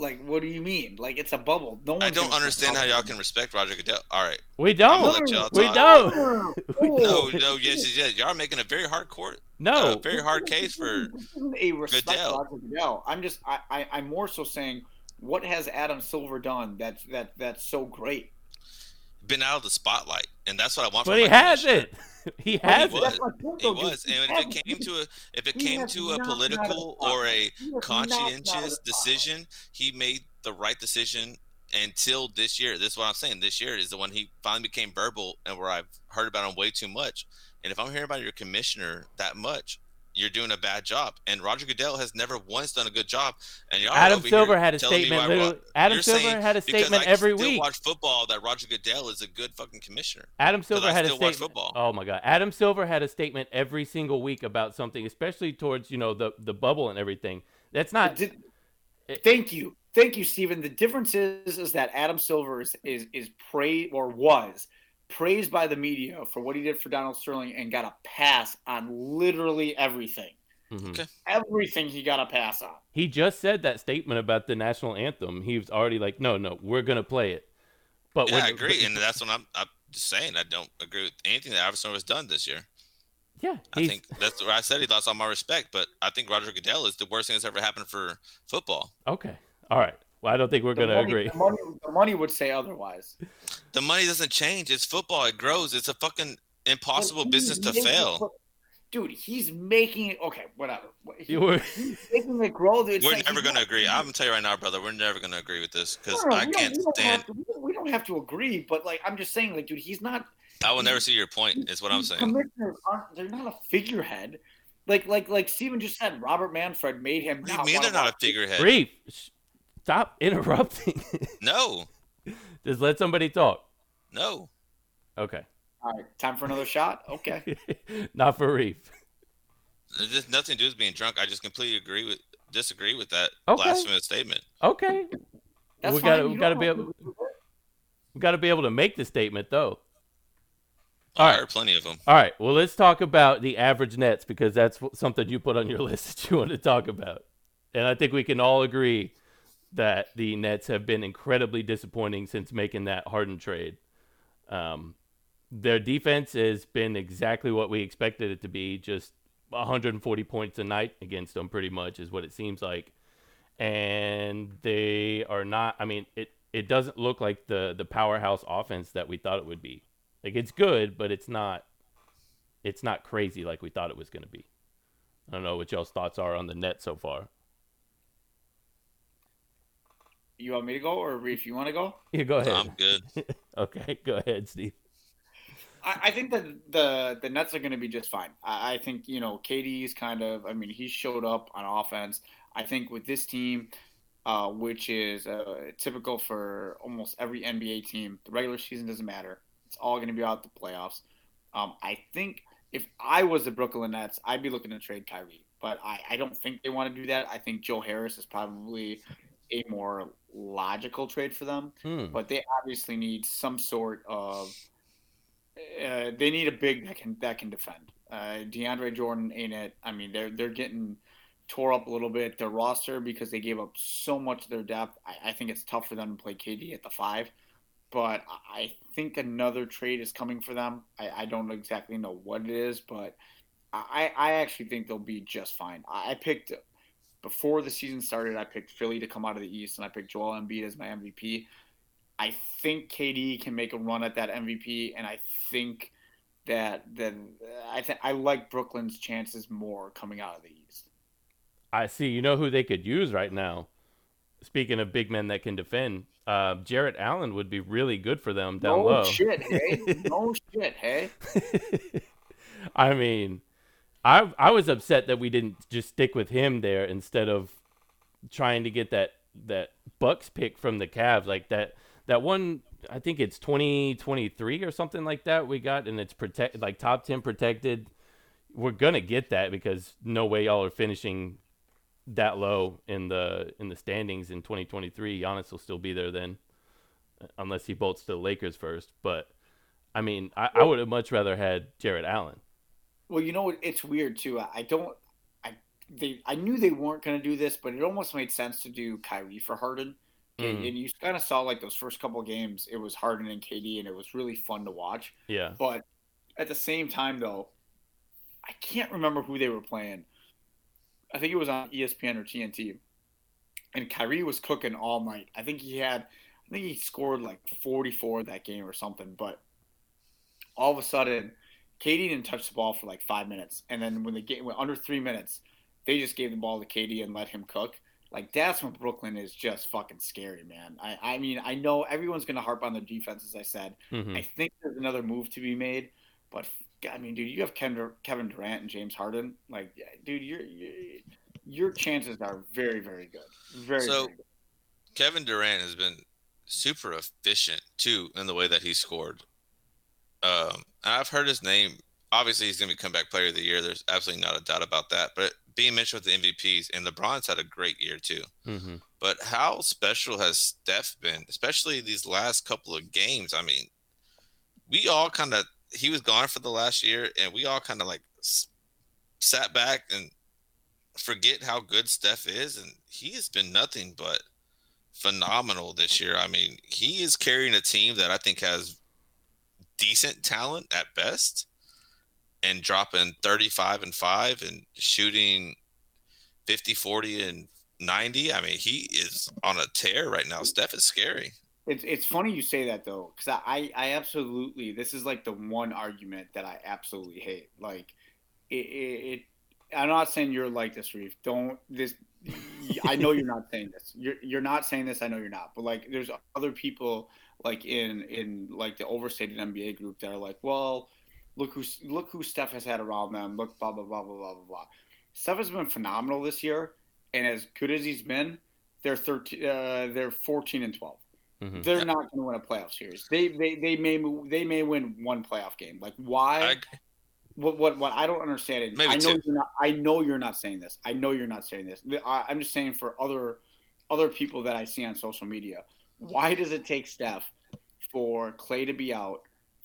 Like, what do you mean? Like, it's a bubble. No one. I don't understand how y'all can respect Roger Goodell. All right, We don't. let y'all We don't. No, no, yes, yes, yes. Y'all are making a very hard court, No. uh, very hard case for. A respect Goodell. Roger Goodell. I'm just. I, I. I'm more so saying, what has Adam Silver done that's that that's so great? Been out of the spotlight, and that's what I want. But from he has commissioner. it. He He has was. it. That's my point, He though, dude. was, and if it came to a if it he came to a not been out of political the or a He has not been out of conscientious decision, he made the right decision until this year. This is what I'm saying. This year is the one he finally became verbal, and where I've heard about him way too much. And if I'm hearing about your commissioner that much, you're doing a bad job. And Roger Goodell has never once done a good job. And y'all Adam Silver had a statement. why Ro- Adam you're Silver had a because statement I every still week. watch football that Roger Goodell is a good fucking commissioner. Adam Silver I had a still watch statement. football. Oh my god, Adam Silver had a statement every single week about something, especially towards you know the the bubble and everything. That's not. did- it- thank you, thank you, Stephen. The difference is is that Adam Silver is is, is praised or was praised by the media for what he did for Donald Sterling and got a pass on literally everything. Mhm. Okay. Everything he got a pass on. He just said that statement about the national anthem. He was already like, no, no, we're gonna play it. But Yeah, when- I agree, and that's what I'm. I'm just saying. I don't agree with anything that Iverson has done this year. yeah, I think that's where I said he lost all my respect. But I think Roger Goodell is the worst thing that's ever happened for football. okay. All right. Well, I don't think we're gonna agree. The money, the money would say otherwise. The money doesn't change. It's football. It grows. It's a fucking impossible But business to making- fail. Dude, he's making it. Okay, whatever. He- You were- he's making it grow. It's We're like never going to agree. I'm gonna tell you right now, brother. We're never going to agree with this because No, no, I we don't- can't we don't stand. have to- we don't- we don't have to agree, but like I'm just saying, like, dude, he's not. I will never see your point. Is what I'm saying. Commissioners aren't. They're not a figurehead. Like, like, like Steven just said. Robert Manfred made him. What do you mean they're not a figurehead? Reef, sh- stop interrupting. No, Just let somebody talk. no. Okay. All right, time for another shot. Okay. Not for Reef. There's just nothing to do with being drunk. I just completely agree with disagree with that Okay. blasphemous statement. Okay. That's we fine. gotta You we don't gotta have be able agree we gotta be able to make the statement though. All I right. heard plenty of them. All right. Well, let's talk about the average nets because that's something you put on your list that you want to talk about. And I think we can all agree that the Nets have been incredibly disappointing since making that Harden trade. Um, their defense has been exactly what we expected it to be, just 140 points a night against them, pretty much, is what it seems like. And they are not. I mean, it it doesn't look like the the powerhouse offense that we thought it would be. Like it's good, but it's not. It's not crazy like we thought it was going to be. I don't know what y'all's thoughts are on the net so far. You want me to go, or if you want to go? Yeah, go ahead. I'm good. okay, go ahead, Steve. I, I think that the the Nets are going to be just fine. I, I think you know KD's kind of. I mean, he showed up on offense. I think with this team, uh, which is uh, typical for almost every NBA team, the regular season doesn't matter. It's all going to be about the playoffs. Um, I think if I was the Brooklyn Nets, I'd be looking to trade Kyrie, but I, I don't think they want to do that. I think Joe Harris is probably a more logical trade for them, Hmm. but they obviously need some sort of. Uh, they need a big that can that can defend. Uh, DeAndre Jordan ain't it. I mean, they're they're getting tore up a little bit their roster because they gave up so much of their depth. I, I think it's tough for them to play KD at the five, but I think another trade is coming for them. I, I don't exactly know what it is, but I, I actually think they'll be just fine. I, I picked before the season started. I picked Philly to come out of the East, and I picked Joel Embiid as my MVP. I think KD can make a run at that MVP, and I think that then I th- I like Brooklyn's chances more coming out of the East. I see. You know who they could use right now? Speaking of big men that can defend, uh, Jarrett Allen would be really good for them down no low. shit, hey, no shit, hey. I mean, I I was upset that we didn't just stick with him there instead of trying to get that that Bucks pick from the Cavs like that that one I think it's 2023 or something like that we got and it's protect like top 10 protected. We're going to get that because no way y'all are finishing that low in the in the standings in 2023. Giannis will still be there then unless he bolts to the Lakers first, but I mean, I, I would have much rather had Jarrett Allen. Well, you know what? It's weird too. I don't. I they. I knew they weren't going to do this, but it almost made sense to do Kyrie for Harden. And, Mhm. and you kind of saw like those first couple games. It was Harden and KD, and it was really fun to watch. Yeah. But at the same time, though, I can't remember who they were playing. I think it was on ESPN or TNT, and Kyrie was cooking all night. I think he had, I think he scored like 44 that game or something. But all of a sudden, KD didn't touch the ball for like five minutes, and then when the game went under three minutes, they just gave the ball to KD and let him cook. Like that's when Brooklyn is just fucking scary, man. I, I mean, I know everyone's gonna harp on their defense, as I said. hmm I think there's another move to be made, but I mean, dude, you have Kevin Kevin Durant and James Harden. Like, dude, your your, your chances are very, very good. Very, So- very good. Kevin Durant has been super efficient too in the way that he scored. Um, I've heard his name. Obviously, he's going to be comeback player of the year. There's absolutely not a doubt about that. But being mentioned with the MVPs, and LeBron's had a great year too. hmm But how special has Steph been, especially these last couple of games? I mean, we all kind of he was gone for the last year, and we all kind of like s- sat back and forget how good Steph is, and he has been nothing but phenomenal this year. I mean, he is carrying a team that I think has decent talent at best, and dropping 35 and five and shooting 50, 40, and 90. I mean, he is on a tear right now. Steph is scary. It's it's funny you say that though, because I I absolutely this is like the one argument that I absolutely hate. Like, it, it, it I'm not saying you're like this, Reef. Don't this. I know you're not saying this. You're you're not saying this. I know you're not. But like, there's other people like in in like the overstated NBA group that are like, well, look who look who Steph has had around them. Look, blah blah blah blah blah blah blah. Steph has been phenomenal this year, and as good as he's been, they're thirteen. Uh, they're fourteen and twelve. hmm They're not going to win a playoff series. They they they may they may win one playoff game. Like why? I, what what what I don't understand Maybe I know two. you're not. I know you're not saying this. I know you're not saying this. I, I'm just saying for other other people that I see on social media. Why does it take Steph for Clay to be out,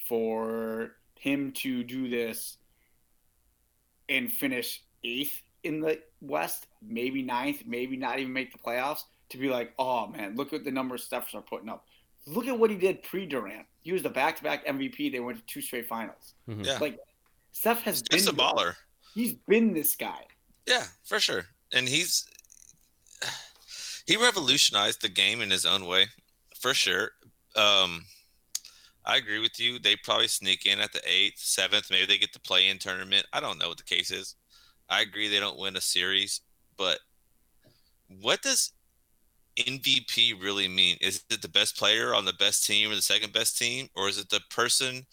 for him to do this, and finish eighth in the West, maybe ninth, maybe not even make the playoffs? To be like, oh man, look at the numbers Steph's are putting up. Look at what he did pre Durant. He was the back to back MVP. They went to two straight finals. hmm Yeah. Like Steph has Steph's a been baller. He's been this guy. Yeah, for sure. And he's he revolutionized the game in his own way, for sure. Um, I agree with you. They probably sneak in at the eighth, seventh. Maybe they get to play in tournament. I don't know what the case is. I agree they don't win a series, but what does MVP really mean? Is it the best player on the best team or the second best team, or is it the person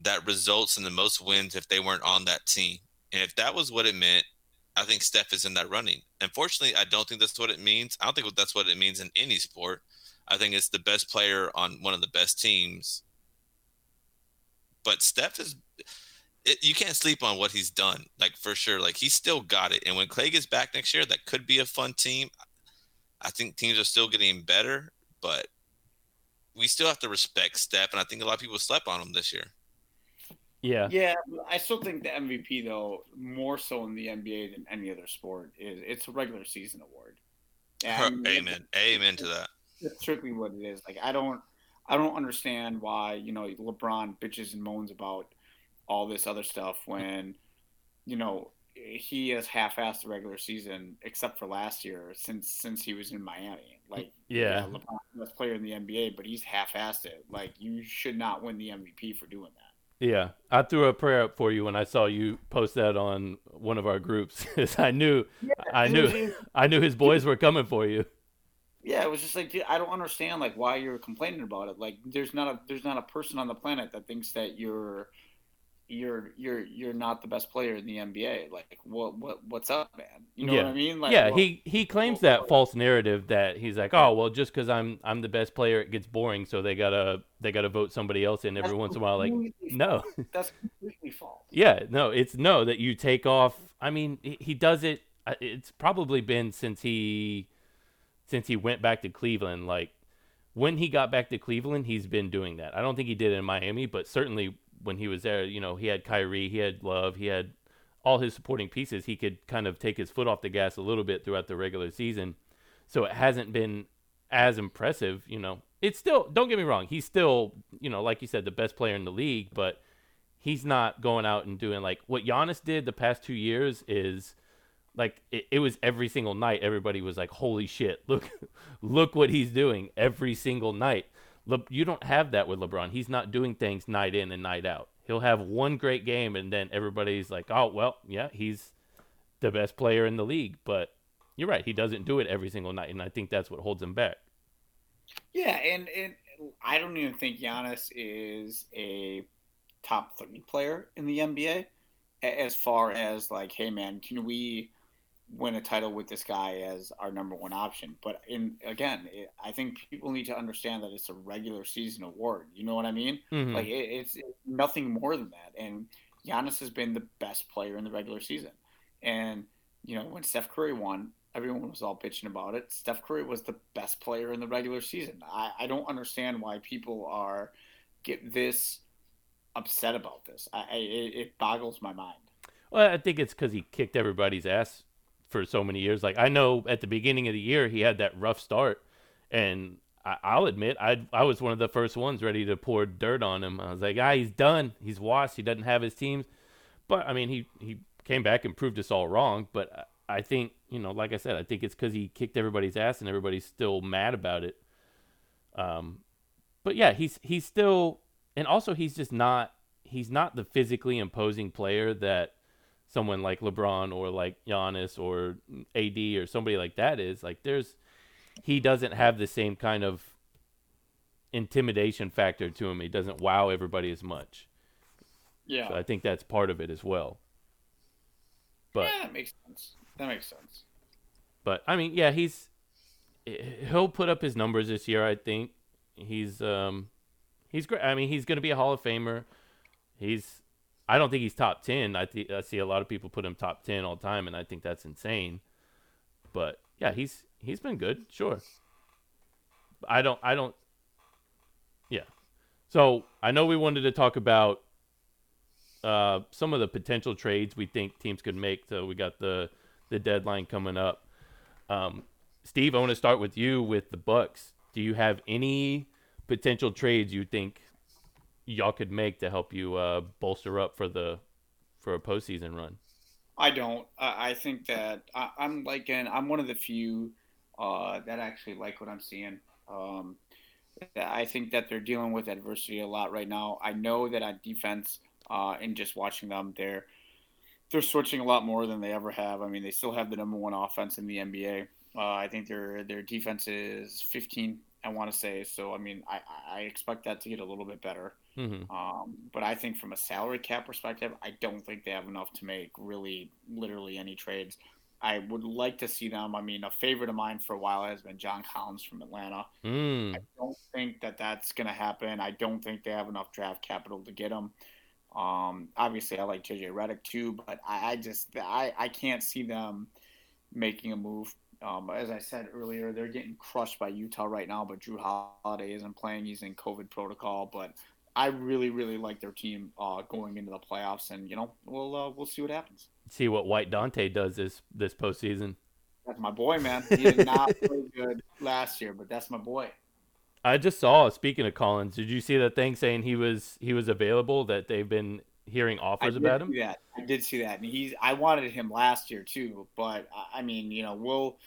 that results in the most wins if they weren't on that team? And if that was what it meant, I think Steph is in that running. Unfortunately, I don't think that's what it means. I don't think that's what it means in any sport. I think it's the best player on one of the best teams. but Steph is. It, you can't sleep on what he's done, like for sure. Like he's still got it, and when Clay gets back next year, that could be a fun team. I think teams are still getting better, but we still have to respect Steph, and I think a lot of people slept on him this year. Yeah. Yeah, I still think the MVP though, more so in the NBA than any other sport, is it's a regular season award. And Amen. Amen to that. That's strictly what it is. Like I don't I don't understand why, you know, LeBron bitches and moans about all this other stuff when, you know, he has half-assed the regular season except for last year since since he was in Miami. Like yeah, yeah LeBron, best player in the NBA, but he's half-assed it. Like you should not win the MVP for doing that. Yeah, I threw a prayer up for you when I saw you post that on one of our groups. I knew, yeah, I knew, I knew his boys were coming for you. Yeah, it was just like I don't understand like why you're complaining about it. Like there's not a there's not a person on the planet that thinks that you're you're you're you're not the best player in the NBA. Like what what what's up, man? You know yeah. what I mean? Like, yeah, well, he he claims well, that false narrative that he's like, oh well, just because I'm I'm the best player, it gets boring, so they gotta they gotta vote somebody else in every once in a while. Like no, that's completely false. Yeah, no, it's no that you take off. I mean, he, he does it. uh, It's probably been since he since he went back to Cleveland. Like when he got back to Cleveland, he's been doing that. I don't think he did it in Miami, but certainly when he was there, you know, he had Kyrie, he had Love, he had all his supporting pieces. He could kind of take his foot off the gas a little bit throughout the regular season. So it hasn't been as impressive, you know. It's still don't get me wrong, he's still, you know, like you said, the best player in the league, but he's not going out and doing like what Giannis did the past two years is like it, it was every single night everybody was like holy shit look look what he's doing every single night. Le- you don't have that with lebron. He's not doing things night in and night out. He'll have one great game and then everybody's like oh well yeah he's the best player in the league. But you're right he doesn't do it every single night and i think that's what holds him back. Yeah, and, and I don't even think Giannis is a top 30 player in the NBA as far as like, hey man, can we win a title with this guy as our number one option? But in again, it, I think people need to understand that it's a regular season award. You know what I mean? Mhm. Like it, it's, it's nothing more than that. And Giannis has been the best player in the regular season. And you know when Steph Curry won, everyone was all bitching about it. Steph Curry was the best player in the regular season. I, I don't understand why people are get this upset about this. I, I it, it boggles my mind. Well, I think it's because he kicked everybody's ass for so many years. Like I know at the beginning of the year he had that rough start, and I, I'll admit I I was one of the first ones ready to pour dirt on him. I was like, ah, he's done. He's washed. He doesn't have his teams. But I mean, he he came back and proved us all wrong. But I I think you know, like I said, I think it's because he kicked everybody's ass and everybody's still mad about it. Um, but yeah, he's he's still, and also he's just not he's not the physically imposing player that someone like LeBron or like Giannis or AD or somebody like that is. Like there's he doesn't have the same kind of intimidation factor to him. He doesn't wow everybody as much. Yeah, So I think that's part of it as well. But yeah, that makes sense. That makes sense. but I mean, yeah, he's he'll put up his numbers this year. I think he's um he's great. I mean, he's going to be a Hall of Famer. He's I don't think he's top ten. I th- I see a lot of people put him top ten all the time, and I think that's insane. But yeah, he's he's been good, sure. I don't I don't. Yeah, so I know we wanted to talk about uh, some of the potential trades we think teams could make. So we got the the deadline coming up. Um, Steve, I want to start with you with the Bucks. Do you have any potential trades you think y'all could make to help you uh, bolster up for the for a postseason run? I don't. I, think that I, I'm liking. I'm one of the few uh, that actually like what I'm seeing. Um, I think that they're dealing with adversity a lot right now. I know that on defense, uh, and just watching them, they're they're switching a lot more than they ever have. I mean, they still have the number one offense in the NBA. Uh, I think their their defense is 15. I want to say so. I mean, I, I expect that to get a little bit better. Mm-hmm. Um, but I think from a salary cap perspective, I don't think they have enough to make really, literally any trades. I would like to see them. I mean, a favorite of mine for a while has been John Collins from Atlanta. Mm. I don't think that that's going to happen. I don't think they have enough draft capital to get him. Um, obviously, I like JJ Redick too, but I, I just I, I can't see them making a move. Um, as I said earlier, they're getting crushed by Utah right now, but Jrue Holiday isn't playing. He's in COVID protocol, but I really, really like their team uh, going into the playoffs, and you know we'll uh, we'll see what happens. See what White Dante does this this postseason. That's my boy, man. He did not play good last year, but that's my boy. I just saw. Speaking of Collins, did you see that thing saying he was he was available? That they've been hearing offers about him. Yeah. I did see that, and he's. I wanted him last year too, but I- I mean, you know, we'll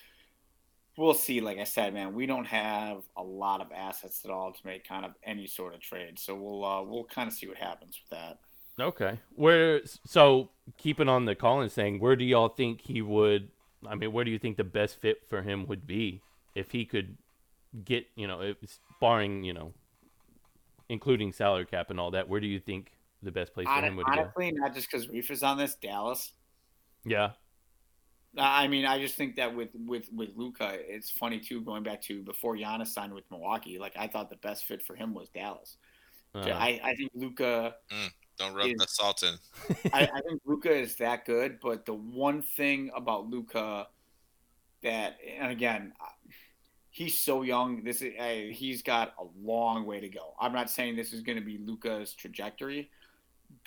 we'll see. Like I said, man, we don't have a lot of assets at all to make kind of any sort of trade, so we'll uh, we'll kind of see what happens with that. Okay. Where so keeping on the Collins thing, where do y'all think he would? I mean, where do you think the best fit for him would be if he could get you know, if, barring you know, including salary cap and all that? Where do you think the best place for him would go? Honestly, not just because Reef is on this, Dallas. Yeah. I mean, I just think that with with with Luka, it's funny too. Going back to before Giannis signed with Milwaukee, like I thought the best fit for him was Dallas. Uh, I, I think Luka. Don't rub Is- that salt in. I, I think Luka is that good, but the one thing about Luka that, and again, he's so young. This is uh, he's got a long way to go. I'm not saying this is going to be Luka's trajectory,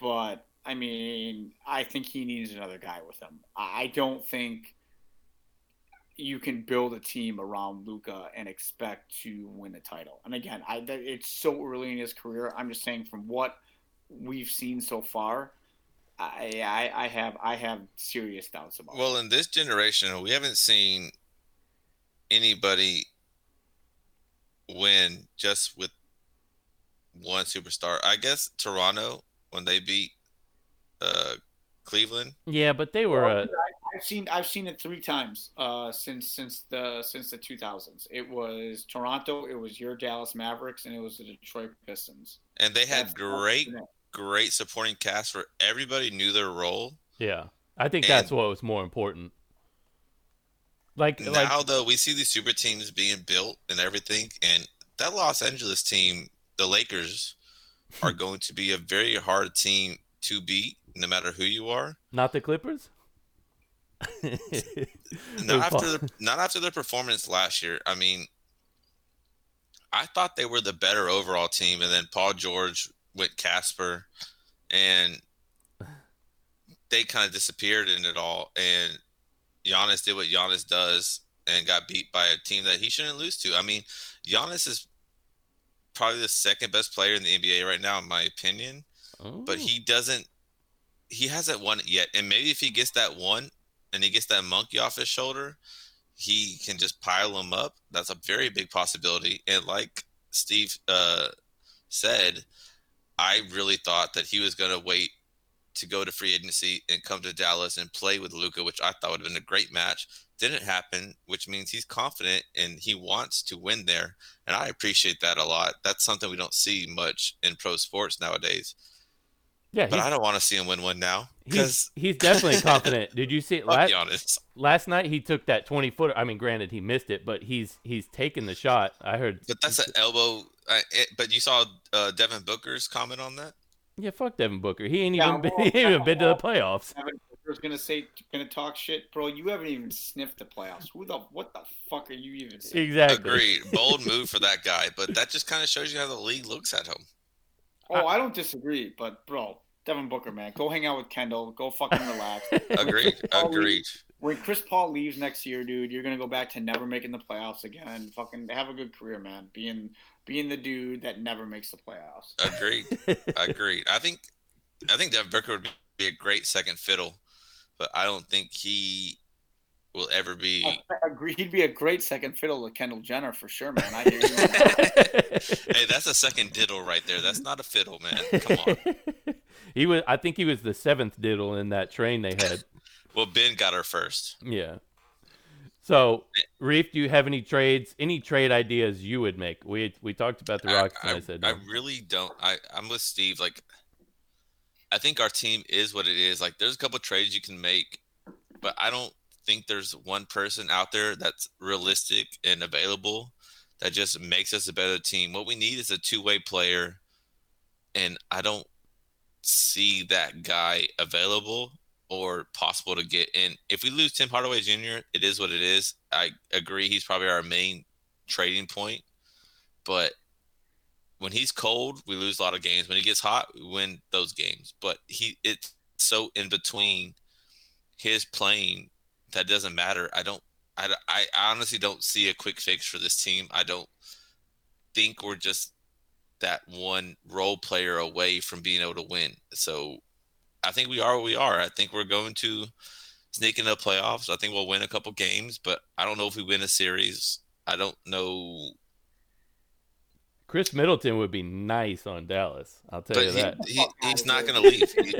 but I mean, I think he needs another guy with him. I don't think you can build a team around Luka and expect to win a title. And again, I it's so early in his career. I'm just saying from what we've seen so far, I I, I have I have serious doubts about. Well, in this generation, we haven't seen anybody win just with one superstar. I guess Toronto when they beat uh, Cleveland. yeah, but they were. Uh, I've seen I've seen it three times uh, since since the since the 2000s. It was Toronto, it was your Dallas Mavericks, and it was the Detroit Pistons. And they had That's- great, great supporting cast where everybody knew their role. yeah, I think that's what was more important. Like, like Now, though, we see these super teams being built and everything, and that Los Angeles team, the Lakers, are going to be a very hard team to beat, no matter who you are. not the Clippers. Not after the, not after their performance last year. I mean, I thought they were the better overall team, and then Paul George went Casper, and they kind of disappeared in it all. And Giannis did what Giannis does and got beat by a team that he shouldn't lose to. I mean, Giannis is probably the second best player in the NBA right now, in my opinion but oh. he doesn't he hasn't won it yet and maybe if he gets that one and he gets that monkey off his shoulder he can just pile them up. That's a very big possibility and like steve uh, said i really thought that he was going to wait to go to free agency and come to dallas and play with luka which i thought would have been a great match. Didn't happen which means he's confident and he wants to win there and i appreciate that a lot. That's something we don't see much in pro sports nowadays yeah, but I don't want to see him win one now he's, because he's definitely confident. Did you see it I'll last be honest. last night? He took that twenty footer. I mean, granted, he missed it, but he's he's taken the shot. I heard. But that's an elbow. I, it, but you saw uh, Devin Booker's comment on that. Yeah, fuck Devin Booker. He ain't Yeah, even been, he ain't even been to the playoffs. Devin Booker's gonna say gonna talk shit, bro. You haven't even sniffed the playoffs. Who the what the fuck are you even saying? Exactly. Agreed. Bold move for that guy, but that just kind of shows you how the league looks at him. Oh, I don't disagree, but bro, Devin Booker, man, go hang out with Kendall. Go fucking relax. Agreed. Agreed. when Chris Paul leaves next year, dude, you're gonna go back to never making the playoffs again. Fucking have a good career, man. Being being the dude that never makes the playoffs. Agreed. Agreed. I think I think Devin Booker would be a great second fiddle, but I don't think he will ever be. I agree. He'd be a great second fiddle to Kendall Jenner for sure, man. I hear you. hey, that's a second diddle right there. That's not a fiddle, man. Come on. he was. I think he was the seventh diddle in that train they had. Well, Ben got her first. Yeah. So, Reef, do you have any trades, any trade ideas you would make? We we talked about the Rockets, I, and I said I really don't. I I'm with Steve. Like, I think our team is what it is. Like, there's a couple trades you can make, but I don't think there's one person out there that's realistic and available that just makes us a better team. What we need is a two way player, and I don't see that guy available or possible to get in. If we lose Tim Hardaway Jr., it is what it is. I agree he's probably our main trading point, but when he's cold, we lose a lot of games. When he gets hot, we win those games. But he it's so in between his playing that doesn't matter. I don't I, I honestly don't see a quick fix for this team. I don't think we're just that one role player away from being able to win. So I think we are what we are. I think we're going to sneak into the playoffs. I think we'll win a couple games, but I don't know if we win a series. I don't know. Khris Middleton would be nice on Dallas. I'll tell But you he, that. he, he's not going to leave. He-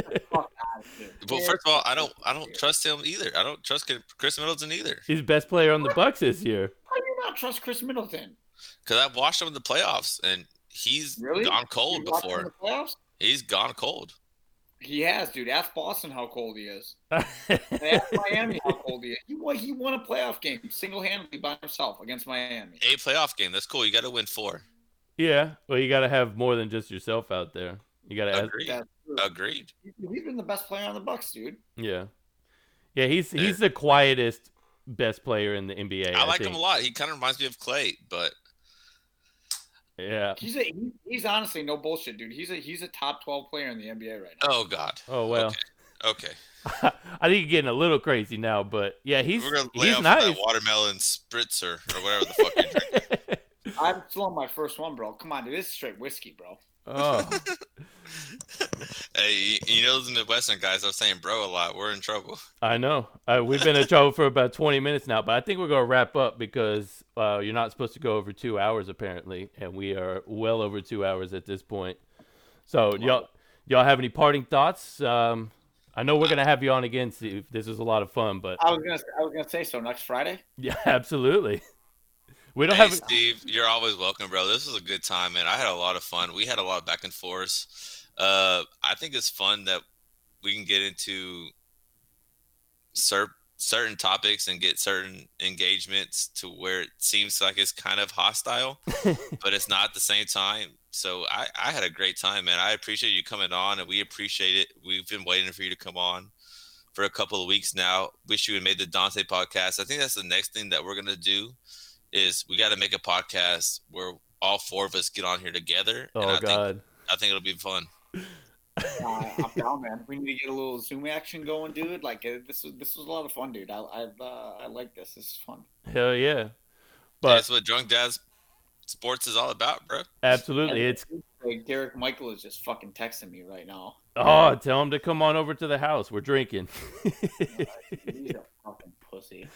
Fuck out of here. well, first of all, I don't I don't trust him either. I don't trust Khris Middleton either He's the best player on the Bucks this year. How do you not trust Khris Middleton? because I've watched him in the playoffs and he's Really? gone cold You watched him in before. the playoffs? He's gone cold. He has, dude. Ask Boston how cold he is. Ask Miami how cold he is. He won, he won a playoff game single handedly by himself against Miami. A playoff game. That's cool. You got to win four. yeah, well, you got to have more than just yourself out there. You got to, Agreed. That's true. Agreed. He's been the best player on the Bucks, dude. yeah, yeah. He's he's the quietest best player in the NBA. I like think. him a lot. He kind of reminds me of Clay, but Yeah. He's a he's honestly no bullshit, dude. He's a he's a top twelve player in the NBA right now. oh god. Oh well. Okay. I think you're getting a little crazy now, but yeah, he's We're gonna lay he's off nice. that watermelon spritzer or whatever the fuck you drink. I'm still on my first one, bro. Come on, dude. This is straight whiskey, bro. Oh, Hey, you- you know the Midwestern guys are saying bro a lot. We're in trouble. I know. Uh, we've been in trouble for about 20 minutes now, but I think we're gonna wrap up because uh, you're not supposed to go over two hours apparently, and we are well over two hours at this point. So y'all, y'all have any parting thoughts? Um, I know we're gonna have you on again, Steve. This was a lot of fun, but I was gonna I was gonna say so next Friday. yeah, absolutely. We don't Hey, have. Steve, you're always welcome, bro. This was a good time, man. I had a lot of fun. We had a lot of back and forth. Uh, I think it's fun that we can get into cer- certain topics and get certain engagements to where it seems like it's kind of hostile, but it's not at the same time. So I, I had a great time, man. I appreciate you coming on, and we appreciate it. We've been waiting for you to come on for a couple of weeks now. Wish you had made the Dante podcast. I think that's the next thing that we're gonna do is we got to make a podcast where all four of us get on here together. and oh I think God. I think it'll be fun. Uh, I'm down, man. We need to get a little Zoom action going, dude. Like uh, this was this was a lot of fun, dude. I I uh, I like this. This is fun. Hell yeah. But That's what drunk jazz sports is all about, bro. absolutely, it's Like Derek Michael is just fucking texting me right now. oh, tell him to come on over to the house. We're drinking. He's a fucking pussy.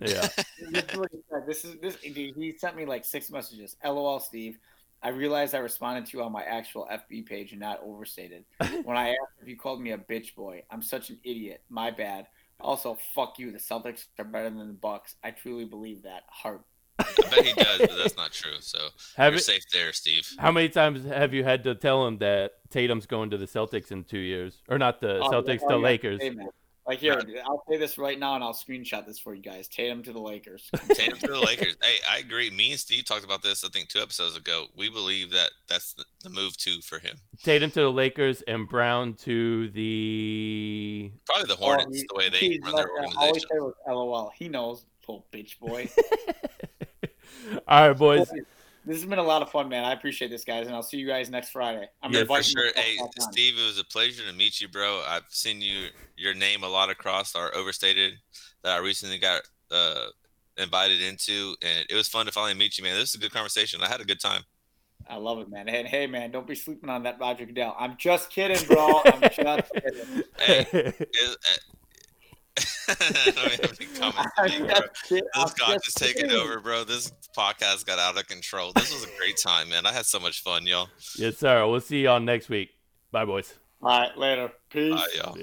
yeah. this is what he said. This is this. Dude, he sent me like six messages. LOL, Steve. I realized I responded to you on my actual FB page and not overstated. When I asked if you called me a bitch boy, I'm such an idiot. My bad. Also, fuck you. The Celtics are better than the Bucks. I truly believe that. Heart. I bet he does, but that's not true. So Have you're it, safe there, Steve. how many times have you had to tell him that Tatum's going to the Celtics in two years, or not the Oh, Celtics, yeah, the oh. Lakers? Hey, man. Like here, dude, I'll say this right now, and I'll screenshot this for you guys. Tatum to the Lakers. Tatum to the Lakers. Hey, I agree. Me and Steve talked about this. I think two episodes ago. We believe that that's the, the move too for him. Tatum to the Lakers and Brown to the. Probably the oh, Hornets, Oh, the way they run their I always organization. say with LOL. He knows, little bitch boy. All right, boys. This has been a lot of fun, man. I appreciate this, guys, and I'll see you guys next Friday. I'm Yeah, for sure. Hey. Steve, it was a pleasure to meet you, bro. I've seen you your name a lot across our overstated that I recently got uh, invited into, and it was fun to finally meet you, man. This is a good conversation. I had a good time. I love it, man. And hey, man, don't be sleeping on that Roger Goodell. I'm just kidding, bro. I'm just kidding. Hey, Is- I don't even have any comments. I'm anymore, bro. just kidding. This I'm just just taking over, bro. This podcast got out of control. This was a great time, man. I had so much fun, y'all. yes, sir. We'll see y'all next week. Bye, boys. All right, later. Peace. Bye, y'all.